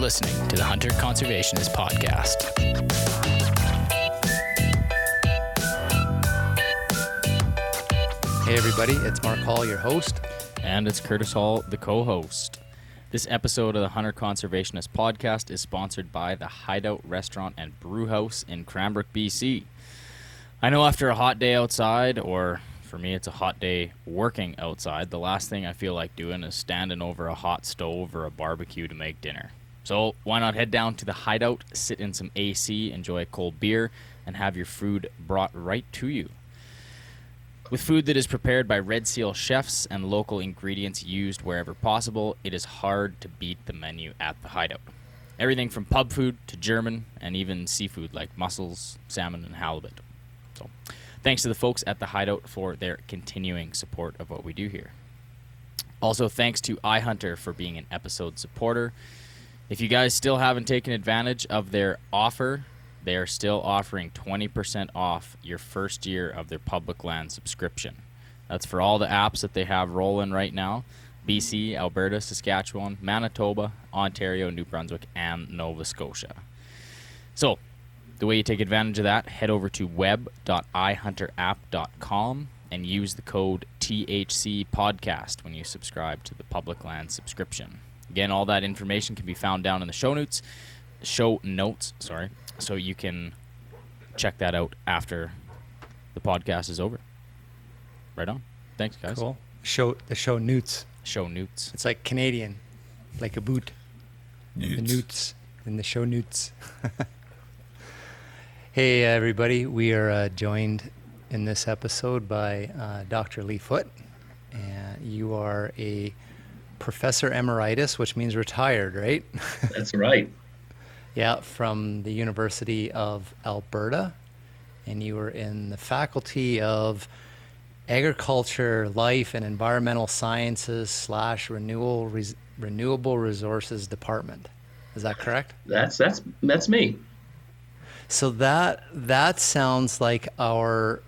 listening to the Hunter Conservationist Podcast. Hey, everybody, it's Mark Hall, your host. And it's Curtis Hall, the co host. This episode of the Hunter Conservationist Podcast is sponsored by the Heid Out Restaurant and Brew House in Cranbrook, BC. I know after a hot day outside, or for me, it's a hot day working outside, the last thing I feel like doing is standing over a hot stove or a barbecue to make dinner. So, why not head down to the Heid Out, sit in some AC, enjoy a cold beer, and have your food brought right to you? With food that is prepared by Red Seal chefs and local ingredients used wherever possible, it is hard to beat the menu at the Heid Out. Everything from pub food to German and even seafood like mussels, salmon, and halibut. So, thanks to the folks at the Heid Out for their continuing support of what we do here. Also, thanks to iHunter for being an episode supporter. If you guys still haven't taken advantage of their offer, they are still offering 20% off your first year of their public land subscription. That's for all the apps that they have rolling right now BC, Alberta, Saskatchewan, Manitoba, Ontario, New Brunswick, and Nova Scotia. So, the way you take advantage of that, head over to web.ihunterapp.com and use the code THC podcast when you subscribe to the public land subscription. Again, all that information can be found down in the show notes. Show notes, sorry, so you can check that out after the podcast is over. Right on. Thanks, guys. Cool. Show the show newts. Show newts. It's like Canadian, like a boot. The Newts. newts and the show newts. hey, everybody. We are uh, joined in this episode by uh, Dr. Lee Foote. And you are a professor emeritus, which means retired, right? That's right. Yeah, from the University of Alberta, and you were in the faculty of agriculture, life, and environmental sciences slash renewal res- renewable resources department. Is that correct? That's that's that's me. So that that sounds like our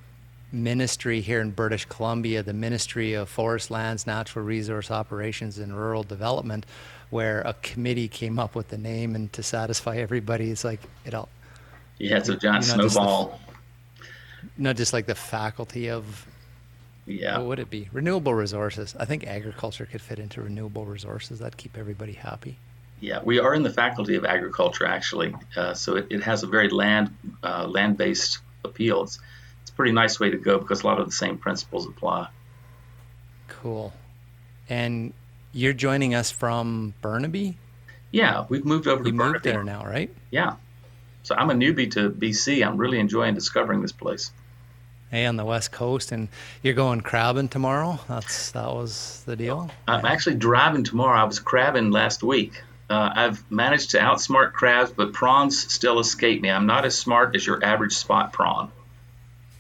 ministry here in British Columbia, the Ministry of Forest Lands, Natural Resource Operations, and Rural Development, where a committee came up with the name, and to satisfy everybody, it's like it all Yeah, it's a giant You're not just the- snowball. not just like the faculty of Yeah. what would it be renewable resources i think agriculture could fit into renewable resources that'd keep everybody happy Yeah, we are in the faculty of agriculture actually, uh, so it, it has a very land uh, land based appeal. It's a pretty nice way to go because a lot of the same principles apply. cool and you're joining us from burnaby Yeah, we've moved over you to Burnaby. there now right Yeah, so I'm a newbie to BC. I'm really enjoying discovering this place. hey on the west coast and you're going crabbing tomorrow that's that was the deal I'm actually driving tomorrow. I was crabbing last week. Uh, I've managed to outsmart crabs, but prawns still escape me. I'm not as smart as your average spot prawn.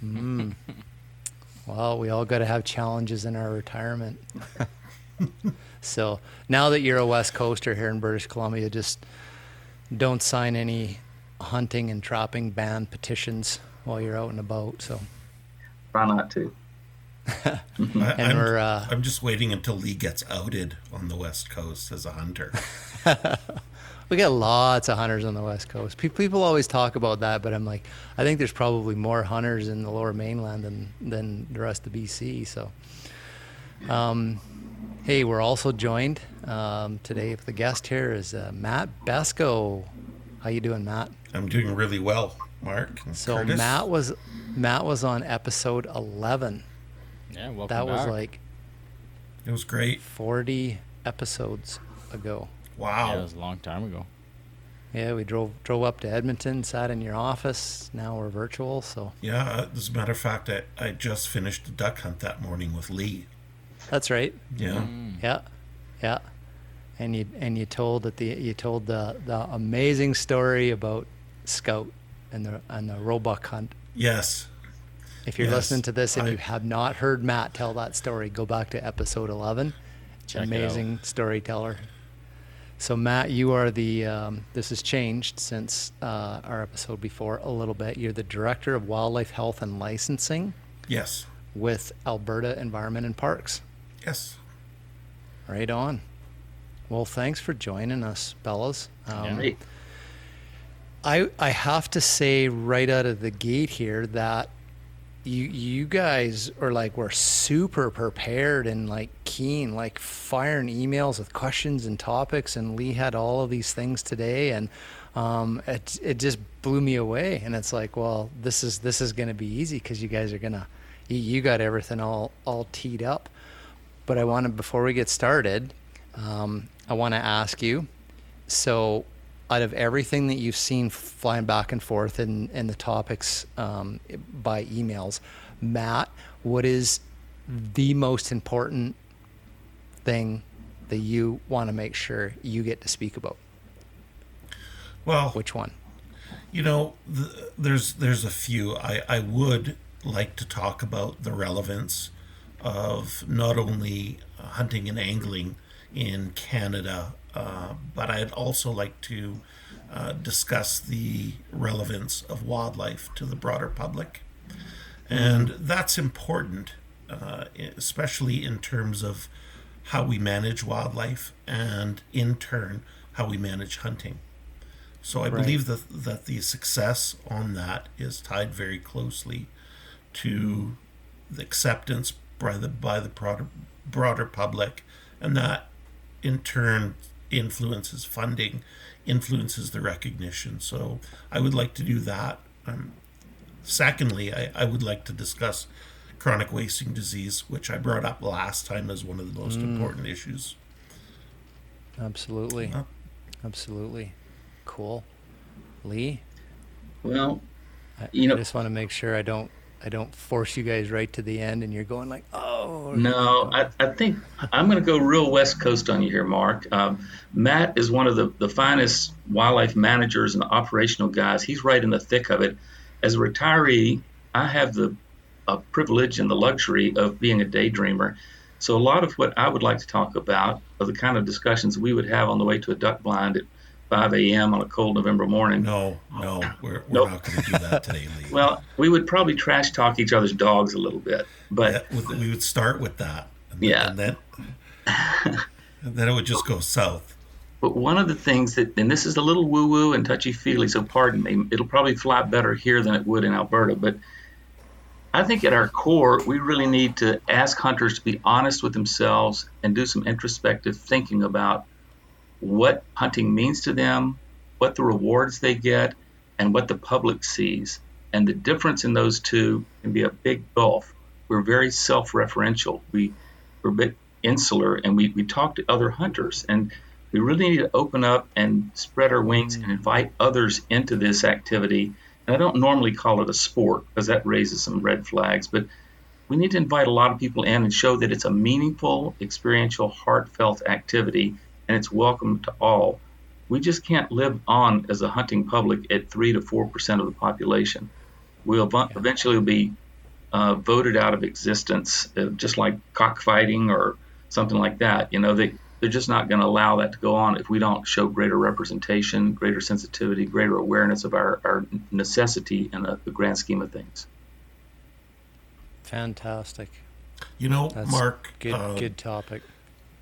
well we all got to have challenges in our retirement so now that you're a west coaster here in british columbia just don't sign any hunting and trapping ban petitions while you're out and about so Try not to. And I'm, we're uh, I'm just waiting until Lee gets outed on the West Coast as a hunter. We got lots of hunters on the west coast people always talk about that but i'm like i think there's probably more hunters in the lower mainland than than the rest of bc so um, hey we're also joined um, today with the guest here is uh, matt Besko how you doing matt I'm doing really well, Mark. so Curtis. matt was matt was on episode 11 Yeah, welcome that was like It was great. 40 episodes ago Wow. Yeah, it was a long time ago. Yeah, we drove drove up to Edmonton, sat in your office. Now we're virtual, so Yeah, uh, as a matter of fact, I, I just finished the duck hunt that morning with Lee. that's right. Yeah. Yeah, yeah. And you and you told that the you told the the amazing story about Scout and the and the roebuck hunt. Yes. If you're Yes, listening to this and I- you have not heard Matt tell that story, go back to episode 11. Check it amazing storyteller. So Matt, you are the. Um, this has changed since uh, our episode before a little bit. You're the director of wildlife health and licensing Yes. with Alberta Environment and Parks. Yes. Right on. Well, thanks for joining us, Bellas. Um, Hey, I I have to say right out of the gate here that you you guys are like we're super prepared and like keen, like firing emails with questions and topics. And Lee had all of these things today, and um, it it just blew me away. And it's like, well, this is this is gonna be easy because you guys are gonna you, you got everything all all teed up. But I want to before we get started, um, I want to ask you. So, out of everything that you've seen flying back and forth in, in the topics um, by emails, Matt, what is the most important thing that you want to make sure you get to speak about? Well, Which one? you know, th there's there's a few. I I would like to talk about the relevance of not only hunting and angling in Canada, uh, but I'd also like to uh, discuss the relevance of wildlife to the broader public, and that's important, uh, especially in terms of how we manage wildlife and in turn how we manage hunting. So I Right. believe that that the success on that is tied very closely to the acceptance by the by the broader, broader public, and that in turn influences funding, influences the recognition. So I would like to do that. Um, secondly, I, I would like to discuss chronic wasting disease, which I brought up last time as one of the most important issues. Absolutely. Yeah. Absolutely. Cool. Lee, well, I, You know- I just want to make sure I don't I don't force you guys right to the end and you're going like, oh No, I, I think I'm going to go real West Coast on you here, Mark. Um, Matt is one of the, the finest wildlife managers and operational guys. He's right in the thick of it. As a retiree, I have the uh, privilege and the luxury of being a daydreamer. So a lot of what I would like to talk about are the kind of discussions we would have on the way to a duck blind at 5 a.m. on a cold November morning. No, no, we're, we're Nope. not going to do that today, Lee. Well, we would probably trash talk each other's dogs a little bit, but would- we would start with that. And Yeah. And then, and then it would just go south. But one of the things that, and this is a little woo woo and touchy feely, so pardon me, it'll probably fly better here than it would in Alberta. But I think at our core, we really need to ask hunters to be honest with themselves and do some introspective thinking about what hunting means to them, what the rewards they get, and what the public sees. And the difference in those two can be a big gulf. We're very self referential. We, we're a bit insular and we, we talk to other hunters. And we really need to open up and spread our wings and invite others into this activity. And I don't normally call it a sport because that raises some red flags, but we need to invite a lot of people in and show that it's a meaningful, experiential, heartfelt activity and it's welcome to all. We just can't live on as a hunting public at 3 to 4% of the population. We'll ev- eventually be uh, voted out of existence, uh, just like cockfighting or something like that. You know, they, they're just not going to allow that to go on if we don't show greater representation, greater sensitivity, greater awareness of our, our necessity in the, the grand scheme of things. fantastic. You know, That's Mark, Good uh, good topic.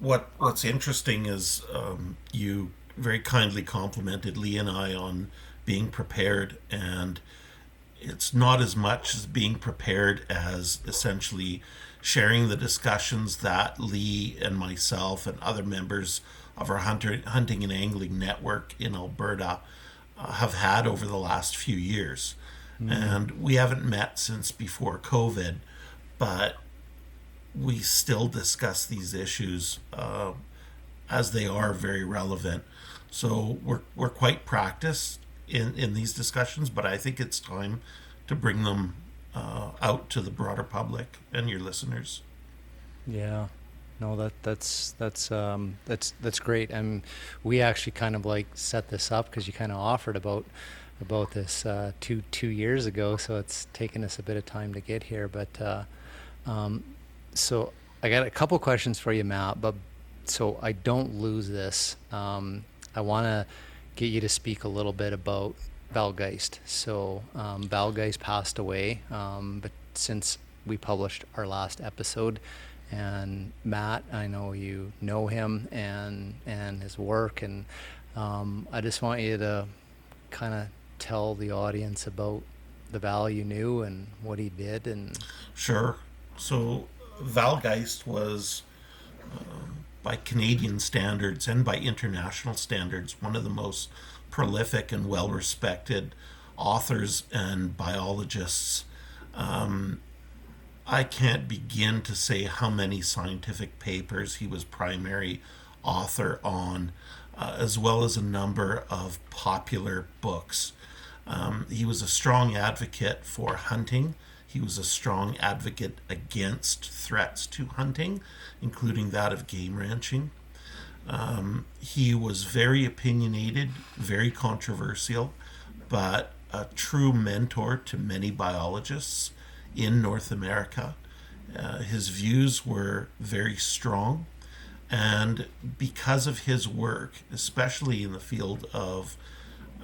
What what's interesting is um, you very kindly complimented Lee and I on being prepared, and it's not as much as being prepared as essentially sharing the discussions that Lee and myself and other members of our hunter, hunting and angling network in Alberta uh, have had over the last few years. And we haven't met since before COVID, but we still discuss these issues uh, as they are very relevant. So we're we're quite practiced in in these discussions, but I think it's time to bring them uh, out to the broader public and your listeners. Yeah. No, that that's that's um, that's that's great, and we actually kind of like set this up because you kind of offered about about this uh, two two years ago, so it's taken us a bit of time to get here. But uh, um, so I got a couple questions for you, Matt. But so I don't lose this, um, I want to get you to speak a little bit about Val Geist. So um, Val Geist passed away, um, but since we published our last episode, and Matt, I know you know him and and his work, and um, I just want you to kind of tell the audience about the Val you knew and what he did and sure so Val Geist was um, by Canadian standards and by international standards one of the most prolific and well respected authors and biologists um, I can't begin to say how many scientific papers he was primary author on, uh, as well as a number of popular books. Um, he was a strong advocate for hunting. He was a strong advocate against threats to hunting, including that of game ranching. Um, he was very opinionated, very controversial, but a true mentor to many biologists in North America. Uh, his views were very strong, and because of his work, especially in the field of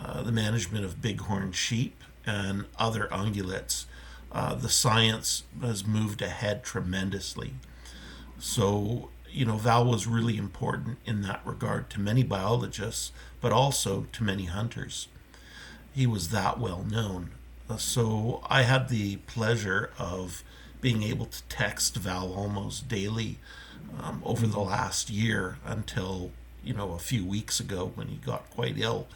uh, the management of bighorn sheep and other ungulates, uh, the science has moved ahead tremendously. So, you know, Val was really important in that regard to many biologists, but also to many hunters. He was that well known. Uh, so I had the pleasure of being able to text Val almost daily um, over the last year until you know a few weeks ago when he got quite ill,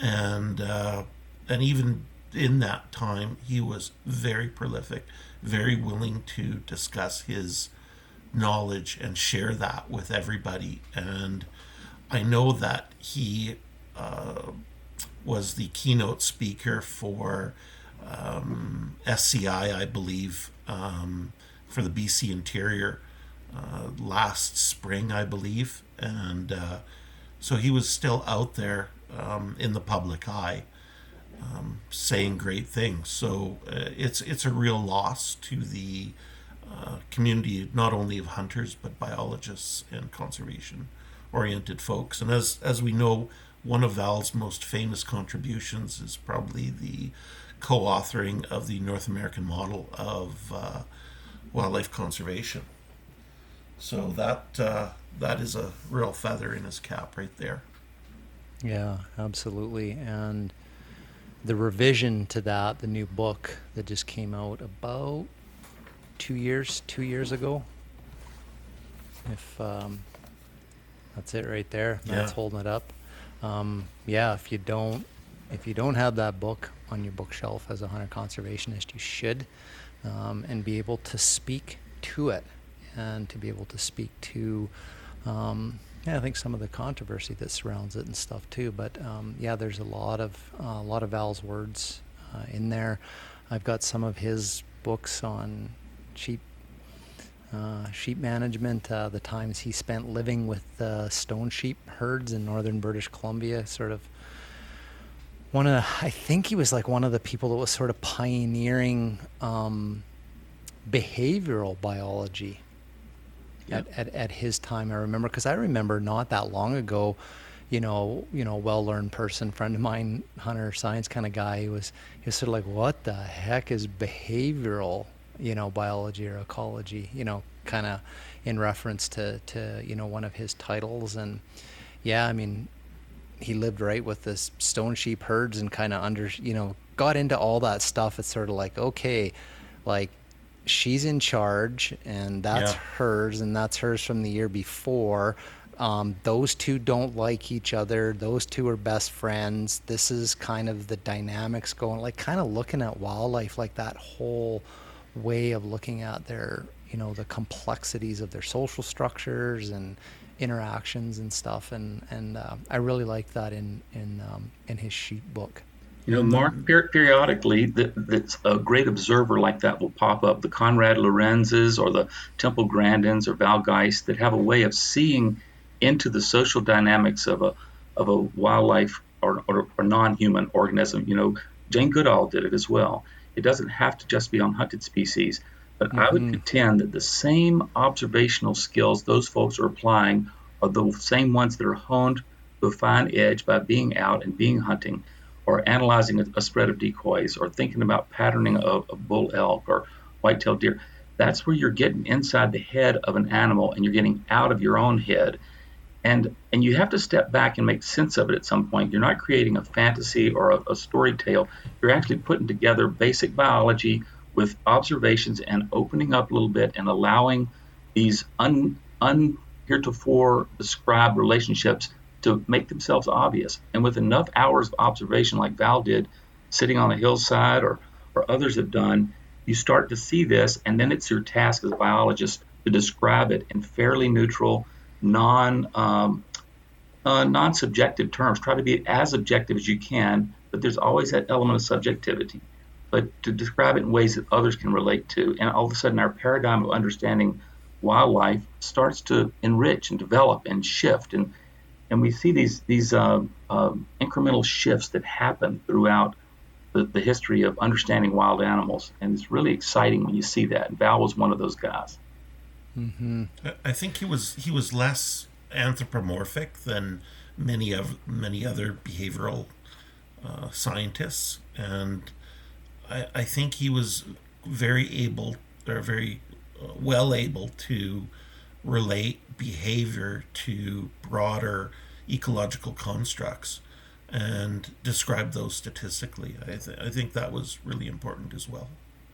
and uh, and even in that time he was very prolific, very willing to discuss his knowledge and share that with everybody, and I know that he uh, was the keynote speaker for um, SCI, I believe, um, for the BC Interior uh, last spring, I believe, and uh, so he was still out there um, in the public eye, um, saying great things. So uh, it's it's a real loss to the uh, community, not only of hunters but biologists and conservation-oriented folks. And as as we know, one of Val's most famous contributions is probably the co-authoring of the North American model of uh, wildlife conservation. So that uh, that is a real feather in his cap right there. Yeah, absolutely. And the revision to that, the new book that just came out about two years, two years ago. If um, that's it right there, that's Yeah. holding it up. Um, yeah, if you don't, if you don't have that book on your bookshelf as a hunter conservationist, you should, um, and be able to speak to it, and to be able to speak to, um, yeah, I think some of the controversy that surrounds it and stuff too. But um, yeah, there's a lot of uh, a lot of Val's words uh, in there. I've got some of his books on sheep uh, sheep management, uh, the times he spent living with uh, stone sheep herds in northern British Columbia, sort of one of the, I think he was like one of the people that was sort of pioneering um, behavioral biology at, at, at his time. I remember because I remember not that long ago, you know, you know, well-learned person, friend of mine, hunter science kind of guy. He was he was sort of like, what the heck is behavioral, you know, biology or ecology, you know, kind of in reference to to you know one of his titles and yeah, I mean, he lived right with this stone sheep herds and kind of under you know got into all that stuff it's sort of like okay like she's in charge and that's Yeah. hers and that's hers from the year before. Um, those two don't like each other. Those two are best friends. This is kind of the dynamics going like kind of looking at wildlife like that whole way of looking at their you know the complexities of their social structures and interactions and stuff. And and uh, I really like that in in um, in his sheep book You know, Mark, per- periodically, that, that's a great observer like that will pop up. The Konrad Lorenzes or the Temple Grandins or Val Geist that have a way of seeing into the social dynamics of a of a wildlife or, or, or non-human organism. You know, Jane Goodall did it as well. It doesn't have to just be on hunted species, but I would mm-hmm. contend that the same observational skills those folks are applying are the same ones that are honed to a fine edge by being out and being hunting or analyzing a, a spread of decoys or thinking about patterning of, of bull elk or white-tailed deer that's where you're getting inside the head of an animal and you're getting out of your own head. And, and you have to step back and make sense of it at some point. You're not creating a fantasy or a, a story tale. You're actually putting together basic biology with observations and opening up a little bit and allowing these un, un heretofore described relationships to make themselves obvious. And with enough hours of observation, like Val did, sitting on a hillside or, or others have done, you start to see this, and then it's your task as a biologist to describe it in fairly neutral, non um, uh, non subjective terms. Try to be as objective as you can, but there's always that element of subjectivity. But to describe it in ways that others can relate to, and all of a sudden our paradigm of understanding wildlife starts to enrich and develop and shift, and and we see these these uh, uh, incremental shifts that happen throughout the, the history of understanding wild animals, and it's really exciting when you see that. Val was one of those guys. Mm-hmm. I think he was he was less anthropomorphic than many of many other behavioral uh, scientists, and I, I think he was very able or very uh, well able to relate behavior to broader ecological constructs and describe those statistically. I, th- I think that was really important as well.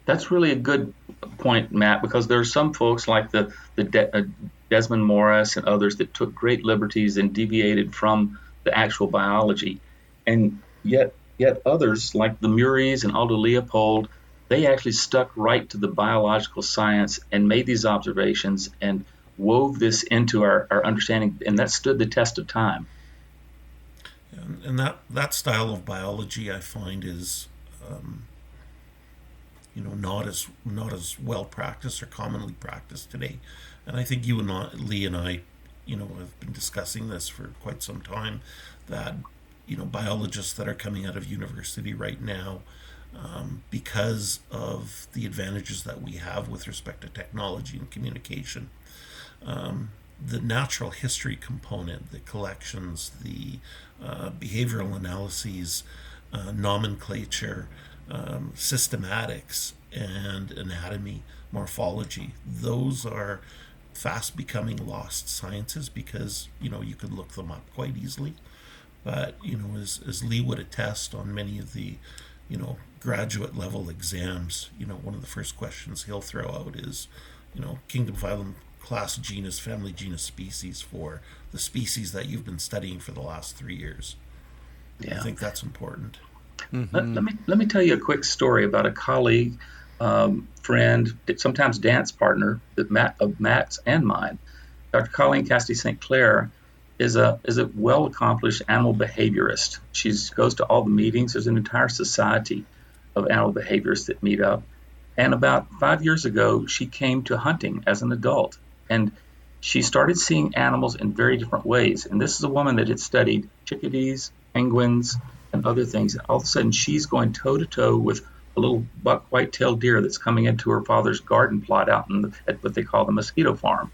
That's really a good point, Matt, because there are some folks like the, the De- uh, Desmond Morris and others that took great liberties and deviated from the actual biology. And yet, yet others like the Muries and Aldo Leopold, they actually stuck right to the biological science and made these observations and wove this into our, our understanding, and that stood the test of time. And, and that that style of biology I find is um, you know not as not as well practiced or commonly practiced today. And I think you and Lee and I you know have been discussing this for quite some time that you know biologists that are coming out of university right now um, because of the advantages that we have with respect to technology and communication um, the natural history component, the collections, the uh, behavioral analyses, uh, nomenclature, um, systematics, and anatomy, morphology. Those are fast becoming lost sciences because you know you could look them up quite easily. But you know, as, as Lee would attest on many of the you know graduate level exams, you know one of the first questions he'll throw out is you know kingdom phylum class, genus, family, genus, species for the species that you've been studying for the last three years. Yeah. I think that's important. Mm-hmm. Let, let, me let me tell you a quick story about a colleague, um, friend, sometimes dance partner that Matt of Matt's and mine. Dr. Colleen Cassidy St. Clair is a is a well accomplished animal behaviorist. She goes to all the meetings. There's an entire society of animal behaviorists that meet up. And about five years ago, she came to hunting as an adult. And she started seeing animals in very different ways. And this is a woman that had studied chickadees, penguins, and other things. All of a sudden, she's going toe to toe with a little buck white-tailed deer that's coming into her father's garden plot out in the, at what they call the mosquito farm.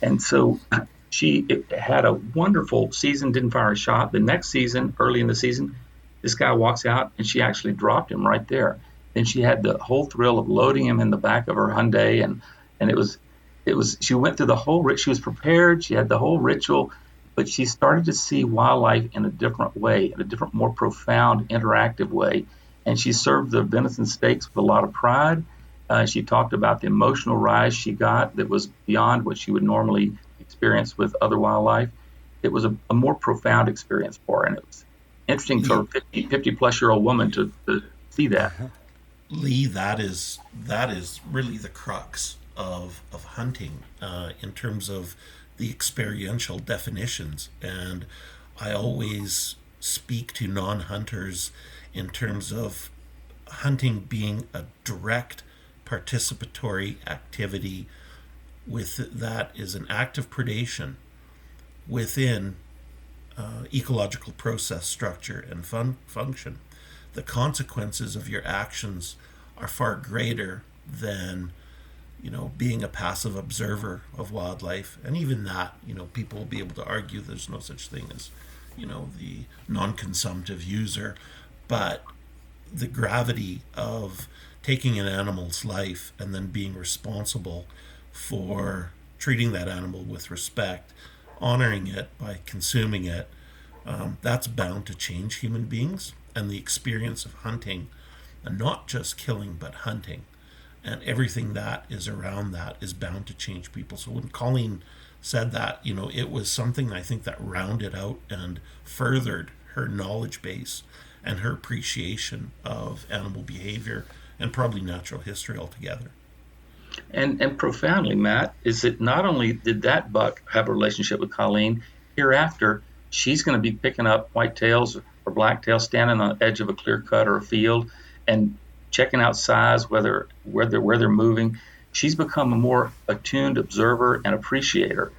And so she had a wonderful season, didn't fire a shot. The next season, early in the season, this guy walks out and she actually dropped him right there. Then she had the whole thrill of loading him in the back of her Hyundai, and and it was it was she went through the whole she was prepared she had the whole ritual but she started to see wildlife in a different way in a different more profound interactive way. And she served the venison steaks with a lot of pride. Uh, she talked about the emotional rise she got that was beyond what she would normally experience with other wildlife. It was a, a more profound experience for her and it was interesting for a 50, 50 plus year old woman to, to see that. Lee that is that is really the crux of of hunting uh, in terms of the experiential definitions, and I always speak to non-hunters in terms of hunting being a direct participatory activity. With that is an act of predation within uh, ecological process structure and fun- function. The consequences of your actions are far greater than you know, being a passive observer of wildlife, and even that, you know, people will be able to argue there's no such thing as, you know, the non-consumptive user, but the gravity of taking an animal's life and then being responsible for treating that animal with respect, honoring it by consuming it, um, that's bound to change human beings and the experience of hunting, and not just killing, but hunting. And everything that is around that is bound to change people. So when Colleen said that, you know, it was something I think that rounded out and furthered her knowledge base and her appreciation of animal behavior and probably natural history altogether. And and profoundly, Matt, is that not only did that buck have a relationship with Colleen, hereafter she's going to be picking up whitetails or blacktails standing on the edge of a clear cut or a field and checking out size, whether whether where they're moving. She's become a more attuned observer and appreciator.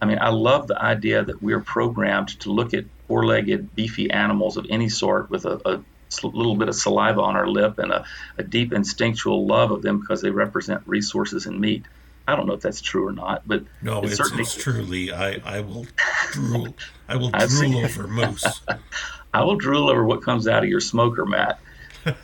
I mean, I love the idea that we are programmed to look at four-legged, beefy animals of any sort with a, a little bit of saliva on our lip and a, a, deep instinctual love of them because they represent resources and meat. I don't know if that's true or not, but no, it's, certainly it's truly. I, I will drool. I will drool over moose. I will drool over what comes out of your smoker, Matt.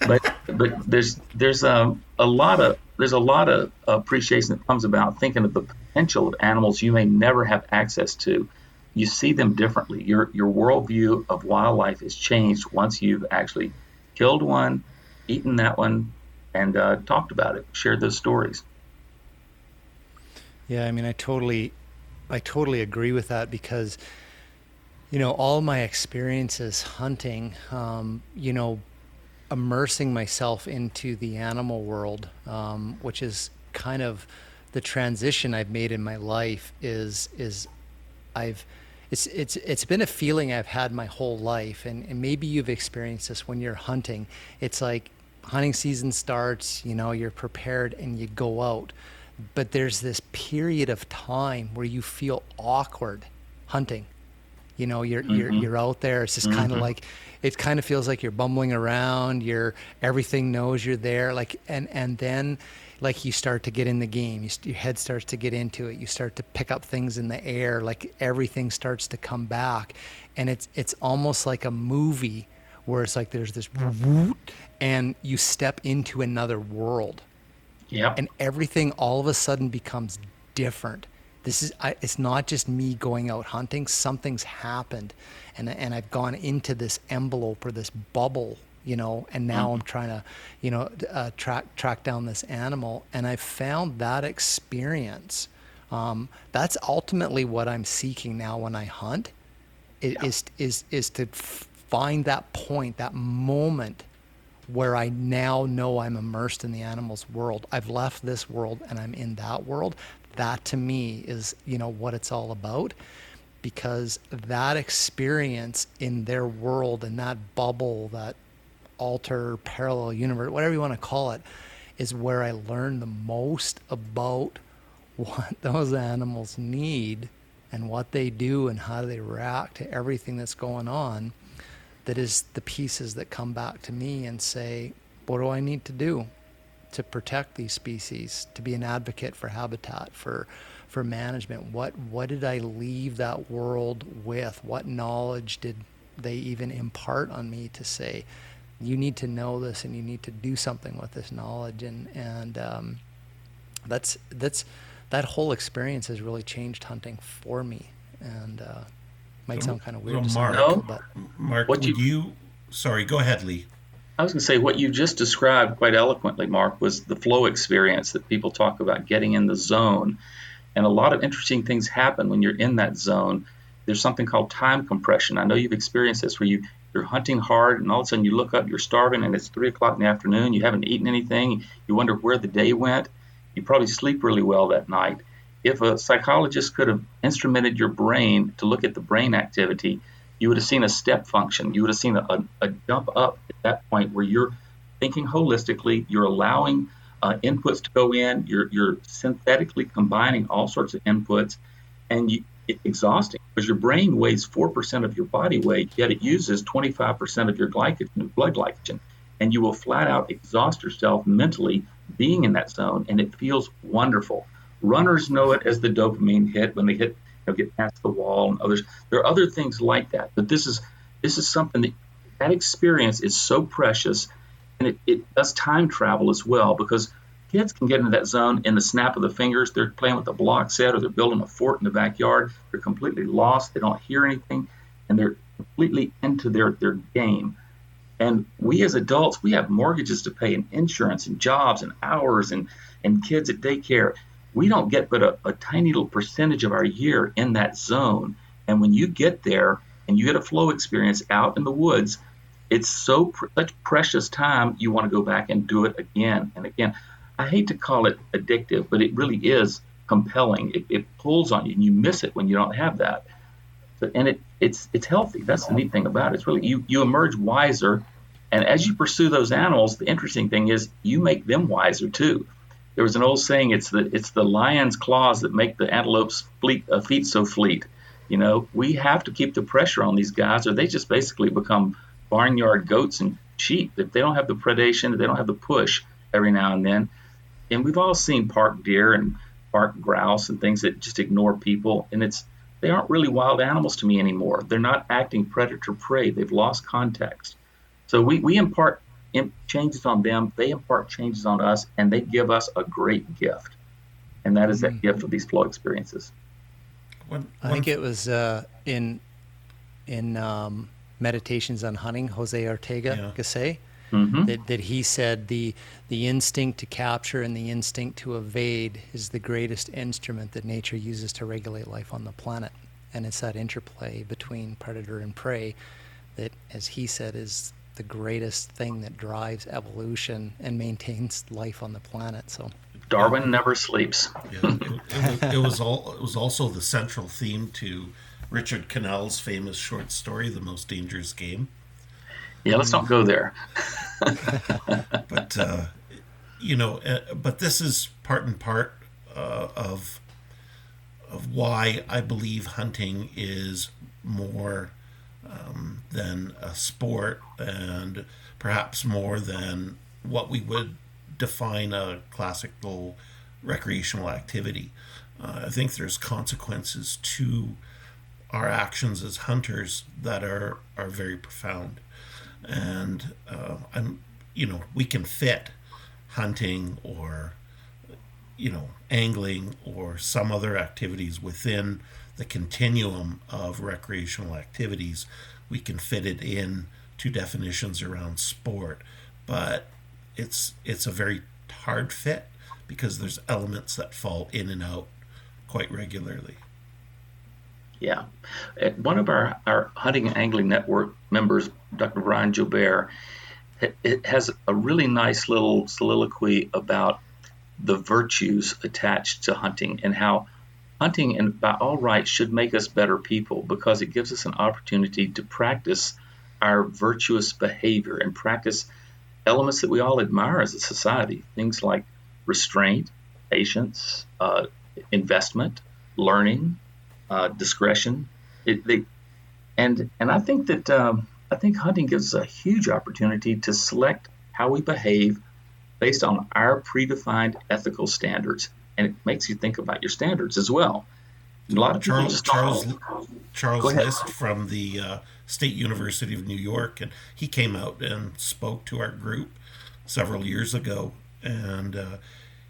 But but there's there's um, a lot of there's a lot of appreciation that comes about thinking of the potential of animals you may never have access to you see them differently. Your your worldview of wildlife is changed once you've actually killed one, eaten that one, and uh, talked about it, shared those stories. Yeah, I mean, I totally, I totally agree with that because, you know, all my experiences hunting, um, you know, immersing myself into the animal world, um, which is kind of the transition I've made in my life. Is is I've it's it's it's been a feeling I've had my whole life, and, and maybe you've experienced this when you're hunting. It's like hunting season starts, you know, you're prepared and you go out, but there's this period of time where you feel awkward hunting. You know, you're mm-hmm. you're you're out there. It's just mm-hmm. kind of like it kind of feels like you're bumbling around. You're everything knows you're there. Like and and then like you start to get in the game you, your head starts to get into it you start to pick up things in the air like everything starts to come back and it's it's almost like a movie where it's like there's this and you step into another world yeah and everything all of a sudden becomes different this is I, it's not just me going out hunting something's happened and and I've gone into this envelope or this bubble you know, and now mm-hmm. I'm trying to, you know, uh, track track down this animal, and I found that experience. Um, that's ultimately what I'm seeking now when I hunt. It yeah. is is is to find that point, that moment where I now know I'm immersed in the animal's world. I've left this world and I'm in that world. That to me is, you know, what it's all about because that experience in their world and that bubble, that alter parallel universe, whatever you want to call it, is where I learn the most about what those animals need and what they do and how they react to everything that's going on. That is the pieces that come back to me and say, what do I need to do to protect these species, to be an advocate for habitat, for for management? What what did I leave that world with? What knowledge did they even impart on me to say, you need to know this and you need to do something with this knowledge and and um, that's that's that whole experience has really changed hunting for me and uh, might sound kind of weird to Mark, no, but Mark, what would you, you sorry go ahead Lee I was going to say what you just described quite eloquently Mark was the flow experience that people talk about getting in the zone and a lot of interesting things happen when you're in that zone there's something called time compression. I know you've experienced this where you you're hunting hard and all of a sudden you look up, you're starving, and it's three o'clock in the afternoon. You haven't eaten anything. You wonder where the day went. You probably sleep really well that night. If a psychologist could have instrumented your brain to look at the brain activity, you would have seen a step function. You would have seen a, a, a jump up at that point where you're thinking holistically, you're allowing uh, inputs to go in, you're, you're synthetically combining all sorts of inputs, and you, it's exhausting because your brain weighs 4% of your body weight, yet it uses 25% of your glycogen, blood glycogen. And you will flat out exhaust yourself mentally being in that zone, and it feels wonderful. Runners know it as the dopamine hit when they hit, know, get past the wall, and others. There are other things like that, but this is this is something that that experience is so precious, and it, it does time travel as well because kids can get into that zone in the snap of the fingers. They're playing with a block set or they're building a fort in the backyard. They're completely lost. They don't hear anything, and they're completely into their their game. And we as adults, we have mortgages to pay and insurance and jobs and hours and, and kids at daycare. We don't get but a, a tiny little percentage of our year in that zone. And when you get there and you get a flow experience out in the woods, it's so pr- such precious time. You want to go back and do it again and again. I hate to call it addictive, but it really is compelling. It, it pulls on you, and you miss it when you don't have that. And it it's it's healthy. That's the neat thing about it. It's really you you emerge wiser, and as you pursue those animals, the interesting thing is you make them wiser too. There was an old saying: it's the it's the lion's claws that make the antelope's fleet, uh, feet so fleet. You know, we have to keep the pressure on these guys, or they just basically become barnyard goats and sheep. If they don't have the predation, if they don't have the push every now and then, and we've all seen park deer and park grouse and things that just ignore people, and it's they aren't really wild animals to me anymore. They're not acting predator prey. They've lost context. So we, we impart changes on them, they impart changes on us, and they give us a great gift. And that is that mm-hmm. gift of these flow experiences. I think it was uh, in in um, Meditations on Hunting, Jose Ortega yeah. Gasset, mm-hmm. that, that he said the the instinct to capture and the instinct to evade is the greatest instrument that nature uses to regulate life on the planet. And it's that interplay between predator and prey that, as he said, is the greatest thing that drives evolution and maintains life on the planet. So Darwin never sleeps. yeah, it, it, was, it, was all. It was also the central theme to Richard Connell's famous short story, "The Most Dangerous Game." Yeah, let's not go there. but uh, you know, uh, but this is part and part uh, of of why I believe hunting is more um, than a sport and perhaps more than what we would define a classical recreational activity. Uh, I think there's consequences to our actions as hunters that are are very profound and uh, I'm, you know, we can fit hunting or, you know, angling or some other activities within the continuum of recreational activities. We can fit it in to definitions around sport, but it's it's a very hard fit because there's elements that fall in and out quite regularly. Yeah. One of our, our hunting and angling network members, Dr. Brian Joubert, it has a really nice little soliloquy about the virtues attached to hunting and how hunting and by all rights should make us better people because it gives us an opportunity to practice our virtuous behavior and practice elements that we all admire as a society things like restraint patience uh, investment learning uh, discretion. It, they, and and I think that um, I think hunting gives us a huge opportunity to select how we behave based on our predefined ethical standards, and it makes you think about your standards as well. A lot of Charles Charles Charles List from the uh, State University of New York, and he came out and spoke to our group several years ago, and uh,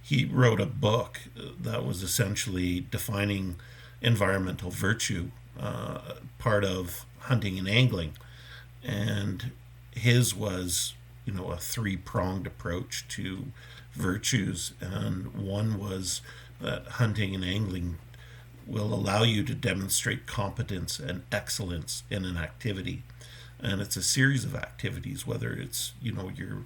he wrote a book that was essentially defining environmental virtue, uh, part of hunting and angling. And his was, you know, a three pronged approach to virtues. And one was that hunting and angling will allow you to demonstrate competence and excellence in an activity. And it's a series of activities, whether it's, you know, your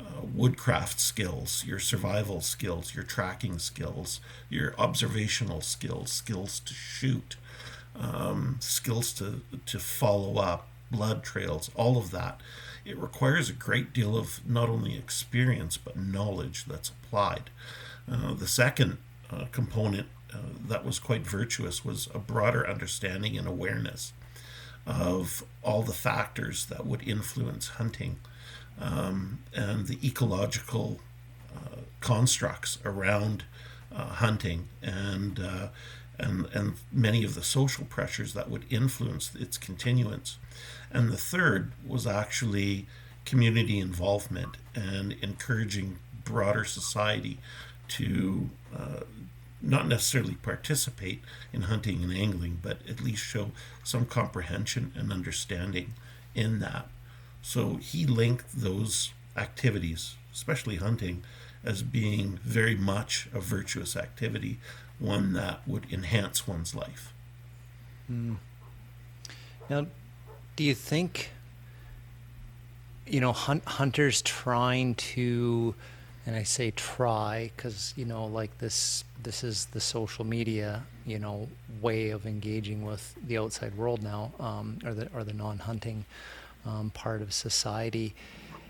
uh, woodcraft skills, your survival skills, your tracking skills, your observational skills, skills to shoot, um, skills to, to follow up, blood trails, all of that. It requires a great deal of not only experience but knowledge that's applied. Uh, the second uh, component uh, that was quite virtuous was a broader understanding and awareness of all the factors that would influence hunting um, and the ecological uh, constructs around uh, hunting and uh, and and many of the social pressures that would influence its continuance. And the third was actually community involvement and encouraging broader society to uh, not necessarily participate in hunting and angling, but at least show some comprehension and understanding in that. So he linked those activities, especially hunting, as being very much a virtuous activity, one that would enhance one's life. Mm. Now, do you think, you know, hunt, hunters trying to, and I say try because you know, like this, this is the social media, you know, way of engaging with the outside world now, um, or the or the non-hunting um, part of society.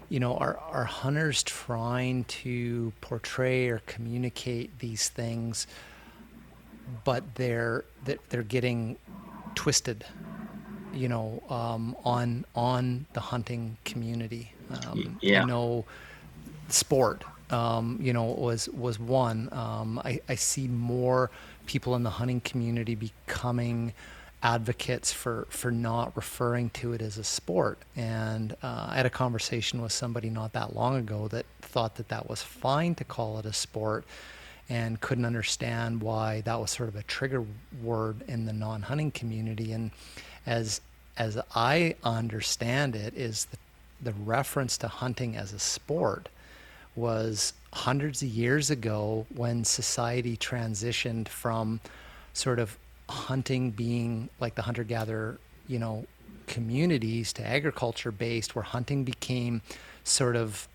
You know, are are hunters trying to portray or communicate these things, but they're they're getting twisted you know, um, on on the hunting community. Um, yeah. You know, sport. Um, you know, was was one. Um, I, I see more people in the hunting community becoming advocates for for not referring to it as a sport. And uh, I had a conversation with somebody not that long ago that thought that that was fine to call it a sport and couldn't understand why that was sort of a trigger word in the non-hunting community and as as I understand it, is the, the reference to hunting as a sport was hundreds of years ago when society transitioned from sort of hunting being like the hunter gatherer, you know, communities to agriculture based, where hunting became sort of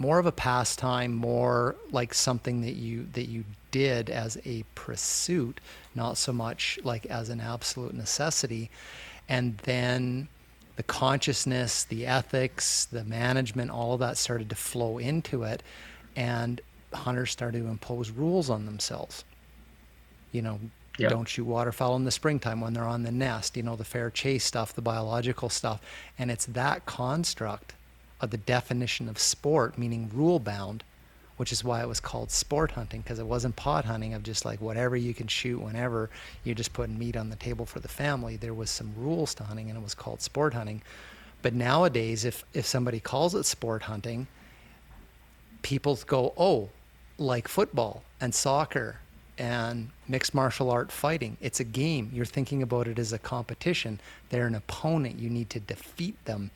more of a pastime, more like something that you that you did as a pursuit, not so much like as an absolute necessity. And then the consciousness, the ethics, the management, all of that started to flow into it. And hunters started to impose rules on themselves. You know, yep. don't shoot waterfowl in the springtime when they're on the nest, you know, the fair chase stuff, the biological stuff. And it's that construct of the definition of sport, meaning rule bound, which is why it was called sport hunting because it wasn't pot hunting of just like whatever you can shoot whenever you're just putting meat on the table for the family. There was some rules to hunting and it was called sport hunting. But nowadays, if if somebody calls it sport hunting, people go, oh, like football and soccer and mixed martial art fighting. It's a game. You're thinking about it as a competition. They're an opponent. You need to defeat them.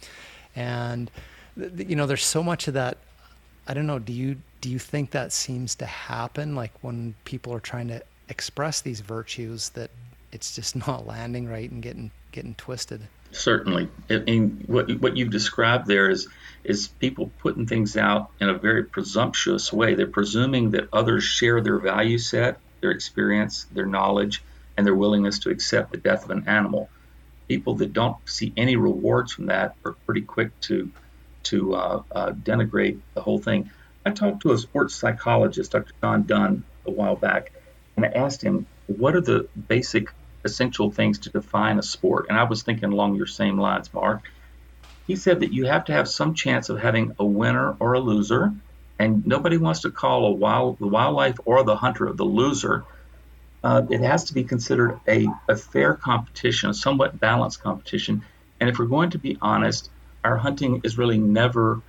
And you know, there's so much of that. I don't know. Do you do you think that seems to happen like when people are trying to express these virtues that it's just not landing right and getting getting twisted certainly and what what you've described there is is people putting things out in a very presumptuous way they're presuming that others share their value set their experience their knowledge and their willingness to accept the death of an animal people that don't see any rewards from that are pretty quick to to uh, uh, denigrate the whole thing I talked to a sports psychologist, Dr. John Dunn, a while back, and I asked him, what are the basic essential things to define a sport? And I was thinking along your same lines, Mark. He said that you have to have some chance of having a winner or a loser, and nobody wants to call a wild, the wildlife or the hunter the loser. Uh, it has to be considered a, a fair competition, a somewhat balanced competition. And if we're going to be honest, our hunting is really never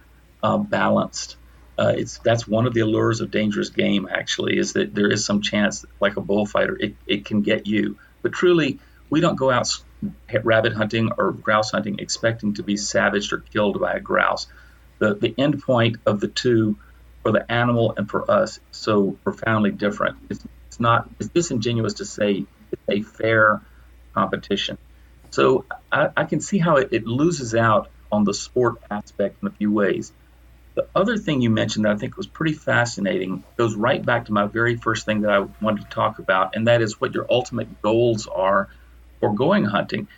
uh, balanced uh, it's that's one of the allures of dangerous game. Actually, is that there is some chance, like a bullfighter, it, it can get you. But truly, we don't go out rabbit hunting or grouse hunting expecting to be savaged or killed by a grouse. The the end point of the two, for the animal and for us, is so profoundly different. It's, it's not. It's disingenuous to say it's a fair competition. So I, I can see how it, it loses out on the sport aspect in a few ways the other thing you mentioned that I think was pretty fascinating goes right back to my very first thing that I wanted to talk about, and that is what your ultimate goals are for going hunting.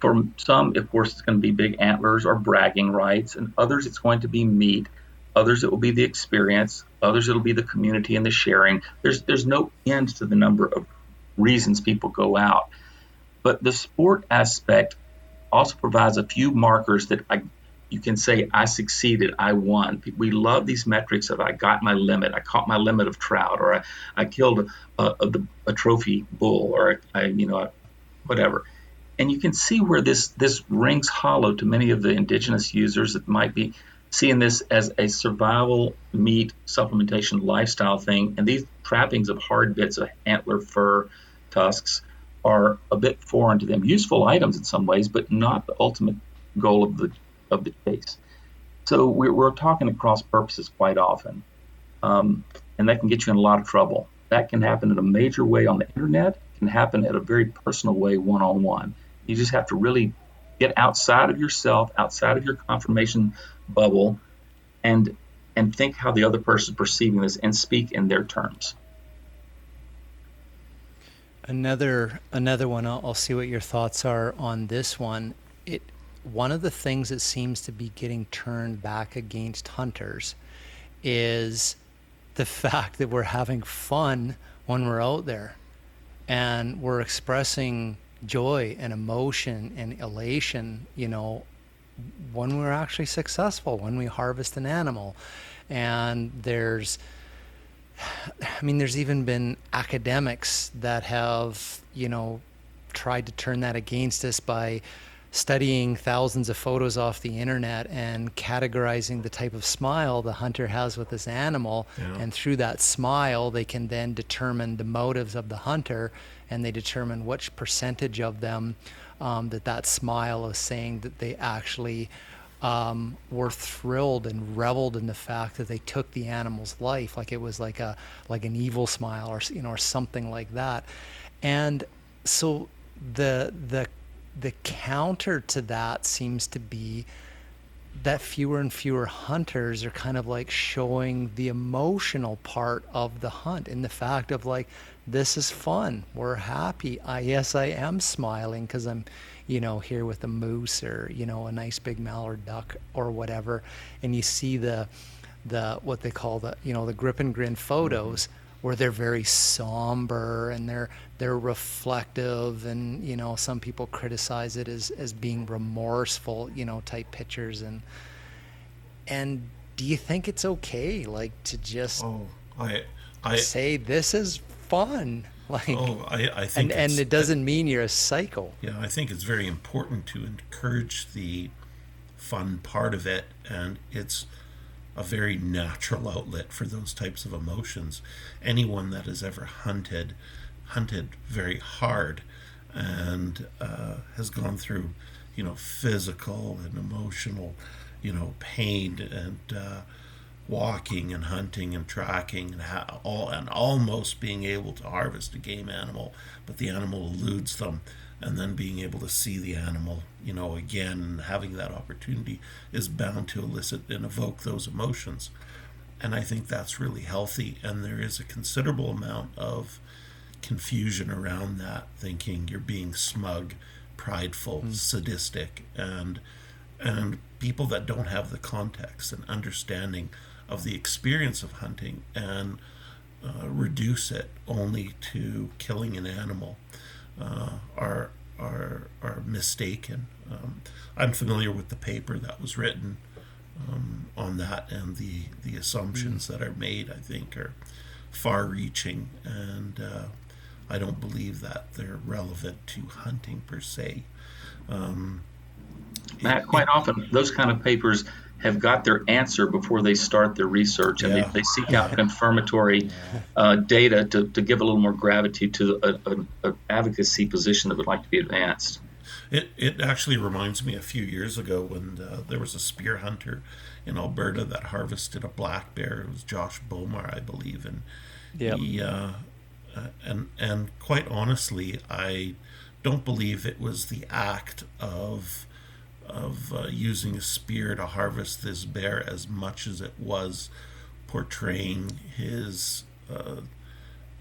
For some, of course, it's going to be big antlers or bragging rights, and others, it's going to be meat. Others, it will be the experience. Others, it'll be the community and the sharing. There's there's no end to the number of reasons people go out, but the sport aspect also provides a few markers that I you can say I succeeded, I won. We love these metrics of I got my limit, I caught my limit of trout, or I, I killed a, a, a trophy bull, or I, you know, whatever. and you can see where this this rings hollow to many of the indigenous users that might be seeing this as a survival meat supplementation lifestyle thing. And these trappings of hard bits of antler, fur, tusks are a bit foreign to them. Useful items in some ways, but not the ultimate goal of the of the chase. So we're, we're talking across purposes quite often, um, and that can get you in a lot of trouble. That can happen in a major way on the internet. Can happen at a very personal way, one on one. You just have to really get outside of yourself, outside of your confirmation bubble, and and think how the other person is perceiving this and speak in their terms. Another another one. I'll, I'll see what your thoughts are on this one. It one of the things that seems to be getting turned back against hunters is the fact that we're having fun when we're out there and we're expressing joy and emotion and elation, you know, when we're actually successful, when we harvest an animal. And there's, I mean, there's even been academics that have, you know, tried to turn that against us by studying thousands of photos off the internet and categorizing the type of smile the hunter has with this animal. Yeah. And through that smile, they can then determine the motives of the hunter and they determine which percentage of them um, that that smile is saying that they actually um, were thrilled and reveled in the fact that they took the animal's life, like it was like a like an evil smile or you know or something like that. And so the the the counter to that seems to be that fewer and fewer hunters are kind of like showing the emotional part of the hunt and the fact of like this is fun we're happy i yes i am smiling because i'm you know here with a moose or you know a nice big mallard duck or whatever and you see the the what they call the you know the grip and grin photos mm-hmm. where they're very somber and they're they're reflective and you know some people criticize it as as being remorseful you know type pictures and and do you think it's okay like to just oh i i say this is fun like oh i i think and, and it doesn't mean you're a psycho yeah i think it's very important to encourage the fun part of it and it's a very natural outlet for those types of emotions. Anyone that has ever hunted, hunted very hard, and uh, has gone through, you know, physical and emotional, you know, pain and uh, walking and hunting and tracking and ha- all and almost being able to harvest a game animal, but the animal eludes them and then being able to see the animal, you know, again, having that opportunity is bound to elicit and evoke those emotions. And I think that's really healthy. And there is a considerable amount of confusion around that, thinking you're being smug, prideful, mm. sadistic, and and people that don't have the context and understanding of the experience of hunting and uh, reduce it only to killing an animal uh, are are are mistaken. Um, I'm familiar with the paper that was written um, on that, and the the assumptions that are made. I think are far-reaching, and uh, I don't believe that they're relevant to hunting per se. Um, Matt, quite it, often those kind of papers have got their answer before they start their research and yeah. they, they, seek out confirmatory uh, data to, to give a little more gravity to an advocacy position that would like to be advanced. It, it actually reminds me a few years ago when uh, there was a spear hunter in Alberta that harvested a black bear. It was Josh Bowmar, I believe, and yep. he uh, uh, and and quite honestly, I don't believe it was the act of of uh, using a spear to harvest this bear as much as it was portraying his, uh,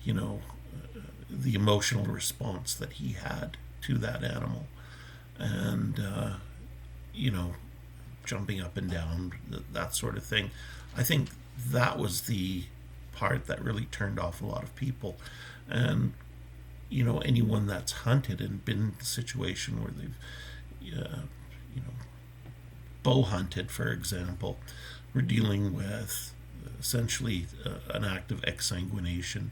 you know, uh, the emotional response that he had to that animal. And, uh, you know, jumping up and down, that sort of thing. I think that was the part that really turned off a lot of people. And, you know, anyone that's hunted and been in a situation where they've, uh, bow hunted, for example, we're dealing with essentially uh, an act of exsanguination.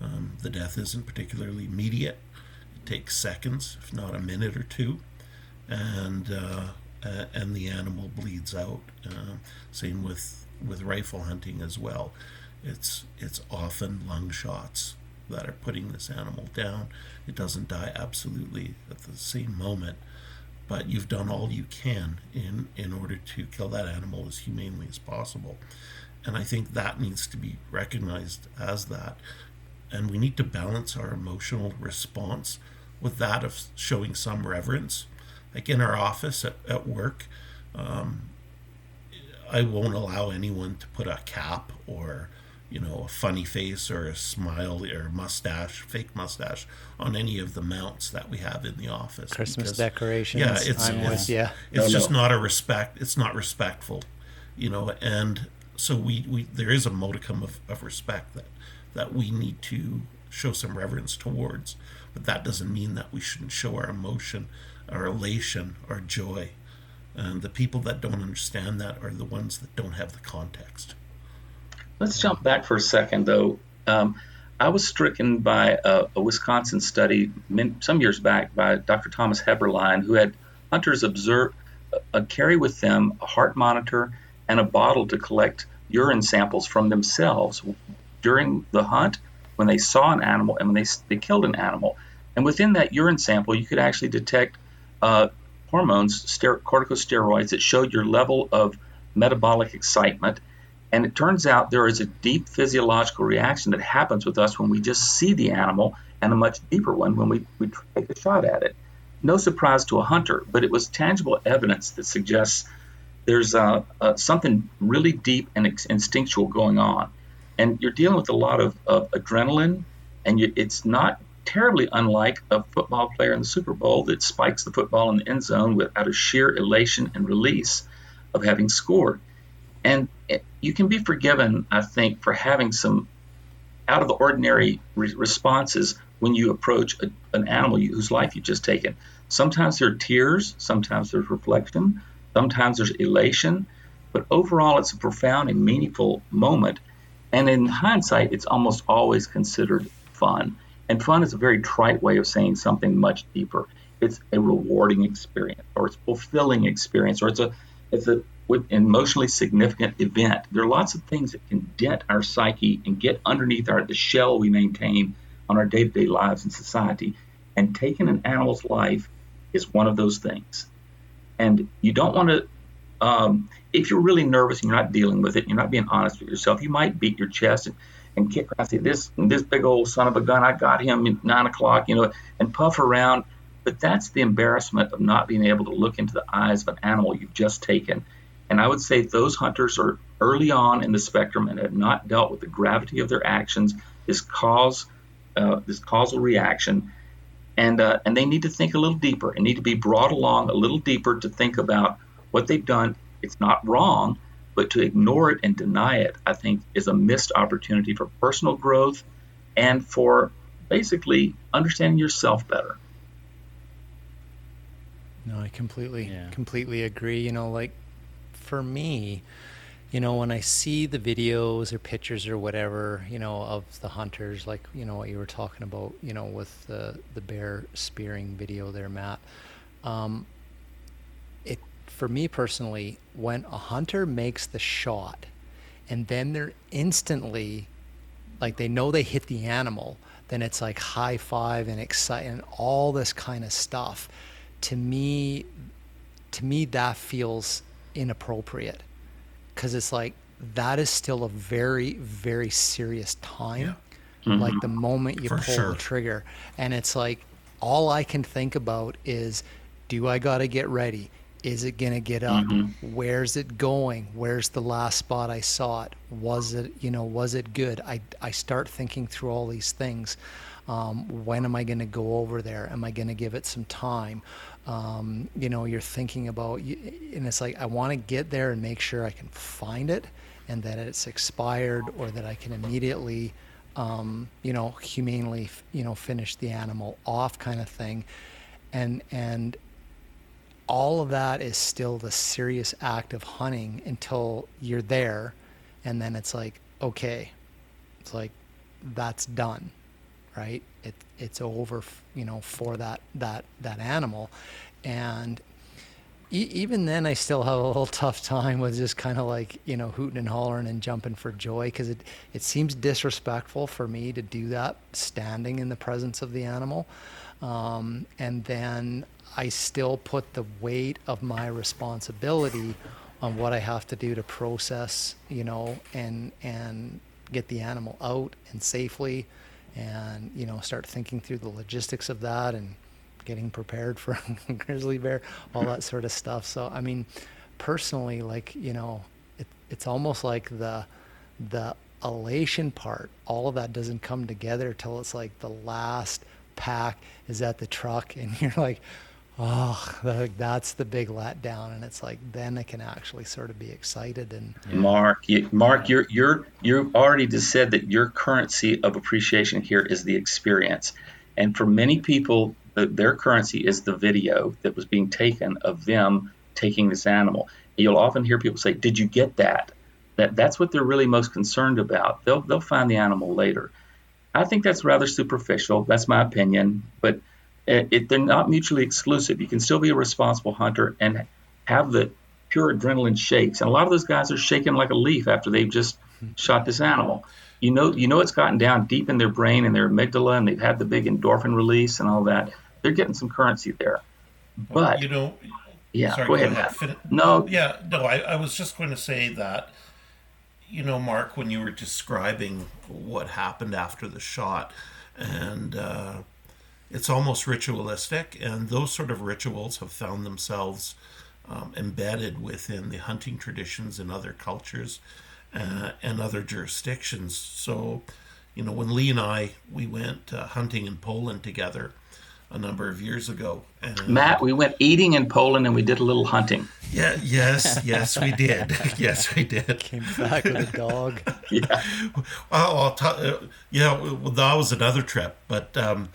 Um, the death isn't particularly immediate. It takes seconds, if not a minute or two, and uh, and the animal bleeds out. Uh, same with with rifle hunting as well. It's it's often lung shots that are putting this animal down. It doesn't die absolutely at the same moment, but you've done all you can in in order to kill that animal as humanely as possible. And I think that needs to be recognized as that. And we need to balance our emotional response with that of showing some reverence. Like in our office at, at work, um, I won't allow anyone to put a cap or you know, a funny face or a smile or a mustache, fake mustache on any of the mounts that we have in the office. Christmas because, decorations. Yeah, it's, I'm it's, with you. It's no, just no. not a respect. It's not respectful, you know. And so we, we there is a modicum of, of respect that that we need to show some reverence towards, but that doesn't mean that we shouldn't show our emotion, our elation, our joy. And the people that don't understand that are the ones that don't have the context. Let's jump back for a second, though. Um, I was stricken by a, a Wisconsin study some years back by Dr. Thomas Heberlein, who had hunters observe uh, carry with them a heart monitor and a bottle to collect urine samples from themselves during the hunt when they saw an animal and when they, they killed an animal. And within that urine sample, you could actually detect uh, hormones, ster- corticosteroids, that showed your level of metabolic excitement and it turns out there is a deep physiological reaction that happens with us when we just see the animal, and a much deeper one when we, we take a shot at it. No surprise to a hunter, but it was tangible evidence that suggests there's uh, uh, something really deep and ex- instinctual going on. And you're dealing with a lot of, of adrenaline, and you, it's not terribly unlike a football player in the Super Bowl that spikes the football in the end zone with out of sheer elation and release of having scored. And you can be forgiven, I think, for having some out of the ordinary re- responses when you approach a, an animal whose life you've just taken. Sometimes there are tears, sometimes there's reflection, sometimes there's elation, but overall it's a profound and meaningful moment. And in hindsight, it's almost always considered fun. And fun is a very trite way of saying something much deeper. It's a rewarding experience, or it's fulfilling experience, or it's a it's a with an emotionally significant event. There are lots of things that can dent our psyche and get underneath our the shell we maintain on our day-to-day lives in society. And taking an animal's life is one of those things. And you don't want to, um, if you're really nervous and you're not dealing with it, you're not being honest with yourself, you might beat your chest and, and kick around, say, this, this big old son of a gun, I got him at nine o'clock, you know, and puff around. But that's the embarrassment of not being able to look into the eyes of an animal you've just taken and I would say those hunters are early on in the spectrum and have not dealt with the gravity of their actions, this cause, uh, this causal reaction, and uh, and they need to think a little deeper and need to be brought along a little deeper to think about what they've done. It's not wrong, but to ignore it and deny it, I think, is a missed opportunity for personal growth and for basically understanding yourself better. No, I completely, yeah. completely agree. You know, like for me, you know, when I see the videos or pictures or whatever, you know, of the hunters, like you know what you were talking about, you know, with the the bear spearing video there, Matt. Um, it for me personally, when a hunter makes the shot, and then they're instantly, like they know they hit the animal, then it's like high five and excitement, and all this kind of stuff. To me, to me, that feels inappropriate. Because it's like that is still a very very serious time. Yeah. mm-hmm. like the moment you For pull sure. the trigger. And it's like all i can think about is do i got to get ready? Is it going to get up? Mm-hmm. where's it going? Where's the last spot i saw it? Was it you know was it good? I i start thinking through all these things um, when am i going to go over there? Am i going to give it some time? Um, you know you're thinking about and it's like i want to get there and make sure i can find it and that it's expired or that i can immediately um, you know humanely you know finish the animal off kind of thing. And and all of that is still the serious act of hunting until you're there. And then it's like okay it's like that's done right? It, it's over, you know, for that that that animal, and e- even then, I still have a little tough time with just kind of like you know hooting and hollering and jumping for joy because it it seems disrespectful for me to do that standing in the presence of the animal, um, and then I still put the weight of my responsibility on what I have to do to process, you know, and and get the animal out and safely, and you know, start thinking through the logistics of that and getting prepared for grizzly bear, all that sort of stuff. So I mean, personally, like you know, it, it's almost like the the elation part. All of that doesn't come together till it's like the last pack is at the truck, and you're like oh, that's the big letdown, and it's like then I can actually sort of be excited and. Mark, you, Mark, you're you're you already just said that your currency of appreciation here is the experience, and for many people, the, their currency is the video that was being taken of them taking this animal. You'll often hear people say, "Did you get that?" That that's what they're really most concerned about. They'll they'll find the animal later. I think that's rather superficial. That's my opinion, but it, it, they're not mutually exclusive. You can still be a responsible hunter and have the pure adrenaline shakes. And a lot of those guys are shaking like a leaf after they've just shot this animal. You know, you know it's gotten down deep in their brain and their amygdala, and they've had the big endorphin release and all that. They're getting some currency there. But you know, yeah, sorry, go ahead. Go ahead. No, yeah, no. I, I was just going to say that. You know, Mark, when you were describing what happened after the shot, and uh, it's almost ritualistic, and those sort of rituals have found themselves um, embedded within the hunting traditions in other cultures uh, and other jurisdictions. So, you know, when Lee and I we went uh, hunting in Poland together a number of years ago. And Matt, we went eating in Poland and we did a little hunting. Yeah, yes, yes, we did. yes, we did. Came back with a dog. yeah. Well, I'll tell. Uh, yeah, well, that was another trip, but. Um,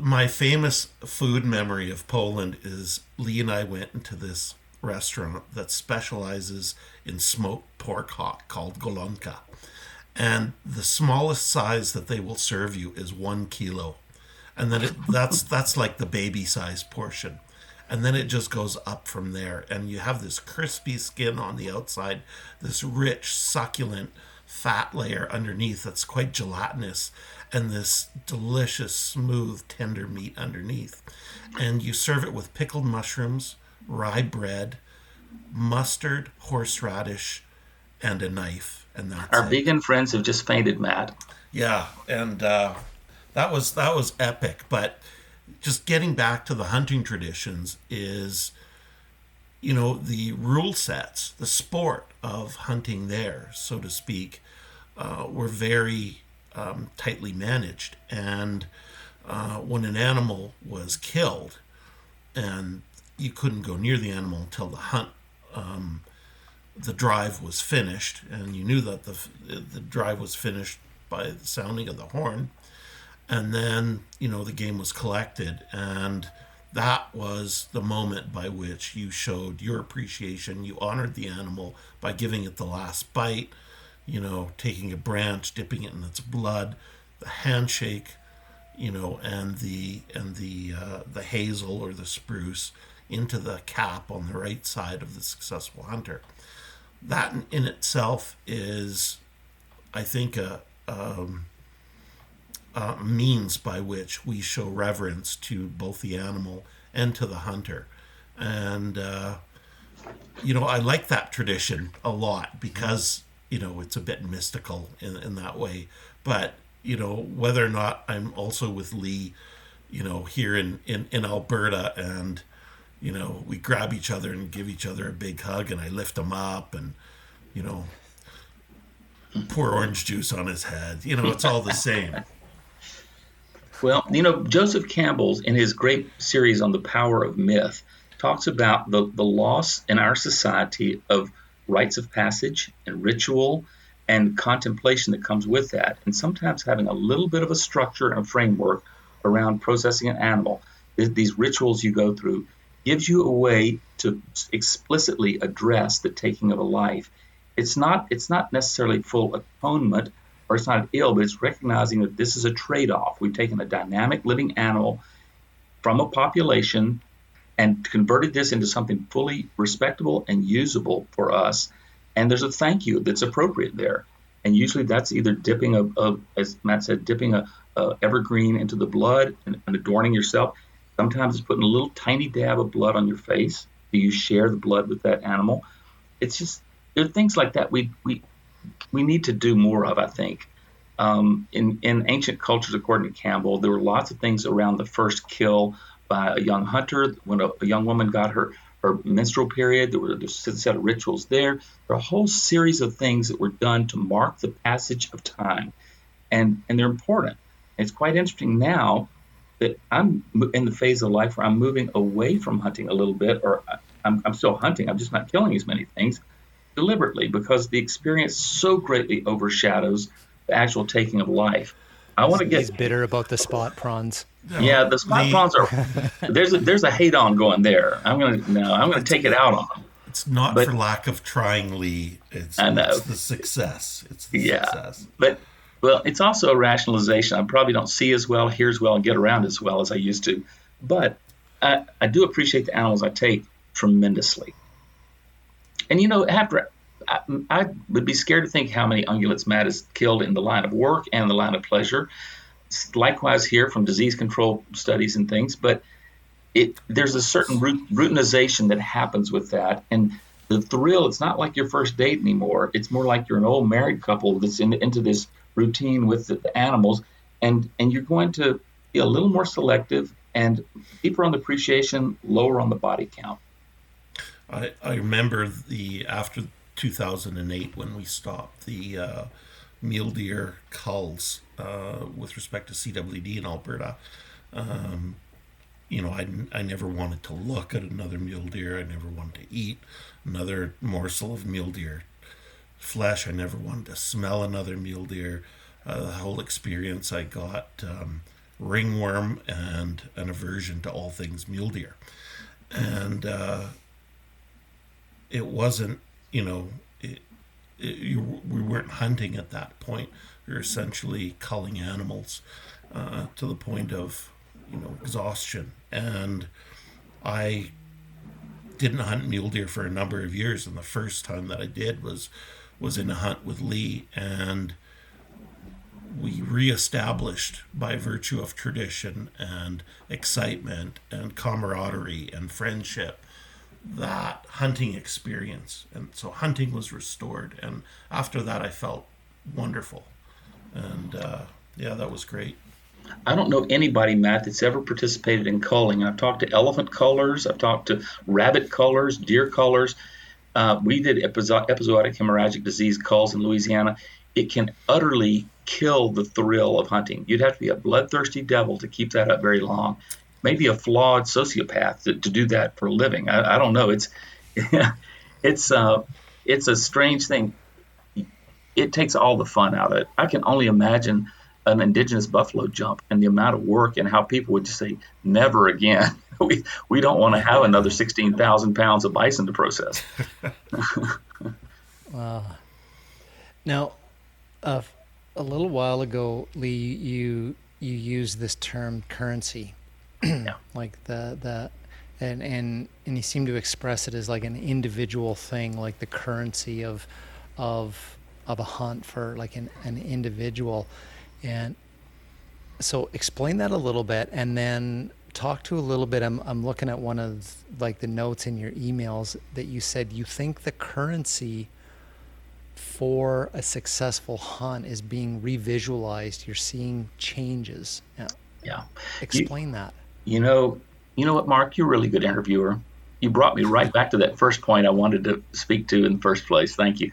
my famous food memory of Poland is Lee and I went into this restaurant that specializes in smoked pork hock called Golonka. And the smallest size that they will serve you is one kilo. And then it, that's that's like the baby size portion. And then it just goes up from there. And you have this crispy skin on the outside, this rich, succulent fat layer underneath that's quite gelatinous and this delicious, smooth, tender meat underneath. And you serve it with pickled mushrooms, rye bread, mustard, horseradish, and a knife. And that's our it. vegan friends have just fainted, Matt. Yeah, and uh, that was that was epic. But just getting back to the hunting traditions is, you know, the rule sets, the sport of hunting there, so to speak, uh, were very um, tightly managed. And uh, when an animal was killed, and you couldn't go near the animal until the hunt, um, the drive was finished, and you knew that the the drive was finished by the sounding of the horn, and then you know the game was collected, and that was the moment by which you showed your appreciation. You honored the animal by giving it the last bite you know, taking a branch, dipping it in its blood, the handshake, you know, and the and the uh, the hazel or the spruce into the cap on the right side of the successful hunter. That in itself is, I think, a, um, a means by which we show reverence to both the animal and to the hunter, and uh, you know, I like that tradition a lot because you know it's a bit mystical in, in that way. But you know whether or not i'm also with lee you know here in, in in alberta and you know we grab each other and give each other a big hug and i lift him up and you know pour orange juice on his head you know it's all the same. Well you know joseph campbell's in his great series on the power of myth talks about the, the loss in our society of rites of passage and ritual and contemplation that comes with that. And sometimes having a little bit of a structure and a framework around processing an animal, these rituals you go through, gives you a way to explicitly address the taking of a life. It's not it's not necessarily full atonement, or it's not ill, but it's recognizing that this is a trade off. We've taken a dynamic living animal from a population and converted this into something fully respectable and usable for us. And there's a thank you that's appropriate there. And usually that's either dipping a, a as Matt said, dipping a, a evergreen into the blood and, and, adorning yourself. Sometimes it's putting a little tiny dab of blood on your face. Do you share the blood with that animal? It's just there are things like that we we we need to do more of. I think um, in in ancient cultures, according to Campbell, there were lots of things around the first kill by a young hunter when a, a young woman got her her menstrual period. There were a set of rituals there. There are a whole series of things that were done to mark the passage of time, and and they're important. It's quite interesting now that I'm in the phase of life where I'm moving away from hunting a little bit, or I'm, I'm still hunting. I'm just not killing as many things deliberately because the experience so greatly overshadows the actual taking of life. I want to get he's bitter about the spot prawns. Yeah, the spot the, prawns are there's a, there's a hate on going there. I'm gonna no, I'm gonna take it out on them. It's not but, for lack of trying, Lee. It's, I know. it's the success. It's the yeah, success. But well, it's also a rationalization. I probably don't see as well, hear as well, and get around as well as I used to. But I, I do appreciate the animals I take tremendously. And you know, after I, I, would be scared to think how many ungulates Matt has killed in the line of work and the line of pleasure. Likewise, here from disease control studies and things, but it there's a certain routinization that happens with that, and the thrill. It's not like your first date anymore. It's more like you're an old married couple that's in, into this routine with the, the animals, and and you're going to be a little more selective and deeper on the appreciation, lower on the body count. I, I remember the after 2008 when we stopped the uh, mule deer culls uh, with respect to CWD in Alberta. Um, you know, I, I never wanted to look at another mule deer. I never wanted to eat another morsel of mule deer flesh. I never wanted to smell another mule deer. Uh, the whole experience, I got um, ringworm and an aversion to all things mule deer. And uh, it wasn't you know, it, it, you, we weren't hunting at that point. Were essentially culling animals uh, to the point of, you know, exhaustion. And I didn't hunt mule deer for a number of years, and the first time that I did was was in a hunt with Lee, and we reestablished by virtue of tradition and excitement and camaraderie and friendship that hunting experience. And so hunting was restored. And after that, I felt wonderful. And uh, yeah, that was great. I don't know anybody, Matt, that's ever participated in culling. I've talked to elephant cullers, I've talked to rabbit cullers, deer cullers. Uh, we did episodic hemorrhagic disease culls in Louisiana. It can utterly kill the thrill of hunting. You'd have to be a bloodthirsty devil to keep that up very long maybe a flawed sociopath to, to do that for a living. I, I don't know. It's it's uh, it's a strange thing. It takes all the fun out of it. I can only imagine an indigenous buffalo jump and the amount of work and how people would just say never again. we we don't want to have another sixteen thousand pounds of bison to process. wow. Now, uh, a little while ago, Lee, you you used this term currency yeah. like the the and and and you seem to express it as like an individual thing, like the currency of of of a hunt for like an, an individual. And so explain that a little bit and then talk to a little bit. I'm I'm looking at one of like the notes in your emails that you said you think the currency for a successful hunt is being revisualized. You're seeing changes. Yeah. Yeah. Explain you, that you know, you know what, Mark, you're a really good interviewer. You brought me right back to that first point I wanted to speak to in the first place. Thank you.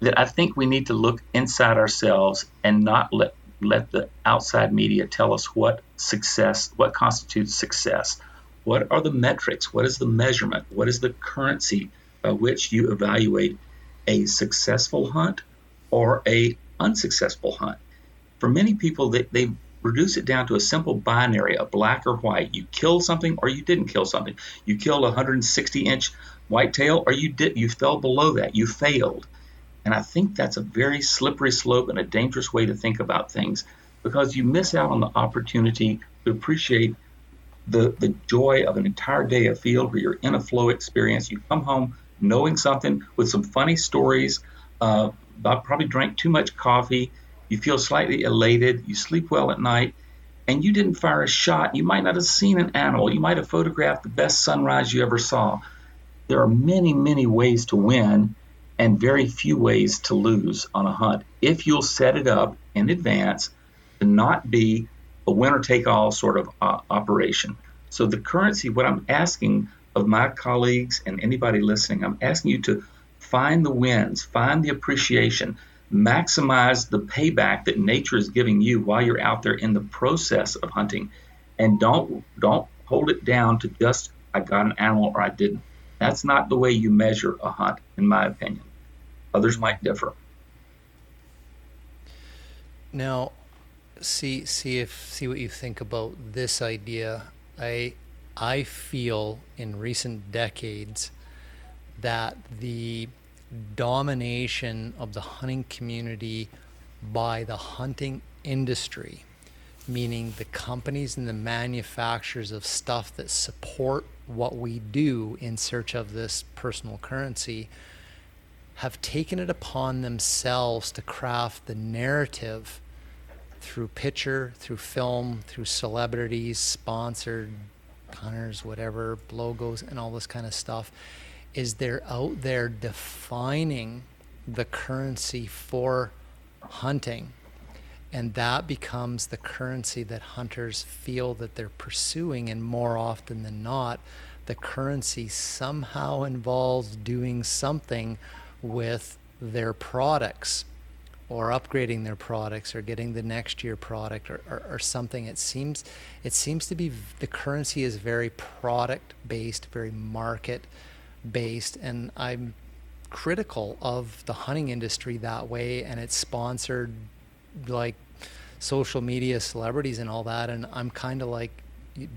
That I think we need to look inside ourselves and not let let the outside media tell us what success, what constitutes success. What are the metrics? What is the measurement? What is the currency by which you evaluate a successful hunt or a unsuccessful hunt? For many people, they, they reduce it down to a simple binary, a black or white. You killed something or you didn't kill something. You killed a 160 inch whitetail or you did you fell below that. You failed. And I think that's a very slippery slope and a dangerous way to think about things because you miss out on the opportunity to appreciate the, the joy of an entire day of field where you're in a flow experience. You come home knowing something with some funny stories. Uh, probably drank too much coffee. You feel slightly elated. You sleep well at night. And you didn't fire a shot. You might not have seen an animal. You might have photographed the best sunrise you ever saw. There are many, many ways to win and very few ways to lose on a hunt if you'll set it up in advance to not be a winner take all sort of uh, operation. So, the currency, what I'm asking of my colleagues and anybody listening, I'm asking you to find the wins, find the appreciation, maximize the payback that nature is giving you while you're out there in the process of hunting. And don't don't hold it down to just I got an animal or I didn't. That's not the way you measure a hunt, in my opinion. Others might differ. Now, see see if see what you think about this idea. I I feel in recent decades that the domination of the hunting community by the hunting industry, meaning the companies and the manufacturers of stuff that support what we do in search of this personal currency, have taken it upon themselves to craft the narrative through picture, through film, through celebrities, sponsored hunters, whatever, logos, and all this kind of stuff, is they're out there defining the currency for hunting. And that becomes the currency that hunters feel that they're pursuing. And more often than not, the currency somehow involves doing something with their products or upgrading their products or getting the next year product or, or, or, something it seems it seems to be the currency is very product based very market based and i'm critical of the hunting industry that way and it's sponsored like social media celebrities and all that and i'm kind of like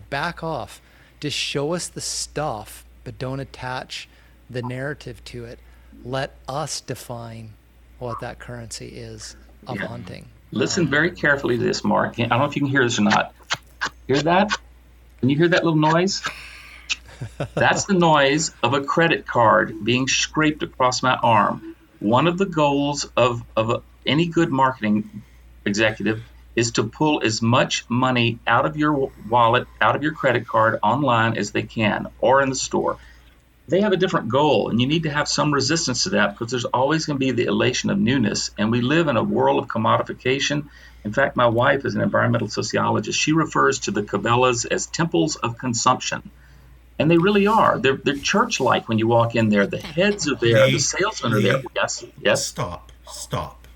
back off just show us the stuff but don't attach the narrative to it let us define what that currency is of yeah. hunting. Listen very carefully to this, Mark. I don't know if you can hear this or not. Hear that? Can you hear that little noise? That's the noise of a credit card being scraped across my arm. One of the goals of, of any good marketing executive is to pull as much money out of your wallet, out of your credit card online as they can, or in the store they have a different goal, and you need to have some resistance to that because there's always going to be the elation of newness. And we live in a world of commodification. In fact, my wife is an environmental sociologist. She refers to the Cabela's as temples of consumption. And they really are. They're, they're church like when you walk in there. The heads are there, the salesmen are there. Yes, yes. Stop, stop.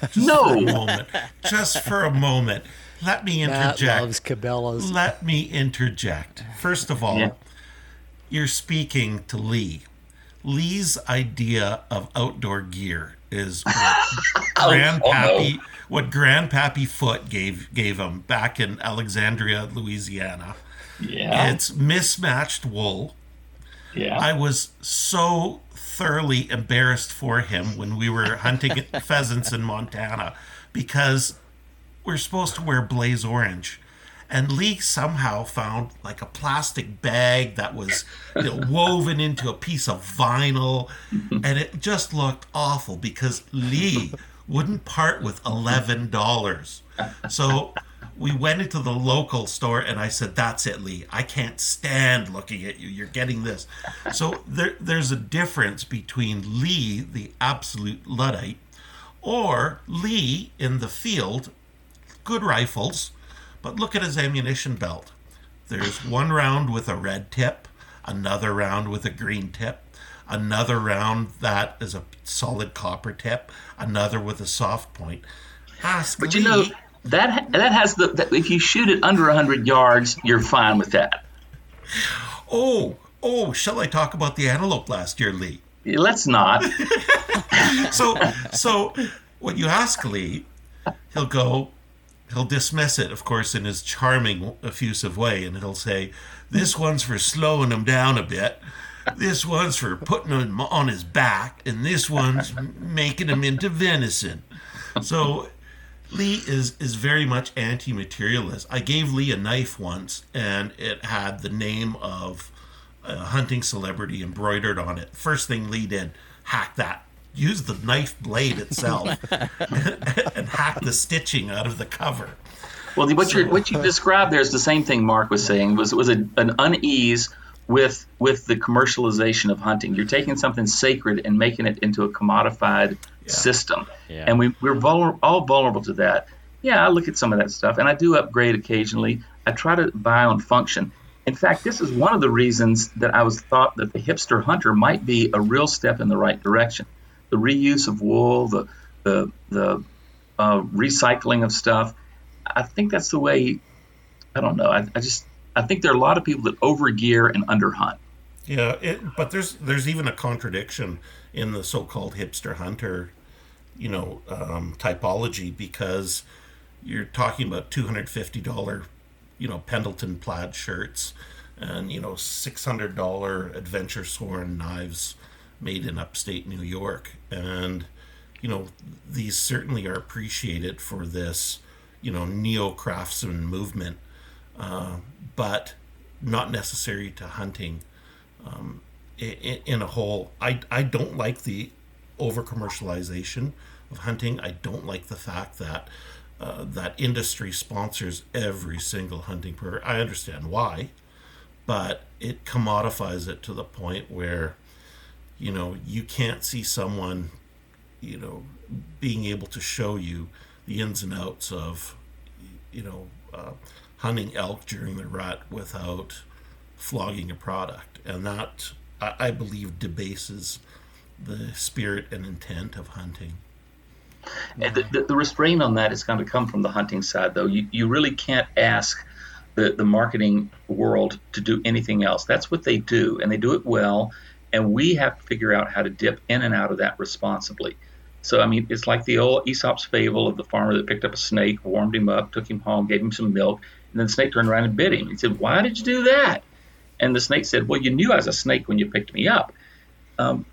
Just no. For a moment. Just for a moment. Let me interject. Matt loves Cabela's. Let me interject. First of all, yeah you're speaking to Lee. Lee's idea of outdoor gear is what oh, Grandpappy, oh, no. what Grandpappy Foote gave gave him back in Alexandria, Louisiana. Yeah, it's mismatched wool. Yeah, I was so thoroughly embarrassed for him when we were hunting pheasants in Montana because we're supposed to wear blaze orange and Lee somehow found like a plastic bag that was you know, woven into a piece of vinyl, and it just looked awful because Lee wouldn't part with eleven dollars. So we went into the local store, and I said, "That's it, Lee. I can't stand looking at you. You're getting this." So there, there's a difference between Lee, the absolute luddite, or Lee in the field, good rifles but look at his ammunition belt. There's one round with a red tip, another round with a green tip, another round that is a solid copper tip, another with a soft point. Ask but Lee. you know that that has the that if you shoot it under 100 yards, you're fine with that. Oh, oh, shall I talk about the antelope last year, Lee? Let's not. so, so when you ask Lee, he'll go, he'll dismiss it, of course, in his charming, effusive way, and he'll say, "This one's for slowing him down a bit." this one's for putting him on his back, and this one's making him into venison. So Lee is is very much anti-materialist. I gave Lee a knife once, and it had the name of a hunting celebrity embroidered on it. First thing Lee did, hack that. Use the knife blade itself and hack the stitching out of the cover. Well, what you what you described there is the same thing Mark was saying. Was was a, an unease with with the commercialization of hunting. You're taking something sacred and making it into a commodified yeah. system, yeah. and we we're vulner- all vulnerable to that. Yeah, I look at some of that stuff, and I do upgrade occasionally. I try to buy on function. In fact, this is one of the reasons that I was thought that the hipster hunter might be a real step in the right direction. The reuse of wool, the the the uh, recycling of stuff. I think that's the way. I don't know. I, I just I think there are a lot of people that overgear and underhunt. Yeah, it, but there's there's even a contradiction in the so-called hipster hunter, you know, um, typology because you're talking about two hundred fifty dollar, you know, Pendleton plaid shirts, and you know, six hundred dollar adventure sworn knives made in upstate New York, and you know, these certainly are appreciated for this, you know, neo craftsman movement uh, but not necessary to hunting um, in, in, a whole. I, I don't like the over commercialization of hunting. I don't like the fact that uh, that industry sponsors every single hunting program. I understand why, but it commodifies it to the point where you know you can't see someone you know being able to show you the ins and outs of you know uh, hunting elk during the rut without flogging a product. And that, I, I believe, debases the spirit and intent of hunting. And the, the, the, restraint on that is going to come from the hunting side, though. You, you really can't ask the, the marketing world to do anything else. That's what they do, and they do it well. And we have to figure out how to dip in and out of that responsibly. So, I mean, it's like the old Aesop's fable of the farmer that picked up a snake, warmed him up, took him home, gave him some milk, and then the snake turned around and bit him. He said, Why did you do that? And the snake said, Well, you knew I was a snake when you picked me up. Um,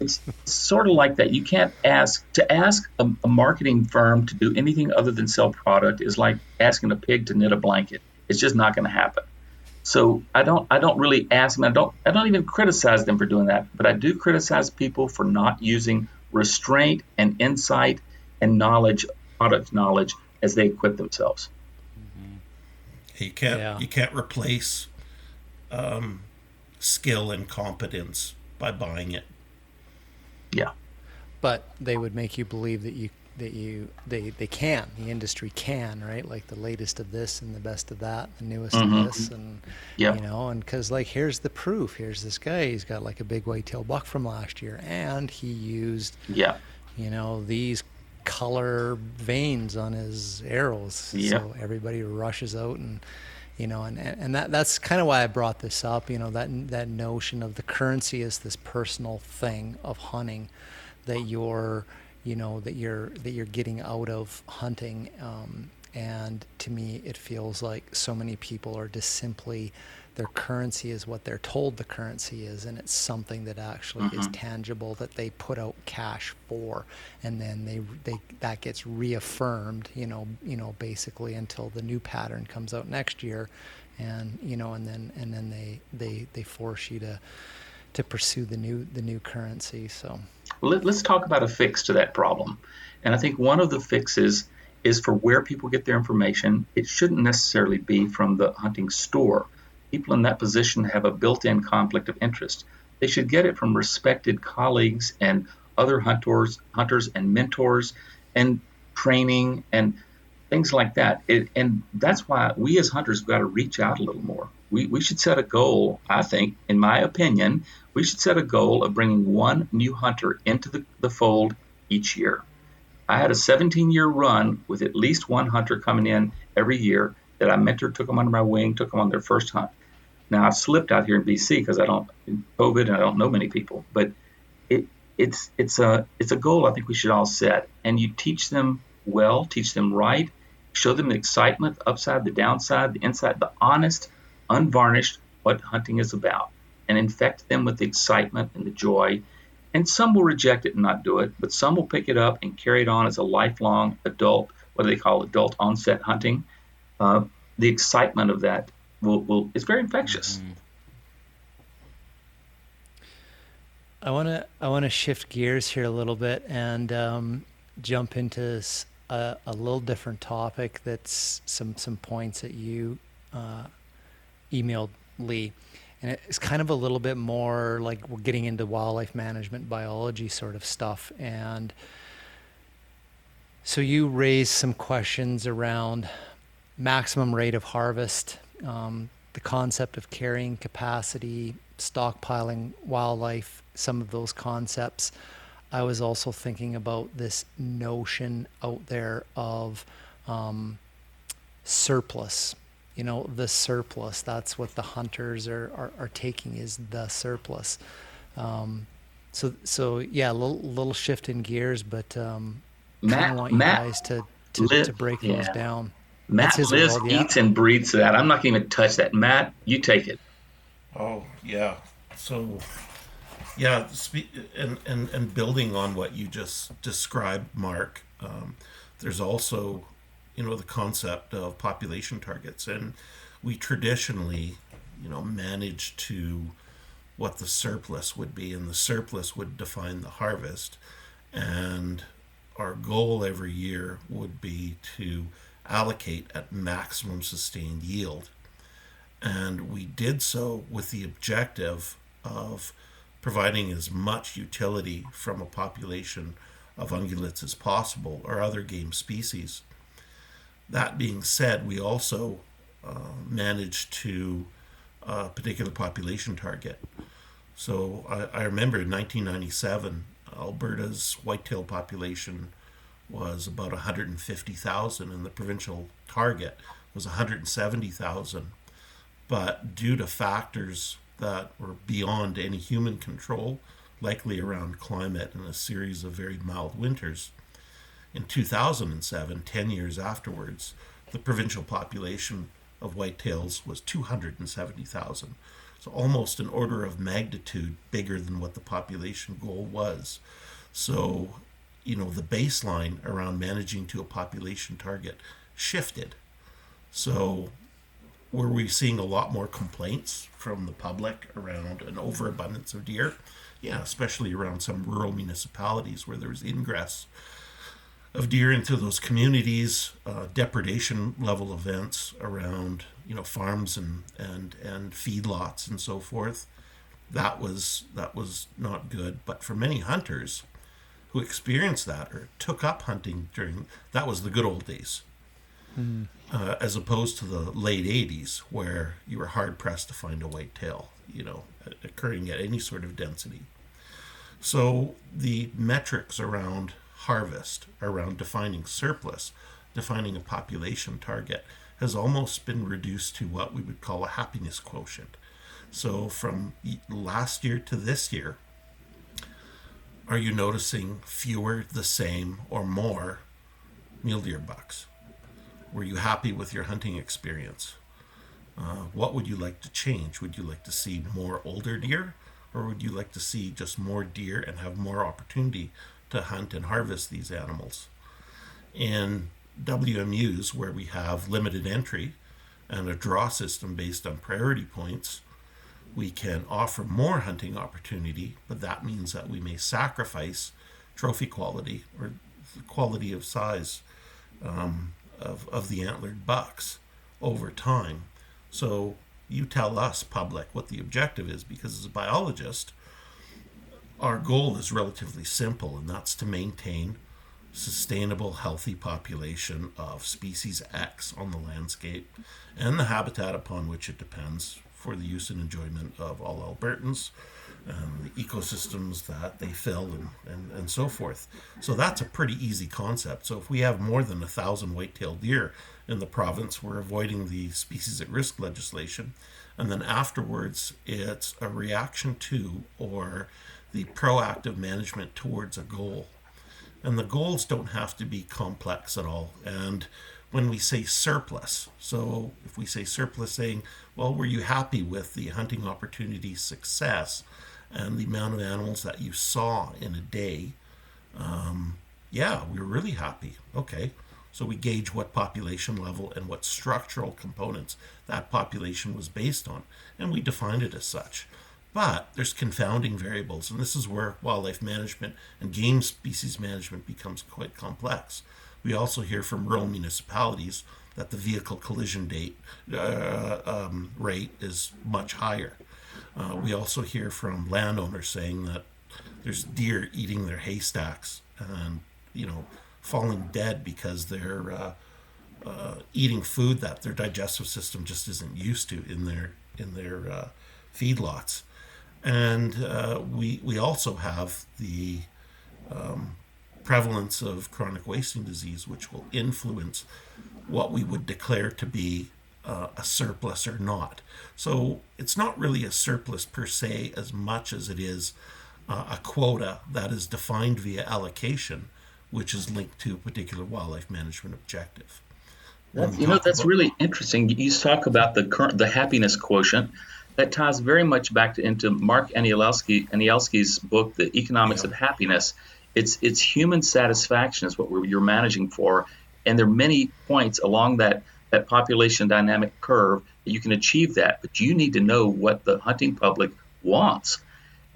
it's sort of like that. You can't ask to ask a, a, marketing firm to do anything other than sell product is like asking a pig to knit a blanket. It's just not going to happen. So I don't I don't really ask them. I don't I don't even criticize them for doing that. But I do criticize people for not using restraint and insight and knowledge, product knowledge, as they equip themselves. You can't yeah. you can't replace um, skill and competence by buying it. Yeah, but they would make you believe that you that you they they can the industry can right like the latest of this and the best of that the newest mm-hmm. of this and yep. you know and because like here's the proof here's this guy he's got like a big white tail buck from last year and he used yeah you know these color vanes on his arrows. Yeah. So everybody rushes out and you know, and, and that that's kind of why I brought this up. You know, that that notion of the currency is this personal thing of hunting that you're, you know, that you're that you're getting out of hunting. Um, and to me, it feels like so many people are just simply their currency is what they're told the currency is and it's something that actually mm-hmm. is tangible that they put out cash for and then they they that gets reaffirmed you know you know basically until the new pattern comes out next year and you know and then and then they they they force you to to pursue the new the new currency so. Well, let's talk about a fix to that problem. And i think one of the fixes is for where people get their information it shouldn't necessarily be from the hunting store people in that position have a built-in conflict of interest. They should get it from respected colleagues and other hunters, hunters and mentors, and training and things like that. It, and that's why we as hunters have got to reach out a little more. We, we should set a goal, I think, in my opinion, we should set a goal of bringing one new hunter into the, the fold each year. I had a 17 year run with at least one hunter coming in every year that I mentored, took them under my wing, took them on their first hunt. Now I've slipped out here in BC because I don't COVID and I don't know many people, but it it's it's a it's a goal I think we should all set. And you teach them well, teach them right, show them the excitement, the upside, the downside, the inside, the honest, unvarnished what hunting is about. and infect them with the excitement and the joy. And some will reject it and not do it, but some will pick it up and carry it on as a lifelong adult, what do they call adult onset hunting. Uh, the excitement of that will, will is very infectious. Mm-hmm. I want to I want to shift gears here a little bit and um, jump into a, a, little different topic. That's some some points that you uh, emailed Lee, and it's kind of a little bit more like we're getting into wildlife management, biology sort of stuff, and so you raised some questions around maximum rate of harvest, um, the concept of carrying capacity, stockpiling wildlife, some of those concepts. I was also thinking about this notion out there of um, surplus. You know, the surplus. That's what the hunters are, are, are taking is the surplus. Um, so, so yeah, a little, little shift in gears, but um, I want you Matt guys to, to, to break yeah. those down. Matt lives, world, yeah. eats, and breathes that. I'm not going to even touch that. Matt, you take it. Oh yeah. So yeah, and, and, and building on what you just described, Mark, um, there's also, you know, the concept of population targets. And we traditionally, you know, manage to what the surplus would be, and the surplus would define the harvest. And our goal every year would be to allocate at maximum sustained yield. And we did so with the objective of providing as much utility from a population of ungulates as possible or other game species. That being said, we also uh, managed to a uh, particular population target. So I, I remember in 1997, Alberta's whitetail population was about 150,000 and the provincial target was 170,000. But due to factors that were beyond any human control, likely around climate and a series of very mild winters. In 2007, 10 years afterwards, the provincial population of whitetails was 270,000. So almost an order of magnitude bigger than what the population goal was. So, you know, the baseline around managing to a population target shifted. So were we seeing a lot more complaints from the public around an overabundance of deer? Yeah, especially around some rural municipalities where there was ingress of deer into those communities, uh, depredation level events around you know farms and and and feedlots and so forth. That was that was not good. But for many hunters who experienced that or took up hunting during that was the good old days mm. uh, as opposed to the late 80s where you were hard pressed to find a white tail, you know, occurring at any sort of density. So the metrics around harvest, around defining surplus, defining a population target, has almost been reduced to what we would call a happiness quotient. So from last year to this year, are you noticing fewer, the same, or more mule deer bucks? Were you happy with your hunting experience? Uh, what would you like to change? Would you like to see more older deer, or would you like to see just more deer and have more opportunity to hunt and harvest these animals? In WMUs, where we have limited entry and a draw system based on priority points, we can offer more hunting opportunity, but that means that we may sacrifice trophy quality or quality of size um, of, of the antlered bucks over time. So you tell us, public, what the objective is, because as a biologist, our goal is relatively simple, and that's to maintain sustainable, healthy population of species X on the landscape and the habitat upon which it depends for the use and enjoyment of all Albertans um, the ecosystems that they fill and, and, and so forth. So that's a pretty easy concept. So if we have more than a thousand white-tailed deer in the province, we're avoiding the species at risk legislation. And then afterwards, it's a reaction to or the proactive management towards a goal. And the goals don't have to be complex at all. And when we say surplus. So if we say surplus, saying, well, were you happy with the hunting opportunity success and the amount of animals that you saw in a day? Um, yeah, we were really happy. Okay. So we gauge what population level and what structural components that population was based on, and we define it as such. But there's confounding variables, and this is where wildlife management and game species management becomes quite complex. We also hear from rural municipalities that the vehicle collision date uh, um, rate is much higher. Uh, we also hear from landowners saying that there's deer eating their haystacks and you know falling dead because they're uh, uh, eating food that their digestive system just isn't used to in their in their uh, feedlots, and uh, we we also have the um, prevalence of chronic wasting disease, which will influence what we would declare to be uh, a surplus or not. So it's not really a surplus per se as much as it is uh, a quota that is defined via allocation which is linked to a particular wildlife management objective. you know, that's about- really interesting. You talk about the current, the happiness quotient. That ties very much back to, into Mark Anielski, Anielski's book, The Economics yeah. of Happiness. It's it's human satisfaction is what you're managing for, and there are many points along that that population dynamic curve that you can achieve that. But you need to know what the hunting public wants.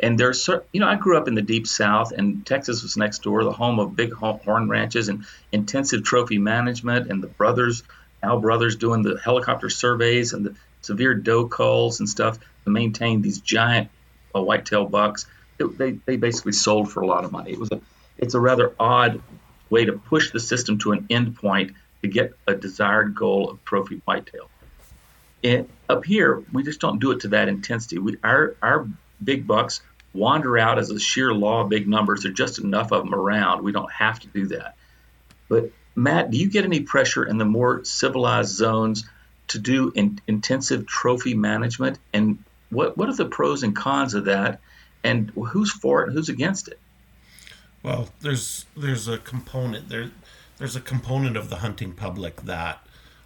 And there's, you know, I grew up in the deep South, and Texas was next door, the home of big horn ranches and intensive trophy management, and the brothers, Al brothers, doing the helicopter surveys and the severe doe culls and stuff to maintain these giant uh, whitetail bucks. They they basically sold for a lot of money. It was a it's a rather odd way to push the system to an end point to get a desired goal of trophy whitetail. It, up here, we just don't do it to that intensity. We, our our big bucks wander out as a sheer law of big numbers. There's just enough of them around. We don't have to do that. But Matt, do you get any pressure in the more civilized zones to do in, intensive trophy management? And what what are the pros and cons of that? And who's for it and who's against it? Well, there's there's a component there. There's a component of the hunting public that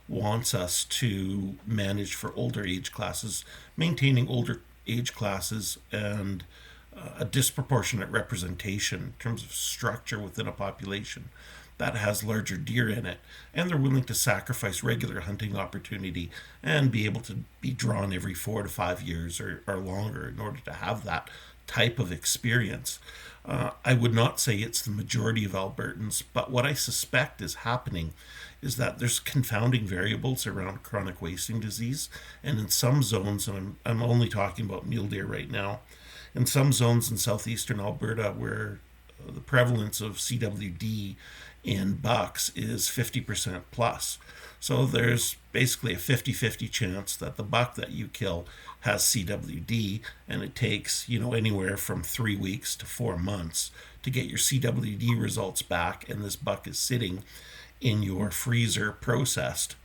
wants us to manage for older age classes, maintaining older age classes and uh, a disproportionate representation in terms of structure within a population that has larger deer in it, and they're willing to sacrifice regular hunting opportunity and be able to be drawn every four to five years or, or longer in order to have that type of experience. Uh, I would not say it's the majority of Albertans, but what I suspect is happening is that there's confounding variables around chronic wasting disease, and in some zones, and I'm, I'm only talking about mule deer right now, in some zones in southeastern Alberta where uh, the prevalence of CWD in bucks is 50% plus. So there's basically a 50 50 chance that the buck that you kill has CWD, and it takes, you know, anywhere from three weeks to four months to get your CWD results back, and this buck is sitting in your freezer processed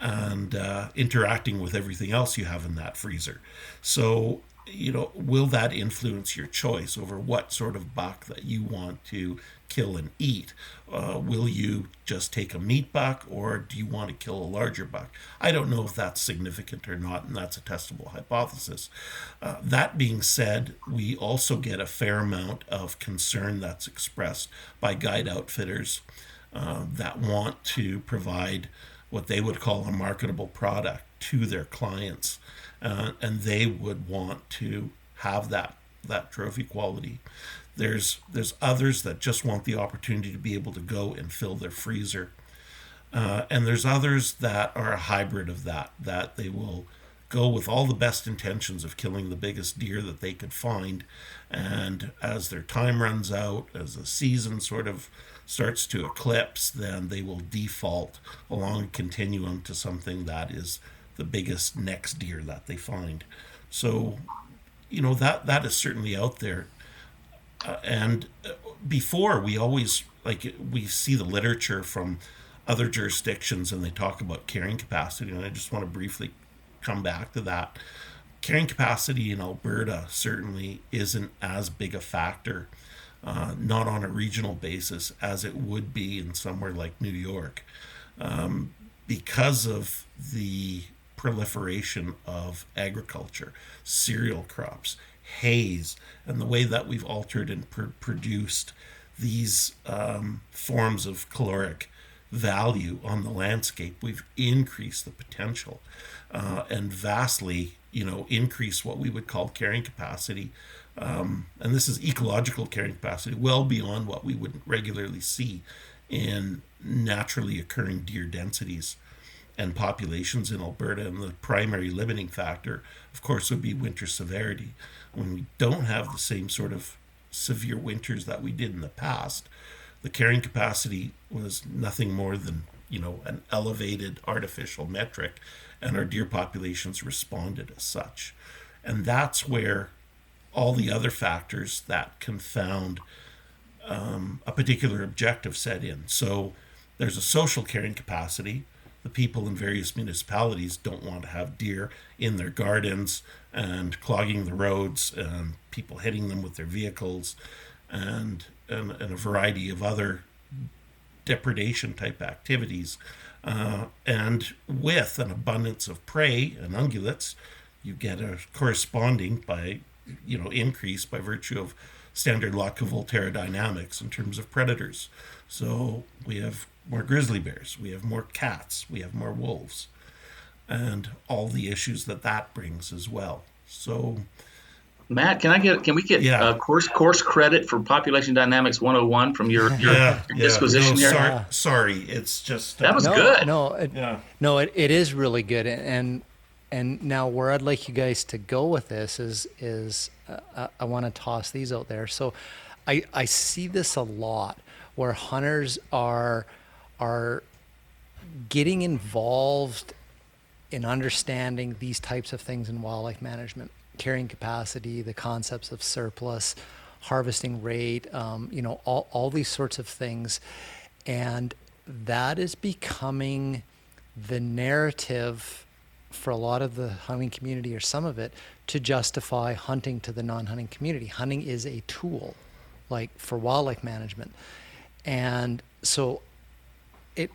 and uh, interacting with everything else you have in that freezer. So you know, will that influence your choice over what sort of buck that you want to kill and eat? Uh, will you just take a meat buck or do you want to kill a larger buck? I don't know if that's significant or not, and that's a testable hypothesis. Uh, that being said, we also get a fair amount of concern that's expressed by guide outfitters uh, that want to provide what they would call a marketable product to their clients uh, and they would want to have that that trophy quality. There's there's others that just want the opportunity to be able to go and fill their freezer, uh, and there's others that are a hybrid of that that they will go with all the best intentions of killing the biggest deer that they could find, and as their time runs out, as the season sort of starts to eclipse, then they will default along a continuum to something that is the biggest next deer that they find. So, you know that that is certainly out there. And uh, before we always like we see the literature from other jurisdictions and they talk about carrying capacity and I just want to briefly come back to that. Carrying capacity in Alberta certainly isn't as big a factor, uh, not on a regional basis, as it would be in somewhere like New York. um, because of the proliferation of agriculture, cereal crops, hays, and the way that we've altered and pr- produced these um, forms of caloric value on the landscape, we've increased the potential uh, and vastly, you know, increased what we would call carrying capacity. Um, and this is ecological carrying capacity, well beyond what we would regularly see in naturally occurring deer densities and populations in Alberta. And the primary limiting factor, of course, would be winter severity. When we don't have the same sort of severe winters that we did in the past, the carrying capacity was nothing more than you know an elevated artificial metric and our deer populations responded as such. And that's where all the other factors that confound um, a particular objective set in. So there's a social carrying capacity the people in various municipalities don't want to have deer in their gardens and clogging the roads and people hitting them with their vehicles and, and, and a variety of other depredation type activities. Uh, and with an abundance of prey and ungulates, you get a corresponding by you know increase by virtue of standard Lotka dynamics in terms of predators. So we have more grizzly bears, we have more cats, we have more wolves, and all the issues that that brings as well. So, Matt, can I get can we get yeah. uh, course course credit for population dynamics 101 from your your, yeah, your disquisition no, here? Sorry, yeah. sorry, it's just uh, that was no, good. No, it, yeah. no, it, it is really good, and and now where I'd like you guys to go with this is is uh, I want to toss these out there. So, I I see this a lot where hunters are are getting involved in understanding these types of things in wildlife management, carrying capacity, the concepts of surplus, harvesting rate, um, you know, all, all these sorts of things. And that is becoming the narrative for a lot of the hunting community or some of it to justify hunting to the non-hunting community. Hunting is a tool like for wildlife management. And so it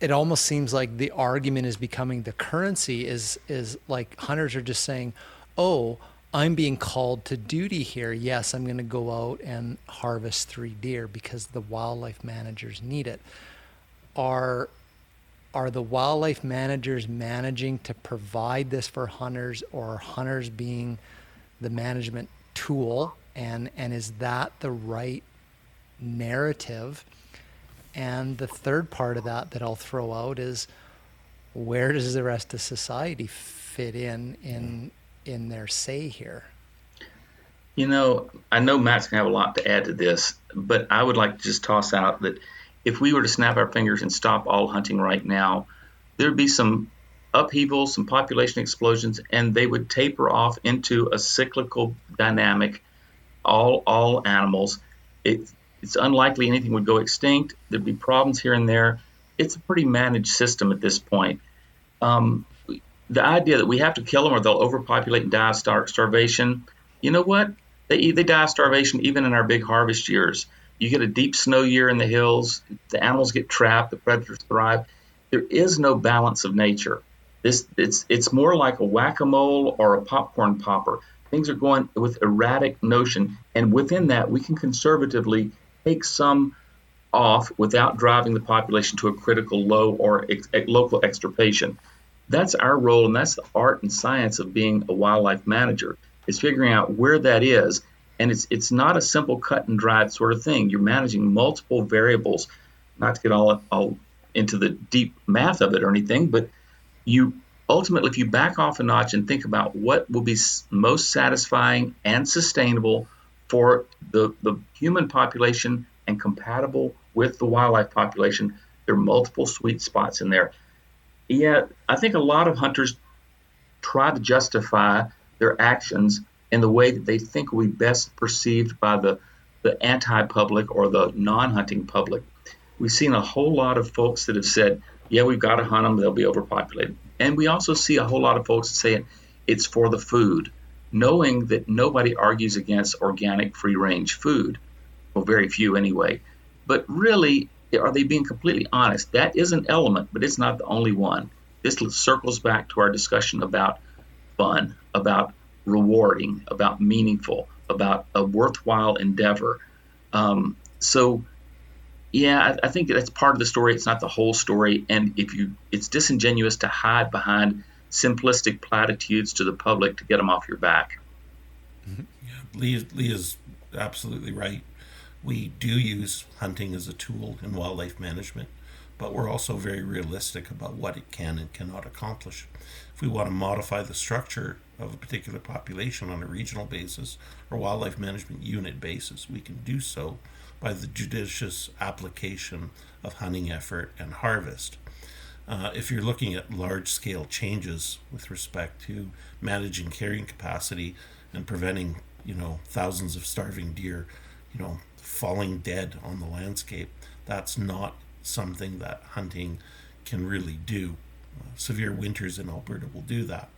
it almost seems like the argument is becoming the currency is is like hunters are just saying, "Oh, I'm being called to duty here. Yes, I'm going to go out and harvest 3 deer because the wildlife managers need it." Are are the wildlife managers managing to provide this for hunters or hunters being the management tool and and is that the right narrative? And the third part of that that I'll throw out is where does the rest of society fit in in in their say here? You know, I know Matt's gonna have a lot to add to this, but I would like to just toss out that if we were to snap our fingers and stop all hunting right now, there'd be some upheaval, some population explosions, and they would taper off into a cyclical dynamic. All all animals. It, it's unlikely anything would go extinct. There'd be problems here and there. It's a pretty managed system at this point. Um, the idea that we have to kill them or they'll overpopulate and die of star- starvation, you know what? They, they die of starvation even in our big harvest years. You get a deep snow year in the hills, the animals get trapped, the predators thrive. There is no balance of nature. This it's it's more like a whack-a-mole or a popcorn popper. Things are going with erratic notion, and within that, we can conservatively take some off without driving the population to a critical low or ex- local extirpation. That's our role, and that's the art and science of being a wildlife manager. Is figuring out where that is, and it's it's not a simple cut and dried sort of thing. You're managing multiple variables, not to get all all into the deep math of it or anything, but you ultimately, if you back off a notch and think about what will be most satisfying and sustainable for the, the human population and compatible with the wildlife population. There are multiple sweet spots in there. Yet, I think a lot of hunters try to justify their actions in the way that they think will be best perceived by the, the anti public or the non hunting public. We've seen a whole lot of folks that have said, yeah, we've got to hunt them, they'll be overpopulated. And we also see a whole lot of folks saying it's for the food knowing that nobody argues against organic free range food, well, very few anyway. But really, are they being completely honest? That is an element, but it's not the only one. This circles back to our discussion about fun, about rewarding, about meaningful, about a worthwhile endeavor. Um, so, yeah, I, I, think that's part of the story. It's not the whole story, and if you, it's disingenuous to hide behind simplistic platitudes to the public to get them off your back. Mm-hmm. Yeah, Lee, Lee is absolutely right. We do use hunting as a tool in wildlife management, but we're also very realistic about what it can and cannot accomplish. If we want to modify the structure of a particular population on a regional basis or wildlife management unit basis, we can do so by the judicious application of hunting effort and harvest. Uh, if you're looking at large scale changes with respect to managing carrying capacity and preventing, you know, thousands of starving deer, you know, falling dead on the landscape, that's not something that hunting can really do. Uh, severe winters in Alberta will do that.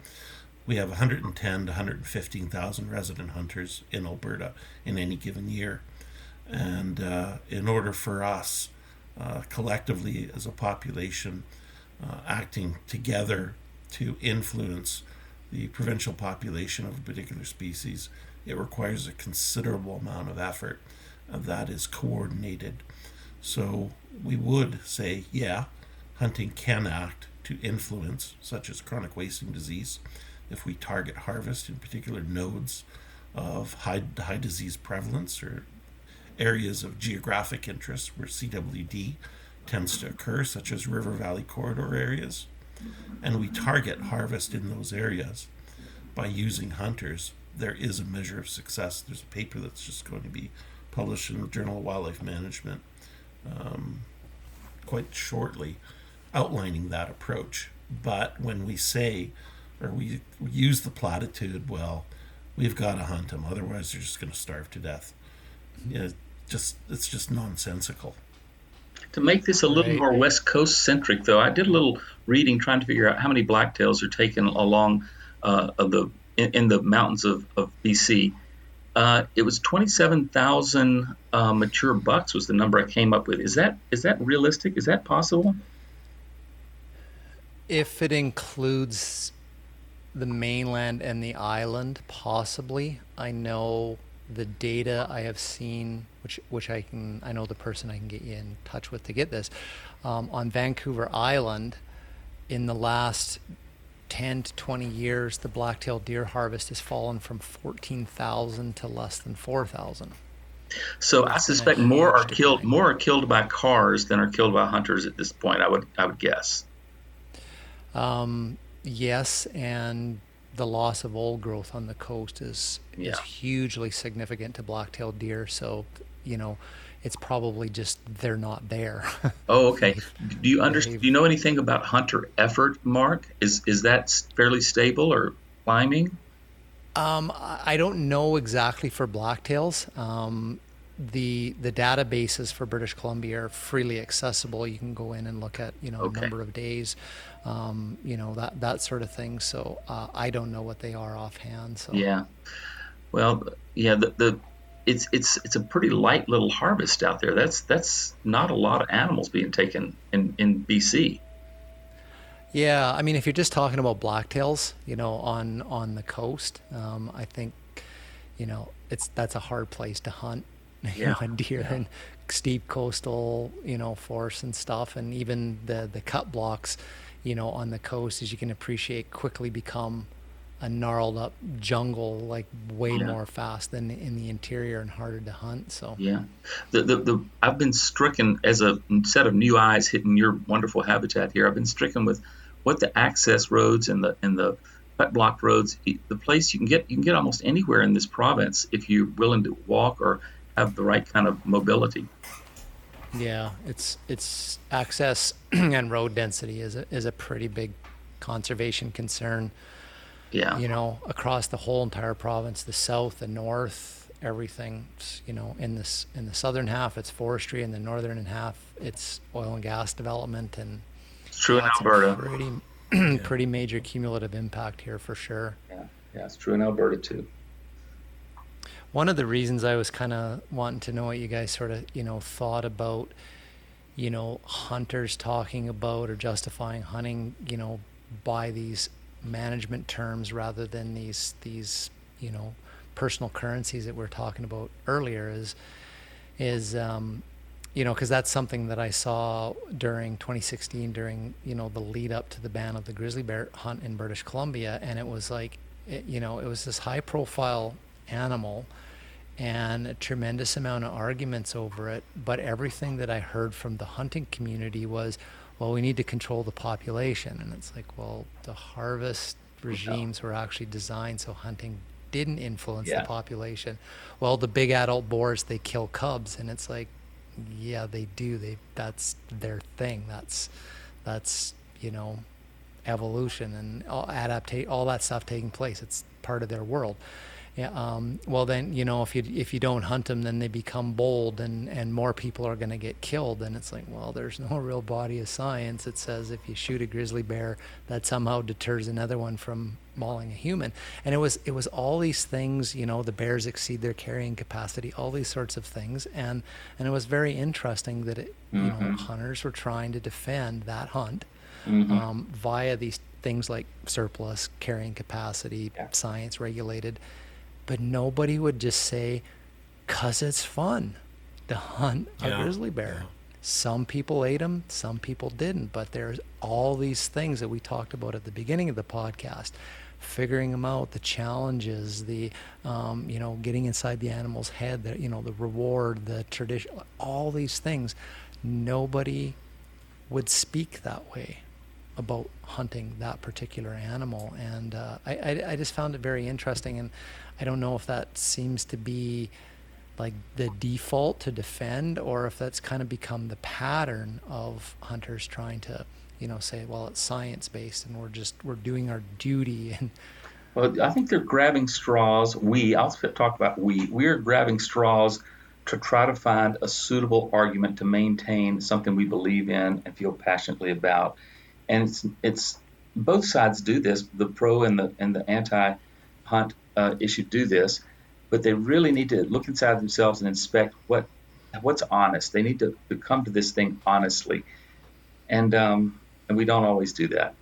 We have 110 to 115,000 resident hunters in Alberta in any given year. And uh, in order for us, uh, collectively as a population, uh, acting together to influence the provincial population of a particular species, it requires a considerable amount of effort that is coordinated. So we would say, yeah, hunting can act to influence, such as chronic wasting disease, if we target harvest in particular nodes of high, high disease prevalence or areas of geographic interest where CWD tends to occur, such as river valley corridor areas. And we target harvest in those areas by using hunters. There is a measure of success. There's a paper that's just going to be published in the Journal of Wildlife Management um, quite shortly outlining that approach. But when we say, or we, we use the platitude, well, we've got to hunt them, otherwise they're just going to starve to death. Yeah, just it's just nonsensical. To make this a little right. more West Coast centric, though, I did a little reading trying to figure out how many blacktails are taken along uh, of the in, in, the mountains of, of BC. Uh, it was 27,000 uh, mature bucks was the number I came up with. Is that is that realistic? Is that possible? If it includes the mainland and the island, possibly. I know the data I have seen, which which I can, I know the person I can get you in touch with to get this, um, on Vancouver Island, in the last 10 to 20 years, the black-tailed deer harvest has fallen from 14,000 to less than 4,000. So I suspect more are killed more are killed by cars than are killed by hunters at this point. I would I would guess. Um, yes, and the loss of old growth on the coast is yeah. is hugely significant to black-tailed deer. So, you know, it's probably just they're not there. oh, okay. Do you understand? Do you know anything about hunter effort, Mark? Is is that fairly stable or climbing? Um, I don't know exactly for blacktails. Um, the the databases for British Columbia are freely accessible. You can go in and look at you know okay. a number of days um, you know that that sort of thing. So uh, I don't know what they are offhand. So yeah, well, yeah, the, the it's it's it's a pretty light little harvest out there. That's that's not a lot of animals being taken in in BC. Yeah, I mean, if you're just talking about blacktails, you know, on on the coast, um, I think, you know, it's that's a hard place to hunt. You yeah. know, and deer yeah. and steep coastal, you know, forests and stuff, and even the the cut blocks you know, on the coast, as you can appreciate, quickly become a gnarled up jungle, like way yeah. more fast than in the interior and harder to hunt. So yeah, the, the the I've been stricken as a set of new eyes hitting your wonderful habitat here. I've been stricken with what the access roads and the and the cut block roads, the place you can get you can get almost anywhere in this province if you're willing to walk or have the right kind of mobility. Yeah, it's it's access and road density is a, is a pretty big conservation concern. Yeah, you know, across the whole entire province, the south, the north, everything. You know, in this in the southern half, it's forestry, in the northern half, it's oil and gas development, and it's true in Alberta. Pretty, pretty major cumulative impact here for sure. Yeah, yeah, it's true in Alberta too one of the reasons I was kind of wanting to know what you guys sort of, you know, thought about, you know, hunters talking about or justifying hunting, you know, by these management terms rather than these these you know personal currencies that we are talking about earlier is is um, you know because that's something that I saw during 2016 during you know the lead up to the ban of the grizzly bear hunt in British Columbia. And it was like it, you know it was this high profile animal and a tremendous amount of arguments over it. But everything that I heard from the hunting community was well, we need to control the population. And it's like, well, the harvest regimes were actually designed so hunting didn't influence yeah. the population. Well, the big adult boars, they kill cubs. And it's like, yeah, they do. They That's their thing. That's, that's you know, evolution and all, adaptate, all that stuff taking place. It's part of their world. Yeah, um, well then you know if you if you don't hunt them then they become bold and and more people are going to get killed and it's like well there's no real body of science that says if you shoot a grizzly bear that somehow deters another one from mauling a human and it was it was all these things you know the bears exceed their carrying capacity all these sorts of things and and it was very interesting that it mm-hmm. you know mm-hmm. hunters were trying to defend that hunt mm-hmm. um, via these things like surplus carrying capacity yeah. science regulated but nobody would just say, "Cause it's fun to hunt a yeah. grizzly bear." Yeah. Some people ate them, some people didn't. But there's all these things that we talked about at the beginning of the podcast figuring them out, the challenges, the um, you know getting inside the animal's head, the you know the reward, the tradition, all these things. Nobody would speak that way about hunting that particular animal, and uh, I, I, I just found it very interesting. And I don't know if that seems to be like the default to defend or if that's kind of become the pattern of hunters trying to you know say well it's science based and we're just we're doing our duty and well i think they're grabbing straws. We i'll talk about we. We're grabbing straws to try to find a suitable argument to maintain something we believe in and feel passionately about. And it's it's both sides do this the pro and the and the anti hunt uh, issue do this, but they really need to look inside themselves and inspect what what's honest. They need to, to come to this thing honestly, and um, and we don't always do that.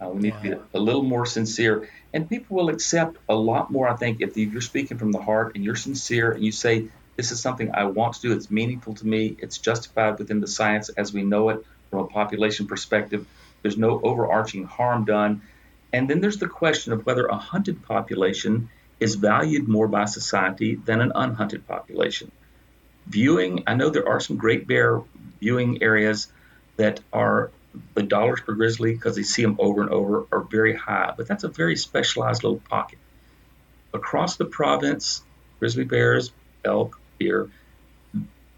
Uh, we need yeah. to be a little more sincere, and people will accept a lot more. I think if you're speaking from the heart and you're sincere and you say this is something I want to do, it's meaningful to me, it's justified within the science as we know it from a population perspective. There's no overarching harm done and then there's the question of whether a hunted population is valued more by society than an unhunted population. Viewing, I know there are some great bear viewing areas that are the dollars per grizzly because they see them over and over are very high, but that's a very specialized little pocket. Across the province, grizzly bears, elk, deer,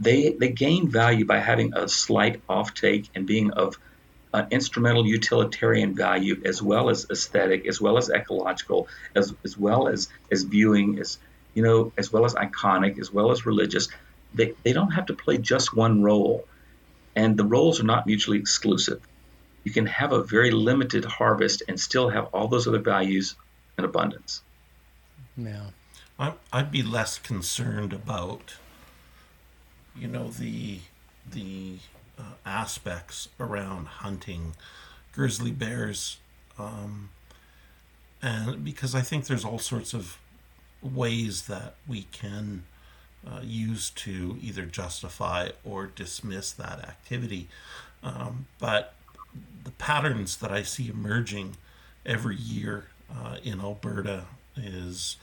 they they gain value by having a slight offtake and being of uh, instrumental utilitarian value as well as aesthetic, as well as ecological, as, as well as, as viewing, as you know, as well as iconic, as well as religious. They, they don't have to play just one role. And the roles are not mutually exclusive. You can have a very limited harvest and still have all those other values in abundance. Yeah. I'd be less concerned about, you know, the the uh, aspects around hunting grizzly bears. Um, and because I think there's all sorts of ways that we can uh, use to either justify or dismiss that activity. Um, but the patterns that I see emerging every year uh, in Alberta is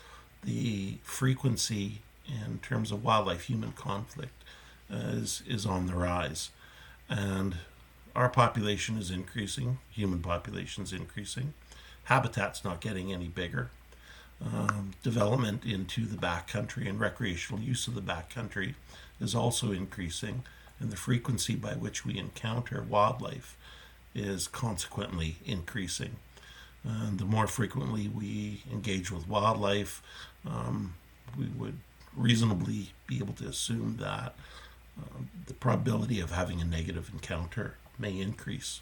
the frequency in terms of wildlife human conflict uh, is, is on the rise and our population is increasing, human population is increasing, habitat's not getting any bigger. Um, development into the backcountry and recreational use of the backcountry is also increasing, and the frequency by which we encounter wildlife is consequently increasing. And the more frequently we engage with wildlife, um, we would reasonably be able to assume that the probability of having a negative encounter may increase.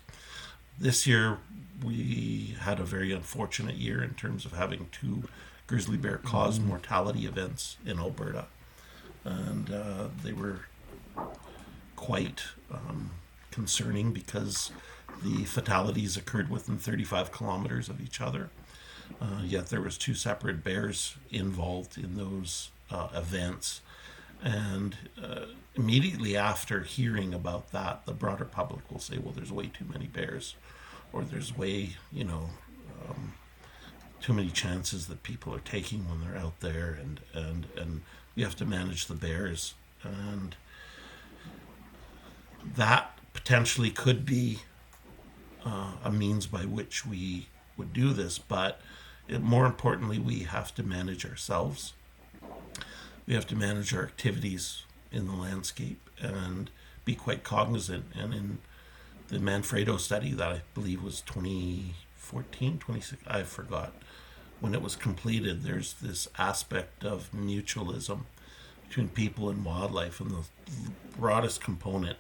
This year, we had a very unfortunate year in terms of having two grizzly bear caused mm. mortality events in Alberta. And uh, they were quite um, concerning because the fatalities occurred within 35 kilometers of each other. Uh, yet there was two separate bears involved in those uh, events. And uh, immediately after hearing about that, the broader public will say, well, there's way too many bears, or there's way, you know, um, too many chances that people are taking when they're out there, and, and, and you have to manage the bears. And that potentially could be uh, a means by which we would do this, but it, more importantly, we have to manage ourselves. We have to manage our activities in the landscape and be quite cognizant. And in the Manfredo study that I believe was 2014, 26, I forgot when it was completed, there's this aspect of mutualism between people and wildlife, and the broadest component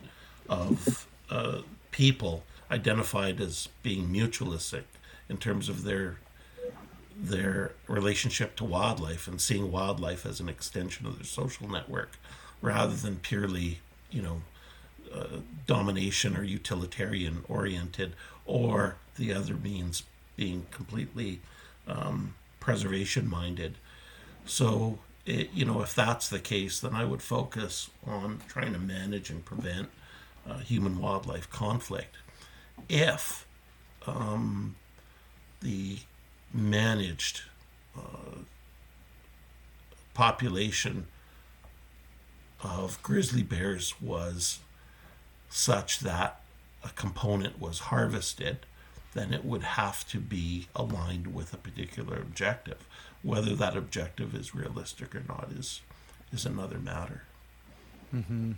of uh, people identified as being mutualistic in terms of their their relationship to wildlife and seeing wildlife as an extension of their social network rather than purely you know uh, domination or utilitarian oriented or the other means being completely um, preservation minded. So it, you know if that's the case then i would focus on trying to manage and prevent uh, human wildlife conflict. If um, the managed uh, population of grizzly bears was such that a component was harvested, then it would have to be aligned with a particular objective. Whether that objective is realistic or not is is another matter. Mm-hmm.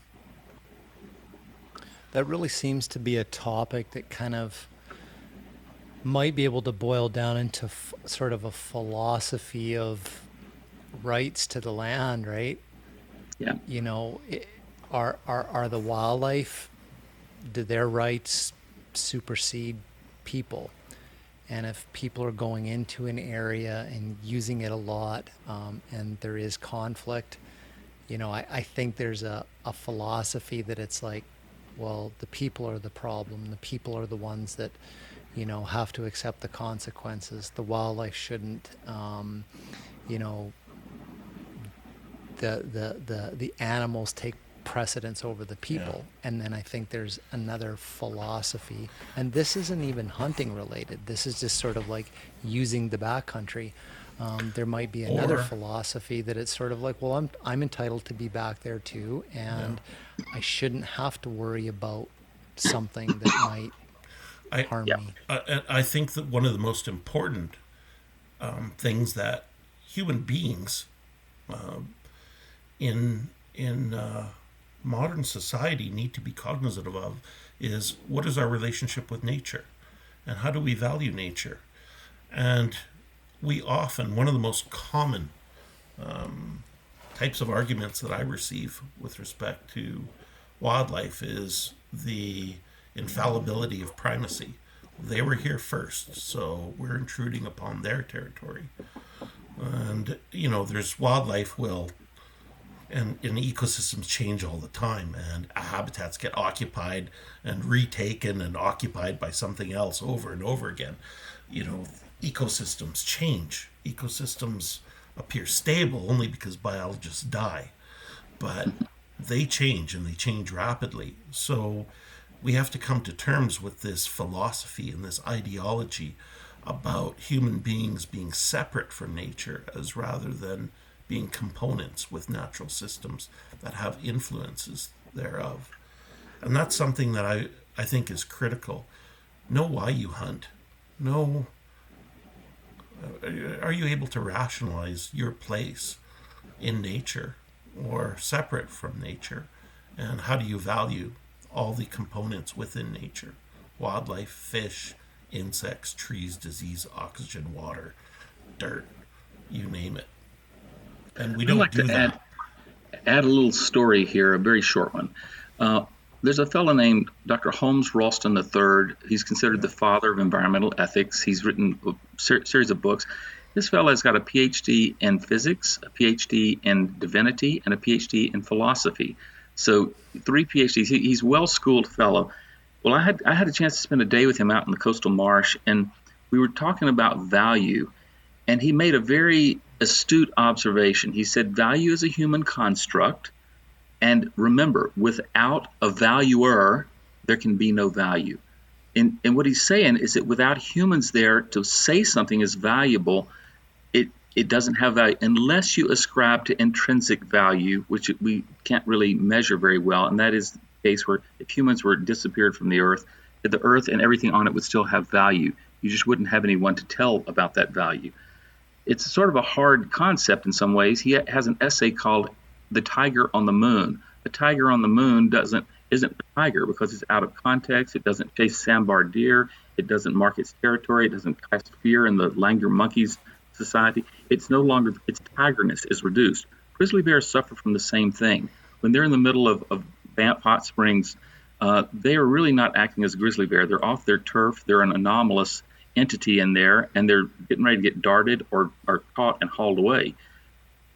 That really seems to be a topic that kind of might be able to boil down into f- sort of a philosophy of rights to the land, right? Yeah. You know, it, are are are the wildlife do their rights supersede people? And if people are going into an area and using it a lot, um, and there is conflict, you know, I, I think there's a, a philosophy that it's like, well, the people are the problem. The people are the ones that you know, have to accept the consequences. The wildlife shouldn't, um, you know, the, the, the, the animals take precedence over the people. Yeah. And then I think there's another philosophy, and this isn't even hunting related. This is just sort of like using the backcountry. Um, there might be another or, philosophy that it's sort of like, well, I'm I'm entitled to be back there too, and yeah. I shouldn't have to worry about something that might I, harmony. I, I think that one of the most important um, things that human beings uh, in in uh, modern society need to be cognizant of is what is our relationship with nature, and how do we value nature, and we often one of the most common um, types of arguments that I receive with respect to wildlife is the infallibility of primacy. They were here first, so we're intruding upon their territory. And, you know, there's wildlife will, and, and ecosystems change all the time, and habitats get occupied and retaken and occupied by something else over and over again. You know, ecosystems change. Ecosystems appear stable only because biologists die, but they change and they change rapidly. So, we have to come to terms with this philosophy and this ideology about human beings being separate from nature as rather than being components with natural systems that have influences thereof. And that's something that I, I think is critical. Know why you hunt. Know uh, are you able to rationalize your place in nature or separate from nature? And how do you value all the components within nature wildlife, fish, insects, trees, disease, oxygen, water, dirt, you name it. And we don't like do to that. Add, add a little story here, a very short one. Uh, there's a fellow named Dr. Holmes Rolston III. He's considered the father of environmental ethics. He's written a ser- series of books. This fellow has got a PhD in physics, a PhD in divinity, and a PhD in philosophy. So three PhDs. He, he's well schooled fellow. Well, I had I had a chance to spend a day with him out in the coastal marsh, and we were talking about value, and he made a very astute observation. He said value is a human construct, and remember, without a valuer, there can be no value. And, and what he's saying is that without humans there to say something is valuable, it it doesn't have value unless you ascribe to intrinsic value, which we can't really measure very well. And that is the case where if humans were disappeared from the earth, the earth and everything on it would still have value. You just wouldn't have anyone to tell about that value. It's sort of a hard concept in some ways. He has an essay called "The Tiger on the Moon." The tiger on the moon doesn't isn't a tiger because it's out of context. It doesn't chase sambar deer. It doesn't mark its territory. It doesn't cast fear in the langur monkeys society. It's no longer its tigerness is reduced. Grizzly bears suffer from the same thing. When they're in the middle of, of Banff Hot Springs, uh, they are really not acting as a grizzly bear. They're off their turf. They're an anomalous entity in there, and they're getting ready to get darted or are caught and hauled away.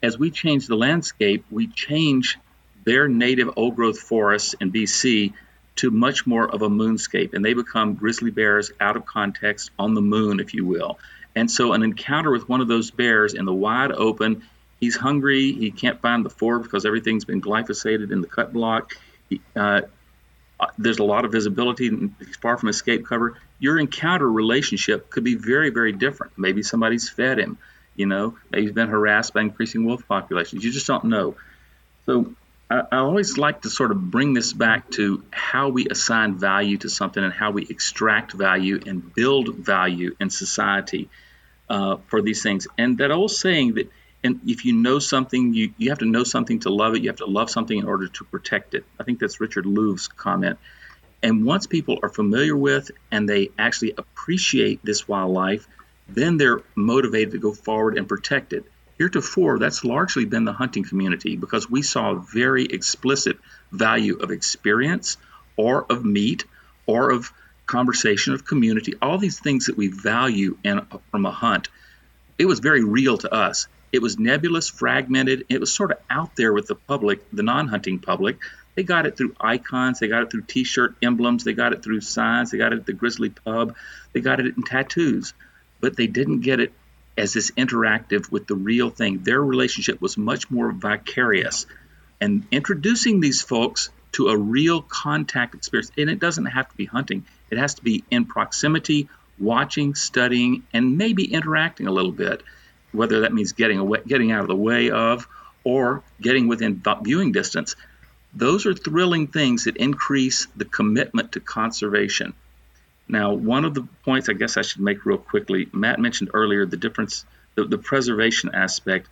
As we change the landscape, we change their native old growth forests in BC to much more of a moonscape, and they become grizzly bears out of context on the moon, if you will. And so, an encounter with one of those bears in the wide open, he's hungry, he can't find the ford because everything's been glyphosated in the cut block. He, uh, there's a lot of visibility, he's far from escape cover. Your encounter relationship could be very, very different. Maybe somebody's fed him, you know, maybe he's been harassed by increasing wolf populations. You just don't know. So, I always like to sort of bring this back to how we assign value to something and how we extract value and build value in society uh, for these things. And that old saying that and if you know something, you, you have to know something to love it. You have to love something in order to protect it. I think that's Richard Louv's comment. And once people are familiar with and they actually appreciate this wildlife, then they're motivated to go forward and protect it. Heretofore, that's largely been the hunting community because we saw a very explicit value of experience or of meat or of conversation, of community, all these things that we value in, from a hunt. It was very real to us. It was nebulous, fragmented. It was sort of out there with the public, the non hunting public. They got it through icons, they got it through t shirt emblems, they got it through signs, they got it at the Grizzly Pub, they got it in tattoos, but they didn't get it as this interactive with the real thing. Their relationship was much more vicarious. And introducing these folks to a real contact experience, and it doesn't have to be hunting, it has to be in proximity, watching, studying, and maybe interacting a little bit, whether that means getting away, getting out of the way of or getting within viewing distance. Those are thrilling things that increase the commitment to conservation. Now, one of the points I guess I should make real quickly, Matt mentioned earlier the difference, the, the preservation aspect.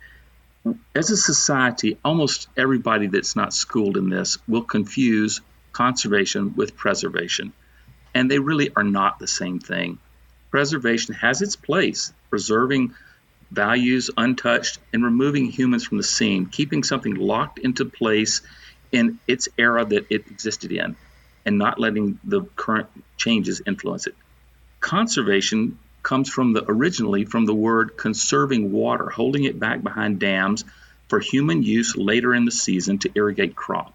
As a society, almost everybody that's not schooled in this will confuse conservation with preservation. And they really are not the same thing. Preservation has its place, preserving values untouched and removing humans from the scene, keeping something locked into place in its era that it existed in and not letting the current changes influence it. Conservation comes from the originally from the word conserving water, holding it back behind dams for human use later in the season to irrigate crop.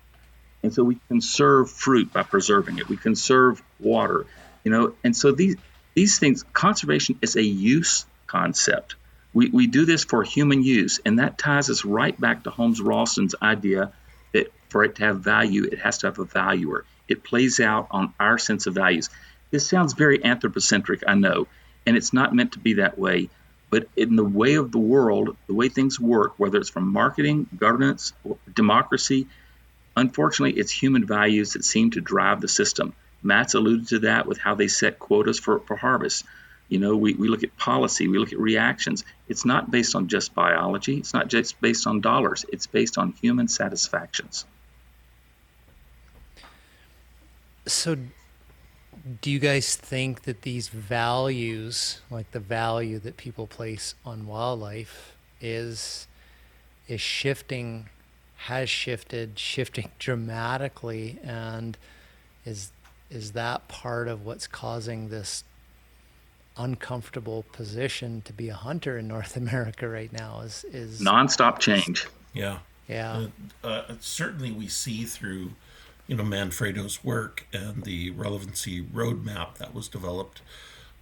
And so we conserve fruit by preserving it. We conserve water, you know. And so these these things, conservation is a use concept. We, we do this for human use, and that ties us right back to Holmes Rolston's idea that for it to have value, it has to have a valuer it plays out on our sense of values. This sounds very anthropocentric, I know, and it's not meant to be that way. But in the way of the world, the way things work, whether it's from marketing, governance, democracy, unfortunately, it's human values that seem to drive the system. Matt's alluded to that with how they set quotas for, for harvest. You know, we, we look at policy, we look at reactions. It's not based on just biology, it's not just based on dollars, it's based on human satisfactions. So, do you guys think that these values, like the value that people place on wildlife, is is shifting, has shifted, shifting dramatically, and is is that part of what's causing this uncomfortable position to be a hunter in North America right now? Is is nonstop change. Yeah. Yeah. Uh, certainly, we see through, you know, Manfredo's work and the relevancy roadmap that was developed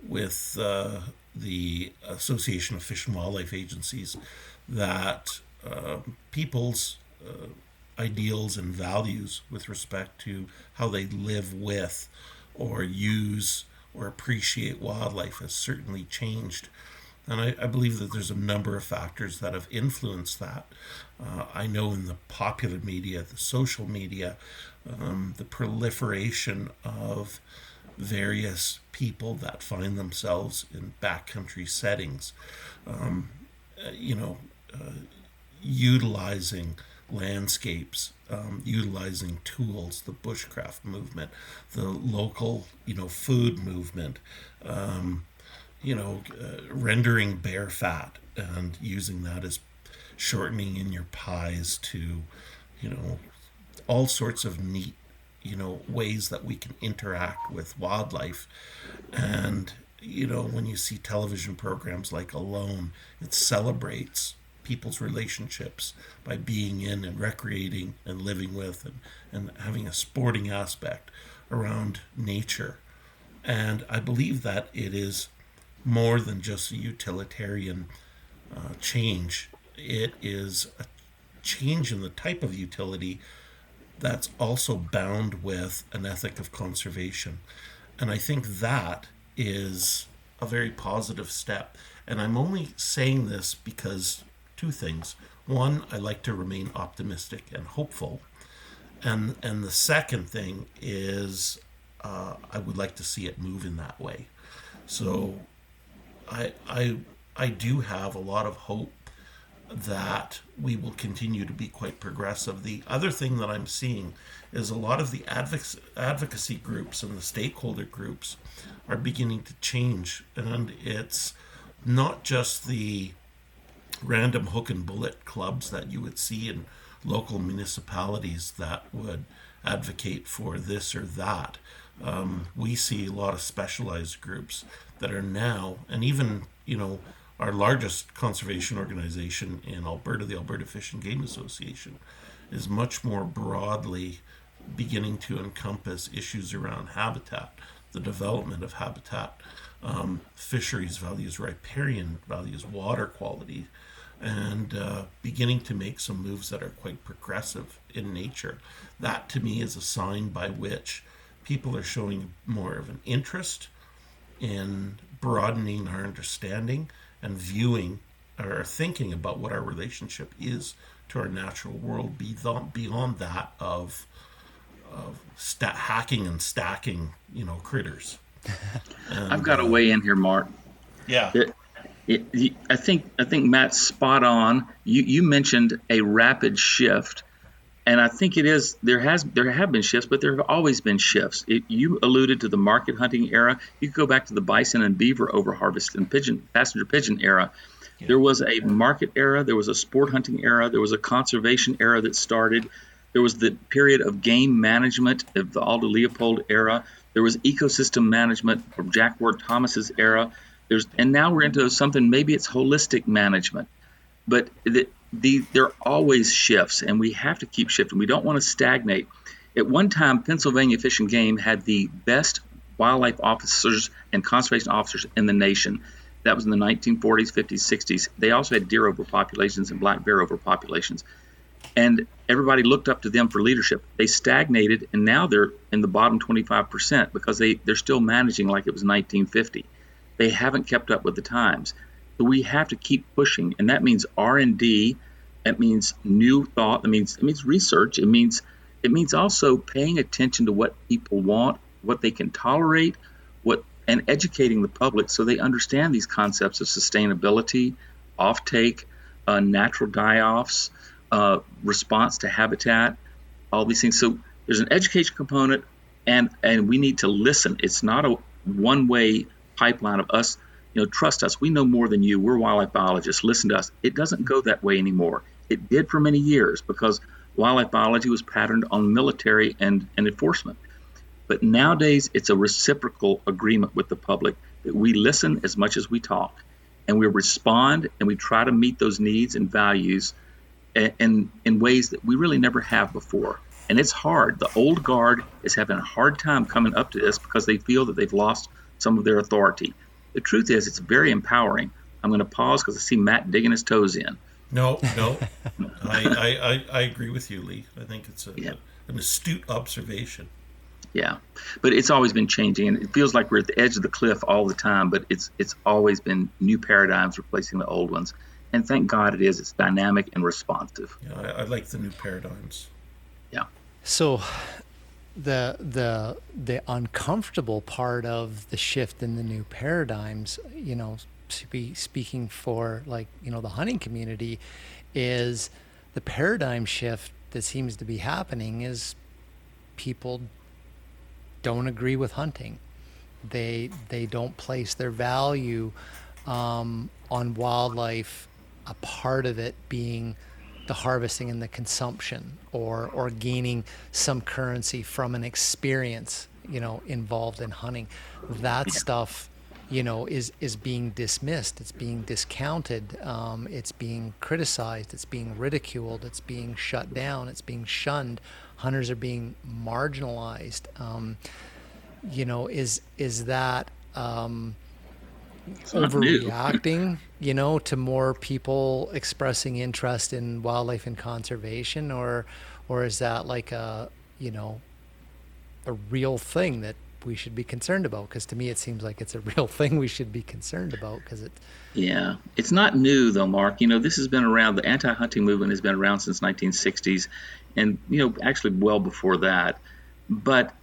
with uh, the Association of Fish and Wildlife Agencies that uh, people's uh, ideals and values with respect to how they live with or use or appreciate wildlife has certainly changed. And I, I, believe that there's a number of factors that have influenced that. Uh, I know in the popular media, the social media, um, the proliferation of various people that find themselves in backcountry settings, um, uh, you know, uh, utilizing landscapes, um, utilizing tools, the bushcraft movement, the local, you know, food movement, um, you know, uh, rendering bear fat and using that as shortening in your pies to, you know, all sorts of neat, you know, ways that we can interact with wildlife. And, you know, when you see television programs like Alone, it celebrates people's relationships by being in and recreating and living with and, and having a sporting aspect around nature. And I believe that it is more than just a utilitarian uh, change, it is a change in the type of utility that's also bound with an ethic of conservation. And I think that is a very positive step. And I'm only saying this because two things. One, I like to remain optimistic and hopeful. And, and the second thing is uh, I would like to see it move in that way. So I, I, I do have a lot of hope that we will continue to be quite progressive. The other thing that I'm seeing is a lot of the advocacy groups and the stakeholder groups are beginning to change. And it's not just the random hook and bullet clubs that you would see in local municipalities that would advocate for this or that. Um, we see a lot of specialized groups that are now, and even, you know, our largest conservation organization in Alberta, the Alberta Fish and Game Association, is much more broadly beginning to encompass issues around habitat, the development of habitat, um, fisheries values, riparian values, water quality, and uh, beginning to make some moves that are quite progressive in nature. That to me is a sign by which people are showing more of an interest in broadening our understanding and viewing or thinking about what our relationship is to our natural world beyond, beyond that of, of sta- hacking and stacking, you know, critters. And, I've got to uh, weigh in here, Mark. Yeah. It, it, I think I think Matt's spot on. You you mentioned a rapid shift, and I think it is there has there have been shifts, but there have always been shifts. It, you alluded to the market hunting era. You could go back to the bison and beaver overharvest and pigeon passenger pigeon era. Yeah. There was a market era. There was a sport hunting era. There was a conservation era that started. There was the period of game management of the Aldo Leopold era. There was ecosystem management from Jack Ward Thomas's era. There's and now we're into something maybe it's holistic management, but the, the there are always shifts, and we have to keep shifting. We don't want to stagnate. At one time, Pennsylvania Fish and Game had the best wildlife officers and conservation officers in the nation. That was in the 1940s, 50s, 60s. They also had deer overpopulations and black bear overpopulations. And everybody looked up to them for leadership. They stagnated, and now they're in the bottom 25% because they, they're still managing like it was 1950 they haven't kept up with the times. So we have to keep pushing, and that means R and D. That means new thought. That means it means research. It means it means also paying attention to what people want, what they can tolerate, what and educating the public so they understand these concepts of sustainability, offtake, uh, natural die-offs, uh, response to habitat, all these things. So there's an education component, and and we need to listen. It's not a one-way pipeline of us, you know, trust us. We know more than you. We're wildlife biologists. Listen to us. It doesn't go that way anymore. It did for many years because wildlife biology was patterned on military and, and enforcement. But nowadays, it's a reciprocal agreement with the public that we listen as much as we talk, and we respond and we try to meet those needs and values in in ways that we really never have before. And it's hard. The old guard is having a hard time coming up to this because they feel that they've lost some of their authority. The truth is, it's very empowering. I'm going to pause because I see Matt digging his toes in. No, no, I, I, I, I, agree with you, Lee. I think it's a, yeah. an astute observation. Yeah, but it's always been changing, and it feels like we're at the edge of the cliff all the time. But it's it's always been new paradigms replacing the old ones, and thank God it is. It's dynamic and responsive. Yeah, I, I like the new paradigms. Yeah. So, the the the uncomfortable part of the shift in the new paradigms, you know, be speaking for like you know the hunting community, is the paradigm shift that seems to be happening is people don't agree with hunting. They they don't place their value um, on wildlife. A part of it being the harvesting and the consumption, or or gaining some currency from an experience, you know, involved in hunting. That stuff, you know, is is being dismissed. It's being discounted. Um, it's being criticized. It's being ridiculed. It's being shut down. It's being shunned. Hunters are being marginalized. Um, you know, is is that um, overreacting? You know, to more people expressing interest in wildlife and conservation, or or is that like a you know a real thing that we should be concerned about? Because to me, it seems like it's a real thing we should be concerned about because it. Yeah, it's not new though, Mark. You know, this has been around. The anti-hunting movement has been around since 1960s, and you know, actually well before that. But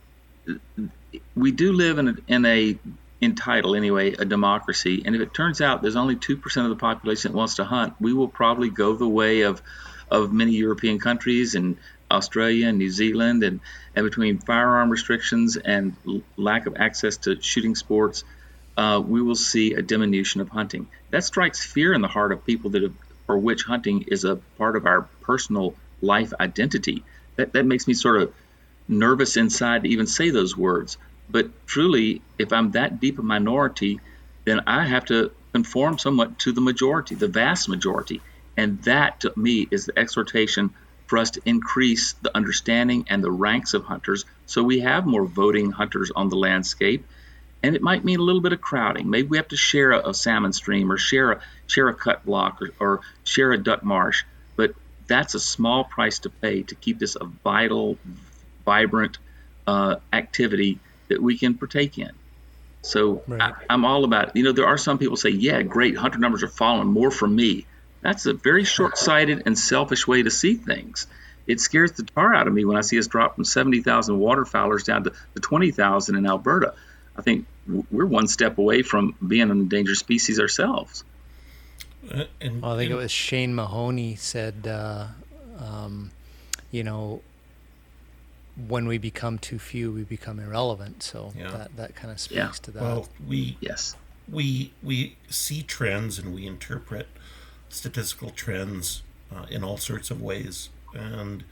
we do live in a, in a in title anyway a democracy. And if it turns out there's only 2% of the population that wants to hunt we will probably go the way of of many european countries and australia and new zealand and, and between firearm restrictions and lack of access to shooting sports uh, we will see a diminution of hunting. That strikes fear in the heart of people that have, for which hunting is a part of our personal life identity. That, that makes me sort of nervous inside to even say those words. But truly, if I'm that deep a minority, then I have to conform somewhat to the majority, the vast majority. And that, to me, is the exhortation for us to increase the understanding and the ranks of hunters so we have more voting hunters on the landscape. And it might mean a little bit of crowding. Maybe we have to share a, a salmon stream or share a, share a cut block or, or share a duck marsh. But that's a small price to pay to keep this a vital, vibrant uh, activity that we can partake in. So right. I, am all about it. You know, there are some people say, yeah, great, hunter numbers are falling, more for me. That's a very short sighted and selfish way to see things. It scares the tar out of me when I see us drop from 70,000 waterfowlers down to, to 20,000 in Alberta. I think we're one step away from being an endangered species ourselves. Uh, and, well, I think and, it was Shane Mahoney said, uh, um, you know, when we become too few, we become irrelevant. So yeah. that, that kind of speaks yeah. to that. Well, we yes we we see trends and we interpret statistical trends uh, in all sorts of ways. And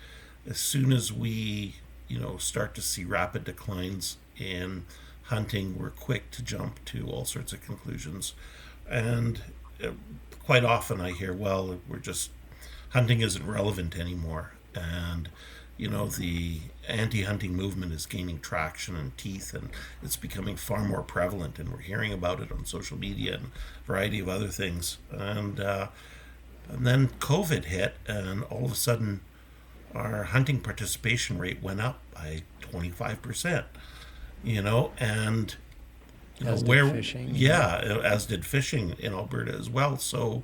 as soon as we you know start to see rapid declines in hunting, we're quick to jump to all sorts of conclusions. And uh, quite often I hear, well, we're just hunting isn't relevant anymore, and you know the anti-hunting movement is gaining traction and teeth and it's becoming far more prevalent and we're hearing about it on social media and a variety of other things. And uh, and then covid hit and all of a sudden our hunting participation rate went up by 25% you know and you know where fishing, yeah, yeah as did fishing in alberta as well. So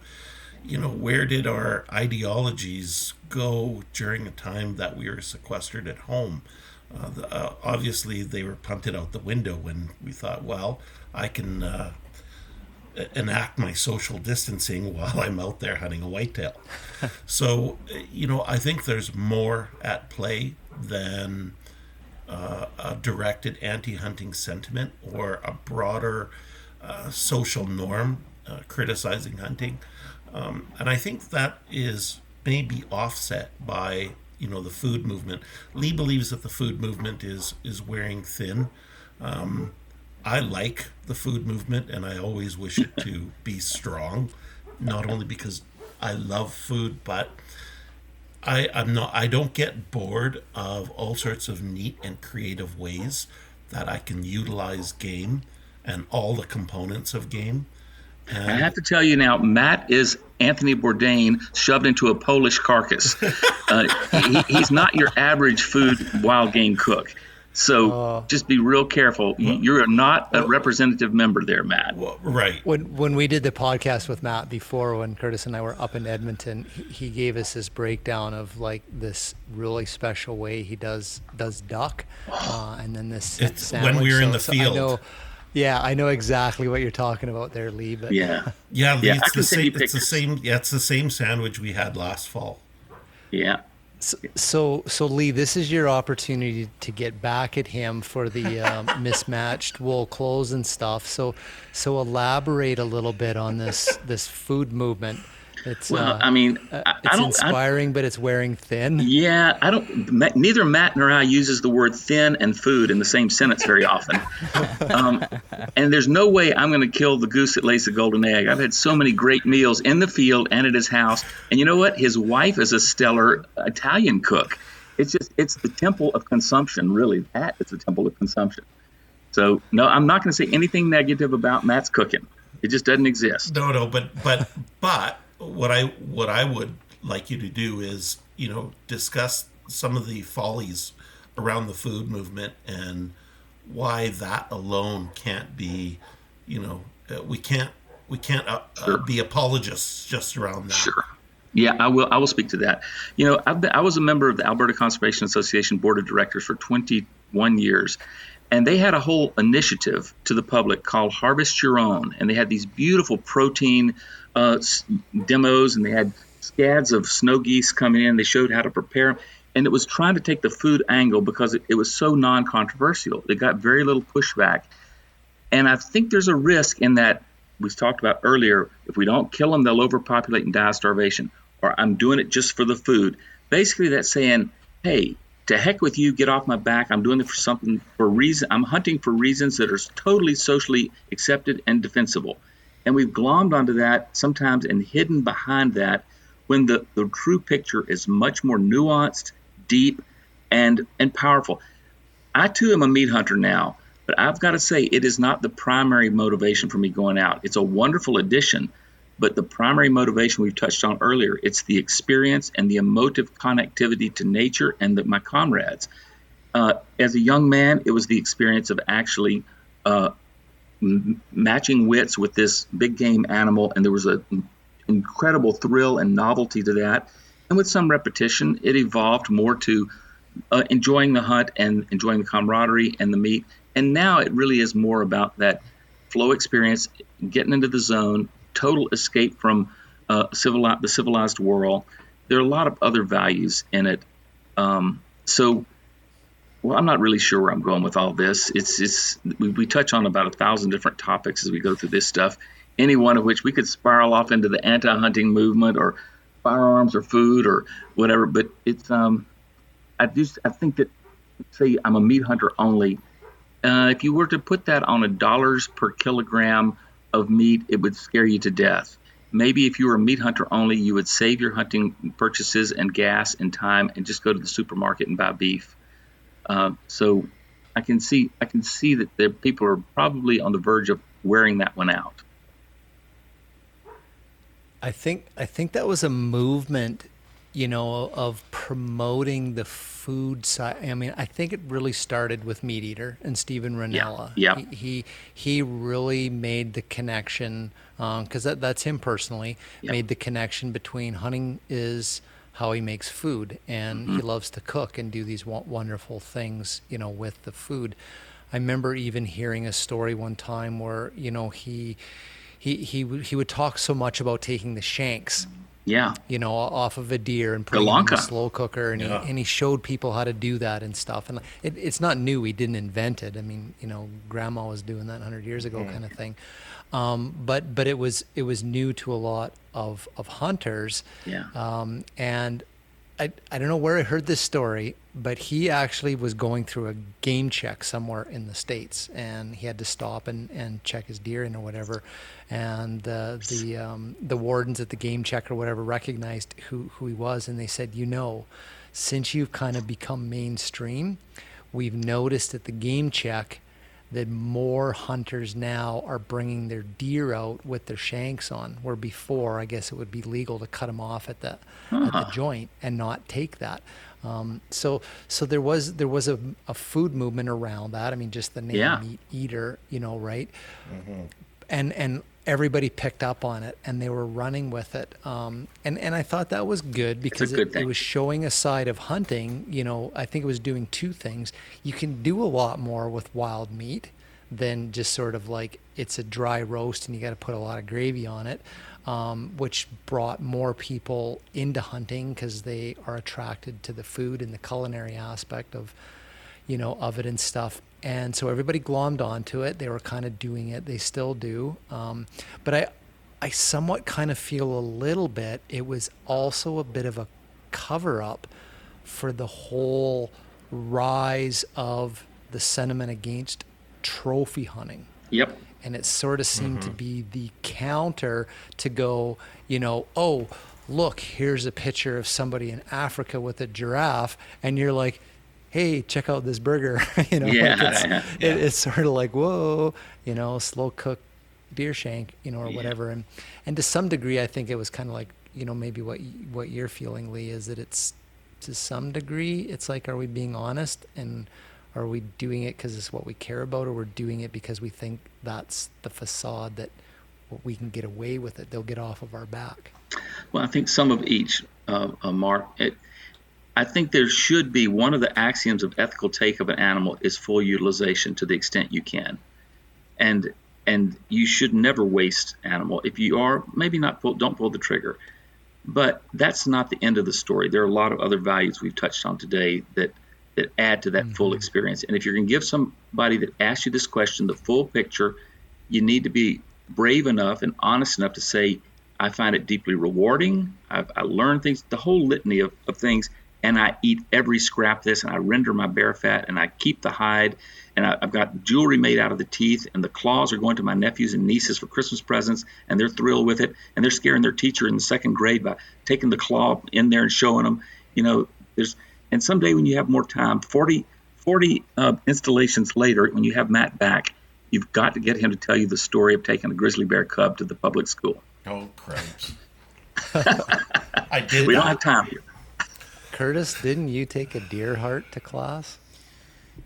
you know, where did our ideologies go during a time that we were sequestered at home? Uh, the, uh, obviously, they were punted out the window when we thought, well, I can uh, enact my social distancing while I'm out there hunting a whitetail. so, you know, I think there's more at play than uh, a directed anti hunting sentiment or a broader uh, social norm uh, criticizing hunting. Um, and I think that is maybe offset by you know the food movement. Lee believes that the food movement is is wearing thin. Um, I like the food movement, and I always wish it to be strong. Not only because I love food, but I, I'm not. I don't get bored of all sorts of neat and creative ways that I can utilize game and all the components of game. And I have to tell you now, Matt is Anthony Bourdain shoved into a Polish carcass. uh, he, he's not your average food wild game cook. So uh, just be real careful. You're not a representative member there, Matt. Right. When when we did the podcast with Matt before, when Curtis and I were up in Edmonton, he, he gave us this breakdown of like this really special way he does does duck, uh, and then this it's sandwich. when we were so, in the so field. I know, yeah, I know exactly what you're talking about there, Lee. But yeah, yeah, Lee, yeah it's the same. It's the same. Yeah, it's the same sandwich we had last fall. Yeah. So, so, so Lee, this is your opportunity to get back at him for the um, mismatched wool clothes and stuff. So, so elaborate a little bit on this this food movement it's well, uh, I mean, uh, I, it's I inspiring, I, but it's wearing thin. Yeah, I don't. Neither Matt nor I uses the word thin and food in the same sentence very often. um, and there's no way I'm going to kill the goose that lays the golden egg. I've had so many great meals in the field and at his house. And you know what? His wife is a stellar Italian cook. It's just it's the temple of consumption. Really, that is the temple of consumption. So no, I'm not going to say anything negative about Matt's cooking. It just doesn't exist. No, no, but but but what I what I would like you to do is you know discuss some of the follies around the food movement and why that alone can't be you know uh, we can't we can't uh, uh sure. uh, be apologists just around that. Sure. Yeah, I will. I will speak to that. You know, been, i was a member of the Alberta Conservation Association board of directors for 21 years, and they had a whole initiative to the public called Harvest Your Own, and they had these beautiful protein uh, demos, and they had scads of snow geese coming in. They showed how to prepare them, and it was trying to take the food angle because it, it was so non-controversial. It got very little pushback, and I think there's a risk in that we talked about earlier. If we don't kill them, they'll overpopulate and die of starvation. Or I'm doing it just for the food. Basically, that's saying, hey, to heck with you, get off my back. I'm doing it for something for reason. I'm hunting for reasons that are totally socially accepted and defensible. And we've glommed onto that sometimes and hidden behind that when the, the true picture is much more nuanced, deep, and and powerful. I too am a meat hunter now, but I've got to say it is not the primary motivation for me going out. It's a wonderful addition, but the primary motivation we've touched on earlier, it's the experience and the emotive connectivity to nature and the, my comrades. Uh, as a young man, it was the experience of actually uh, matching wits with this big game animal, and there was a incredible thrill and novelty to that. And with some repetition, it evolved more to uh, enjoying the hunt and enjoying the camaraderie and the meat. And now it really is more about that flow experience, getting into the zone, total escape from uh, civilized, the civilized world. There are a lot of other values in it. Um, so well, I'm not really sure where I'm going with all this. It's it's we, we touch on about a thousand different topics as we go through this stuff. Any one of which we could spiral off into the anti-hunting movement or firearms or food or whatever. But it's um, I just I think that say I'm a meat hunter only. Uh, if you were to put that on a dollars per kilogram of meat, it would scare you to death. Maybe if you were a meat hunter only, you would save your hunting purchases and gas and time and just go to the supermarket and buy beef. Uh, so I can see I can see that the people are probably on the verge of wearing that one out. I think I think that was a movement, you know, of promoting the food side. I mean, I think it really started with Meat Eater and Steven Rinella. Yeah. yeah. He, he, he really made the connection because um, that, that's him personally. Yep. Made the connection between hunting is how he makes food and mm-hmm. he loves to cook and do these wonderful things you know with the food i remember even hearing a story one time where you know he he he, he would talk so much about taking the shanks yeah you know off of a deer and putting it in the slow cooker and, yeah. he, and he showed people how to do that and stuff and it, it's not new he didn't invent it i mean you know grandma was doing that 100 years ago mm. kind of thing um, but but it was it was new to a lot of of hunters. Yeah. Um, and I, I don't know where I heard this story, but he actually was going through a game check somewhere in the States and he had to stop and, and check his deer in or whatever. And uh, the, um, the wardens at the game check or whatever recognized who, who he was and they said, you know, since you've kind of become mainstream, we've noticed at the game check that more hunters now are bringing their deer out with their shanks on, where before I guess it would be legal to cut them off at the uh-huh. at the joint and not take that. Um, so so there was there was a, a food movement around that. I mean, just the name yeah. meat eater, you know, right? Mm-hmm. And and everybody picked up on it and they were running with it. Um, and, and I thought that was good because good it, it, was showing a side of hunting. You know, I think it was doing two things. You can do a lot more with wild meat than just sort of like it's a dry roast and you got to put a lot of gravy on it. Um, which brought more people into hunting because they are attracted to the food and the culinary aspect of, you know, of it and stuff and so everybody glommed onto it. They were kind of doing it. They still do. Um, but I, I somewhat kind of feel a little bit. It was also a bit of a cover up for the whole rise of the sentiment against trophy hunting. Yep. And it sort of seemed mm-hmm. to be the counter to go, you know, oh, look, here's a picture of somebody in Africa with a giraffe. And you're like, hey, check out this burger. you know, yeah, like it's, yeah. It, it's sort of like, whoa, you know, slow cooked beer shank, you know, or yeah. whatever. And, and to some degree, I think it was kind of like, you know, maybe what, what you're feeling, Lee, is that it's to some degree, it's like, are we being honest and are we doing it because it's what we care about or we're doing it because we think that's the facade that we can get away with it. They'll get off of our back. Well, I think some of each, uh, uh, Mark. It, I think there should be one of the axioms of ethical take of an animal is full utilization to the extent you can, and and you should never waste animal. If you are, maybe not pull, don't pull the trigger, but that's not the end of the story. There are a lot of other values we've touched on today that that add to that mm-hmm. full experience. And if you're going to give somebody that asks you this question the full picture, you need to be brave enough and honest enough to say, I find it deeply rewarding. I've, I learned things, the whole litany of, of things and I eat every scrap of this, and I render my bear fat, and I keep the hide, and I, have got jewelry made out of the teeth, and the claws are going to my nephews and nieces for Christmas presents, and they're thrilled with it, and they're scaring their teacher in the second grade by taking the claw in there and showing them, you know, there's, and someday when you have more time, 40, 40 uh, installations later, when you have Matt back, you've got to get him to tell you the story of taking a grizzly bear cub to the public school. Oh, cripes. I did. We don't have time here. Curtis, didn't you take a deer heart to class?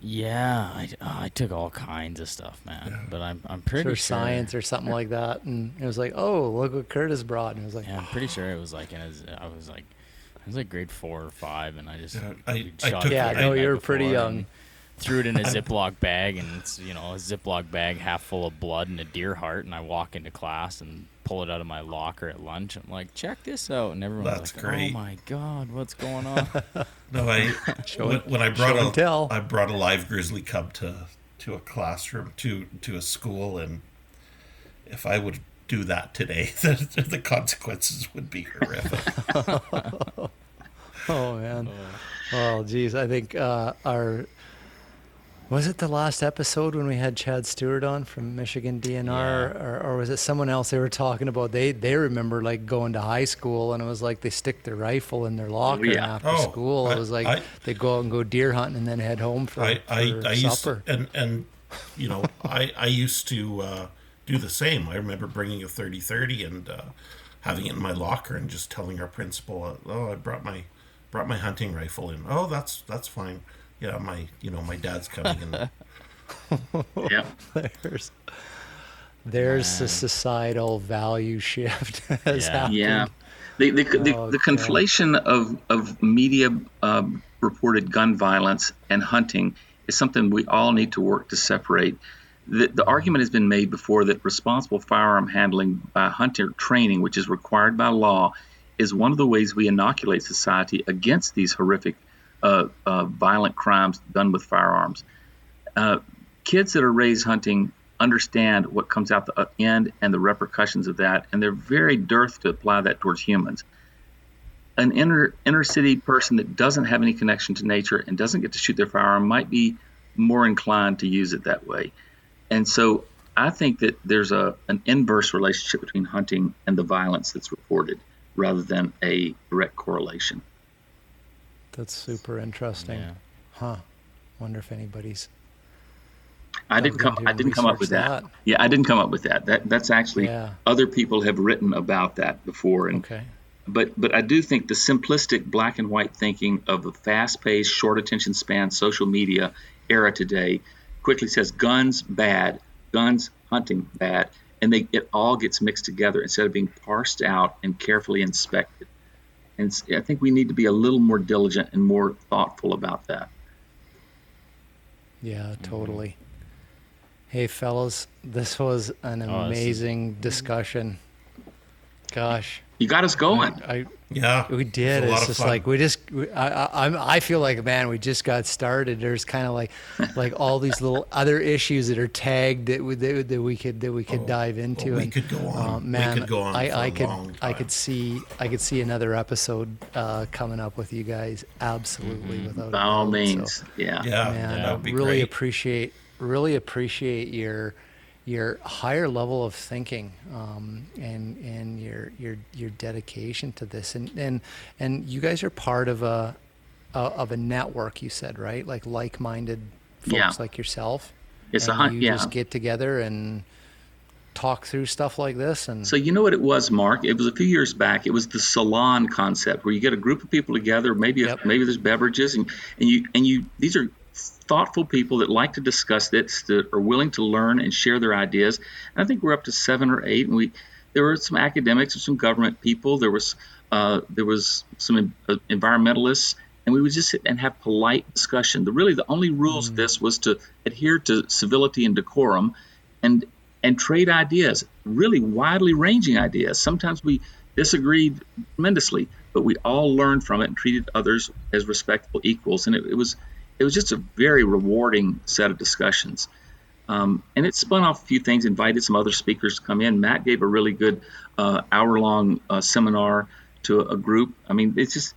Yeah, I, oh, I took all kinds of stuff, man. Yeah. But I'm I'm pretty sure, science or something like that, and it was like, oh, look what Curtis brought, and it was like, yeah, I'm pretty sure it was like, in a, I was like, I was like grade four or five, and I just yeah, I, I took, yeah, I know you were pretty young threw it in a Ziploc bag, and it's you know a Ziploc bag half full of blood and a deer heart. And I walk into class and pull it out of my locker at lunch. I'm like, check this out, and everyone's That's like, oh great. oh my god, what's going on? no, I when, when, I brought a tell. I brought a live grizzly cub to to a classroom to to a school, and if I would do that today, the, the consequences would be horrific. oh man. Oh, geez. I think uh, our was it the last episode when we had Chad Stewart on from Michigan DNR, yeah. or, or, was it someone else they were talking about? They they remember like going to high school and it was like they stick their rifle in their locker oh, yeah. after oh, school. I, it was like I, they go out and go deer hunting and then head home for, I, I, for I supper. To, and and you know I I used to uh, do the same. I remember bringing a thirty thirty and uh, having it in my locker and just telling our principal, "Oh, I brought my brought my hunting rifle in." Oh, that's that's fine yeah, my you know my dad's coming in. yeah, there's there's a societal value shift has yeah. happened. Yeah, the the, the, oh, the conflation of of media uh, reported gun violence and hunting is something we all need to work to separate. The, the argument has been made before that responsible firearm handling by hunter training, which is required by law, is one of the ways we inoculate society against these horrific uh, uh, violent crimes done with firearms. Uh, kids that are raised hunting understand what comes out the end and the repercussions of that, and they're very dearth to apply that towards humans. an inner inner city person that doesn't have any connection to nature and doesn't get to shoot their firearm might be more inclined to use it that way. And so I think that there's a an inverse relationship between hunting and the violence that's reported rather than a direct correlation. That's super interesting. Yeah. Huh. Wonder if anybody's I didn't come. I didn't come up with that. that. Yeah, I didn't come up with that. That that's actually Yeah. other people have written about that before. And Okay. but but I do think the simplistic black and white thinking of the fast-paced, short attention span social media era today quickly says guns bad, guns hunting bad, and they it all gets mixed together instead of being parsed out and carefully inspected. And I think we need to be a little more diligent and more thoughtful about that. Yeah, mm-hmm. totally. Hey, fellas, this was an Oh, this amazing discussion. Gosh, You got us going. I Yeah, we did. It's It's just fun. like we just. we- I, I I'm- feel like man, we just got started. There's kind of like like all these little other issues that are tagged that we that, that we could that we could Oh, dive into. we and, could go on. uh, We man, could go on I, for I a could long I time. could see I could see another episode uh, coming up with you guys. Absolutely, without a By all doubt. So- means, yeah. yeah, man, that would be really great. appreciate really appreciate your your higher level of thinking um, and and your your your dedication to this and and and you guys are part of a, a of a network you said right like like-minded folks Yeah. like yourself It's a and hunt. you Yeah. just get together and talk through stuff like this and So you know what it was, Mark? It was a few years back. It was the salon concept, where you get a group of people together. Maybe Yep. maybe there's beverages, and, and you and you. These are thoughtful people that like to discuss this, that are willing to learn and share their ideas. And I think we're up to seven or eight, and we there were some academics and some government people. There was uh, there was some uh, environmentalists. And we would just sit and have polite discussion. The really the only rules of this was to adhere to civility and decorum, and and trade ideas, really widely ranging ideas. Sometimes we disagreed tremendously, but we all learned from it and treated others as respectful equals. And it, it was it was just a very rewarding set of discussions. Um, and it spun off a few things, invited some other speakers to come in. Matt gave a really good uh, hour long uh, seminar to a, a group. I mean, it's just,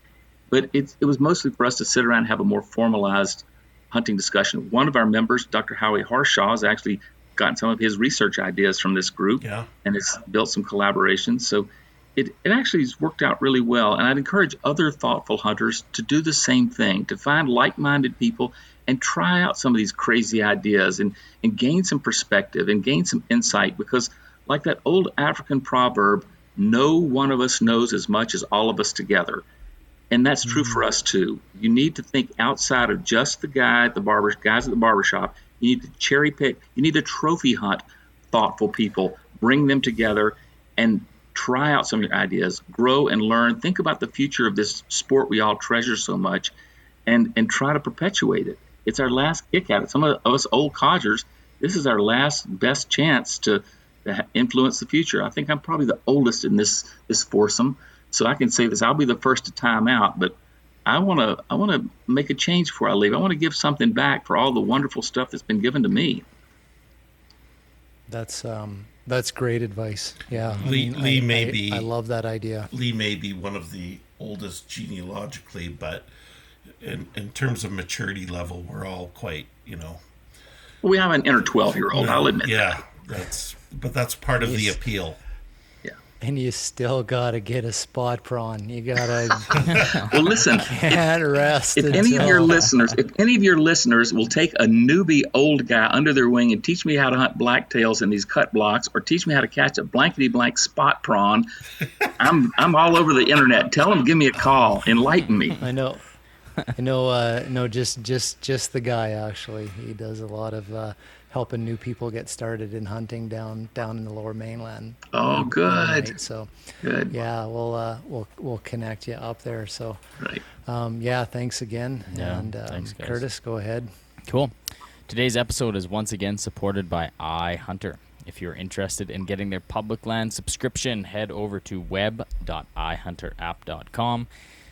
but it, it was mostly for us to sit around and have a more formalized hunting discussion. One of our members, Dr. Howie Harshaw, is actually gotten some of his research ideas from this group Yeah. and it's built some collaborations. So it, it actually has worked out really well. And I'd encourage other thoughtful hunters to do the same thing, to find like minded people and try out some of these crazy ideas and, and gain some perspective and gain some insight because, like that old African proverb, no one of us knows as much as all of us together. And that's true mm-hmm. for us too. You need to think outside of just the guy at the barber guys at the barbershop. You need to cherry pick. You need to trophy hunt thoughtful people, bring them together, and try out some of your ideas, grow and learn. Think about the future of this sport we all treasure so much, and and try to perpetuate it. It's our last kick at it. Some of us old codgers, this is our last best chance to, to influence the future. I think I'm probably the oldest in this this foursome, so I can say this. I'll be the first to time out, but I want to I want to make a change before I leave. I want to give something back for all the wonderful stuff that's been given to me. that's um that's great advice yeah I Lee- mean, Lee I, may I- be- I love that idea Lee may be one of the oldest genealogically, but in in terms of maturity level, we're all quite, you know. We have an inner twelve year old. I'll admit. Yeah, that's but that's part of the appeal. And you still gotta get a spot prawn you gotta Well, listen. can't rest If any of your listeners, if any of your listeners will take a newbie old guy under their wing and teach me how to hunt blacktails in these cut blocks, or teach me how to catch a blankety blank spot prawn, I'm I'm all over the internet. Tell them, give me a call, enlighten me. I know. I know. Uh, no, just just just the guy. Actually, he does a lot of uh, helping new people get started in hunting down down in the Lower Mainland. Oh, good, Right? So, good, yeah, we'll uh, we'll we'll connect you up there. So, right. um, yeah, thanks again. Yeah, and um, thanks, guys. Curtis, go ahead. Cool. Today's episode is once again supported by iHunter. If you're interested in getting their public land subscription, head over to web.ihunterapp.com.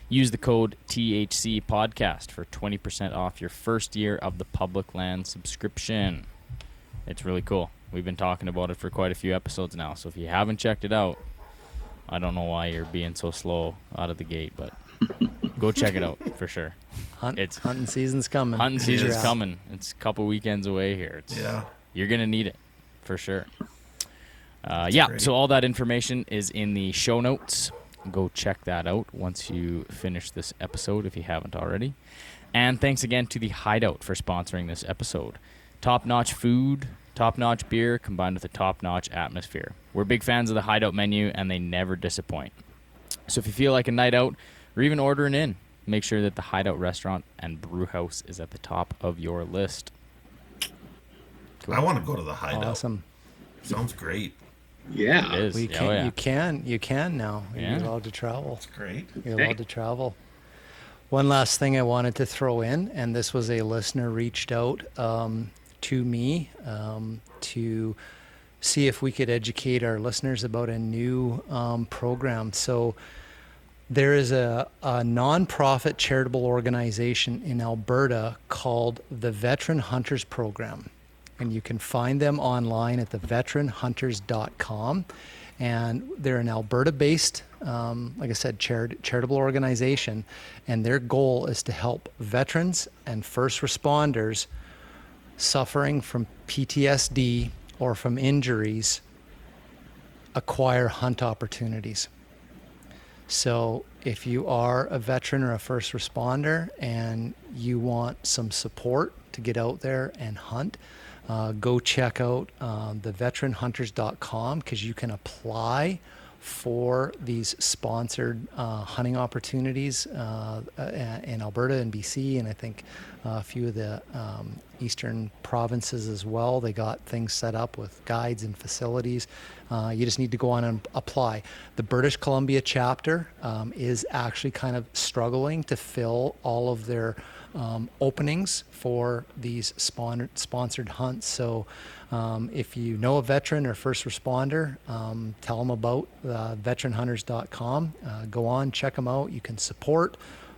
Use the code THC podcast for 20% off your first year of the public land subscription. It's really cool. We've been talking about it for quite a few episodes now, so if you haven't checked it out, I don't know why you're being so slow out of the gate, but go check it out for sure. Hunt, It's- hunting season's coming. Hunting season's is. coming. It's a couple weekends away here. It's, Yeah. You're gonna need it for sure. Uh, yeah. great. So all that information is in the show notes. Go check that out once you finish this episode if you haven't already. And thanks again to the Heid Out for sponsoring this episode. Top notch food, top notch beer combined with a top notch atmosphere. We're big fans of the Heid Out menu and they never disappoint. So if you feel like a night out or even ordering in, make sure that the Heid Out restaurant and brew house is at the top of your list. I want to go to the Heid Out. Awesome. Sounds great. Yeah. It is. Well, you can, oh, yeah. you can, you can now. Yeah. You're allowed to travel. Great. You're Hey. allowed to travel. One last thing I wanted to throw in, and this was a listener reached out um, to me um, to see if we could educate our listeners about a new um, program. So there is a, a nonprofit charitable organization in Alberta called the Veteran Hunters Program. And you can find them online at theveteranhunters.com. And they're an Alberta based, um, like I said, charit- charitable organization. And their goal is to help veterans and first responders suffering from PTSD or from injuries acquire hunt opportunities. So, if you are a veteran or a first responder and you want some support to get out there and hunt, uh, go check out um, the veteranhunters.com because you can apply for these sponsored uh, hunting opportunities uh, uh, in Alberta and BC, and I think a few of the um, eastern provinces as well. They got things set up with guides and facilities. Uh, you just need to go on and apply. The British Columbia chapter um, is actually kind of struggling to fill all of their um, openings for these spon- sponsored hunts. So, um, if you know a veteran or first responder, um, tell them about uh, veteranhunters.com. Uh, go on, check them out. You can support,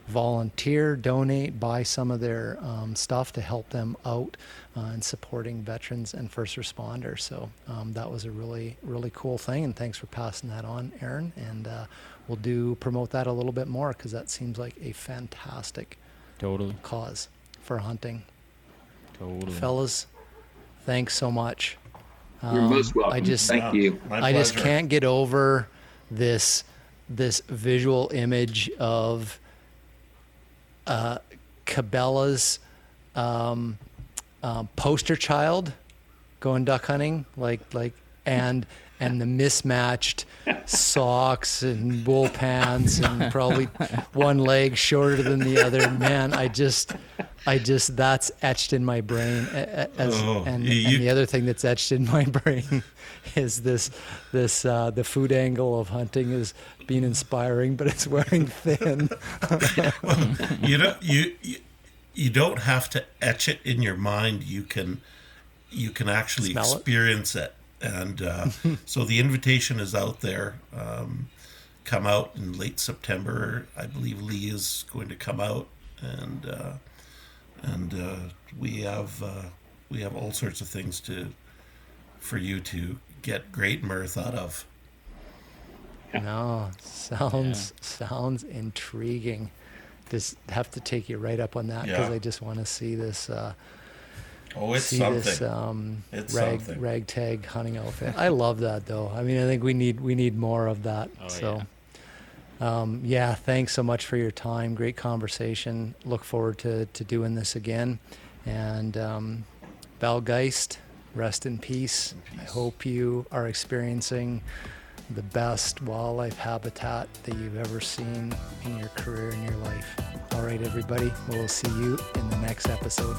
volunteer, donate, buy some of their um, stuff to help them out uh, in supporting veterans and first responders. So um, that was a really, really cool thing. And thanks for passing that on, Aaron. And uh, we'll do promote that a little bit more because that seems like a fantastic Totally. cause for hunting. Totally. Fellas, thanks so much. You're Um, most welcome. I just, Thank you. My I just can't get over this this visual image of uh, Cabela's um, um, poster child going duck hunting, like like and and the mismatched socks and wool pants and probably one leg shorter than the other. Man, I just I just that's etched in my brain. a- a- As, Oh, and, you- and the other thing that's etched in my brain is this this uh, the food angle of hunting is being inspiring, but it's wearing thin. well, you don't you, you you don't have to etch it in your mind. You can you can actually Smell it? experience it. And uh, so the invitation is out there. Um, come out in late September. I believe Lee is going to come out, and uh, and uh, we have uh, we have all sorts of things to for you to get great mirth out of. No, sounds sounds intriguing. Just have to take you right up on that because Yeah. I just want to see this. Oh, it's see something. this um, It's rag something. ragtag hunting outfit. I love that though. I mean, I think we need we need more of that. Oh, so, um, yeah, thanks so much for your time. Great conversation. Look forward to to doing this again. And um, Val Geist, rest in peace. I hope you are experiencing the best wildlife habitat that you've ever seen in your career in your life. All right, everybody. We'll see you in the next episode.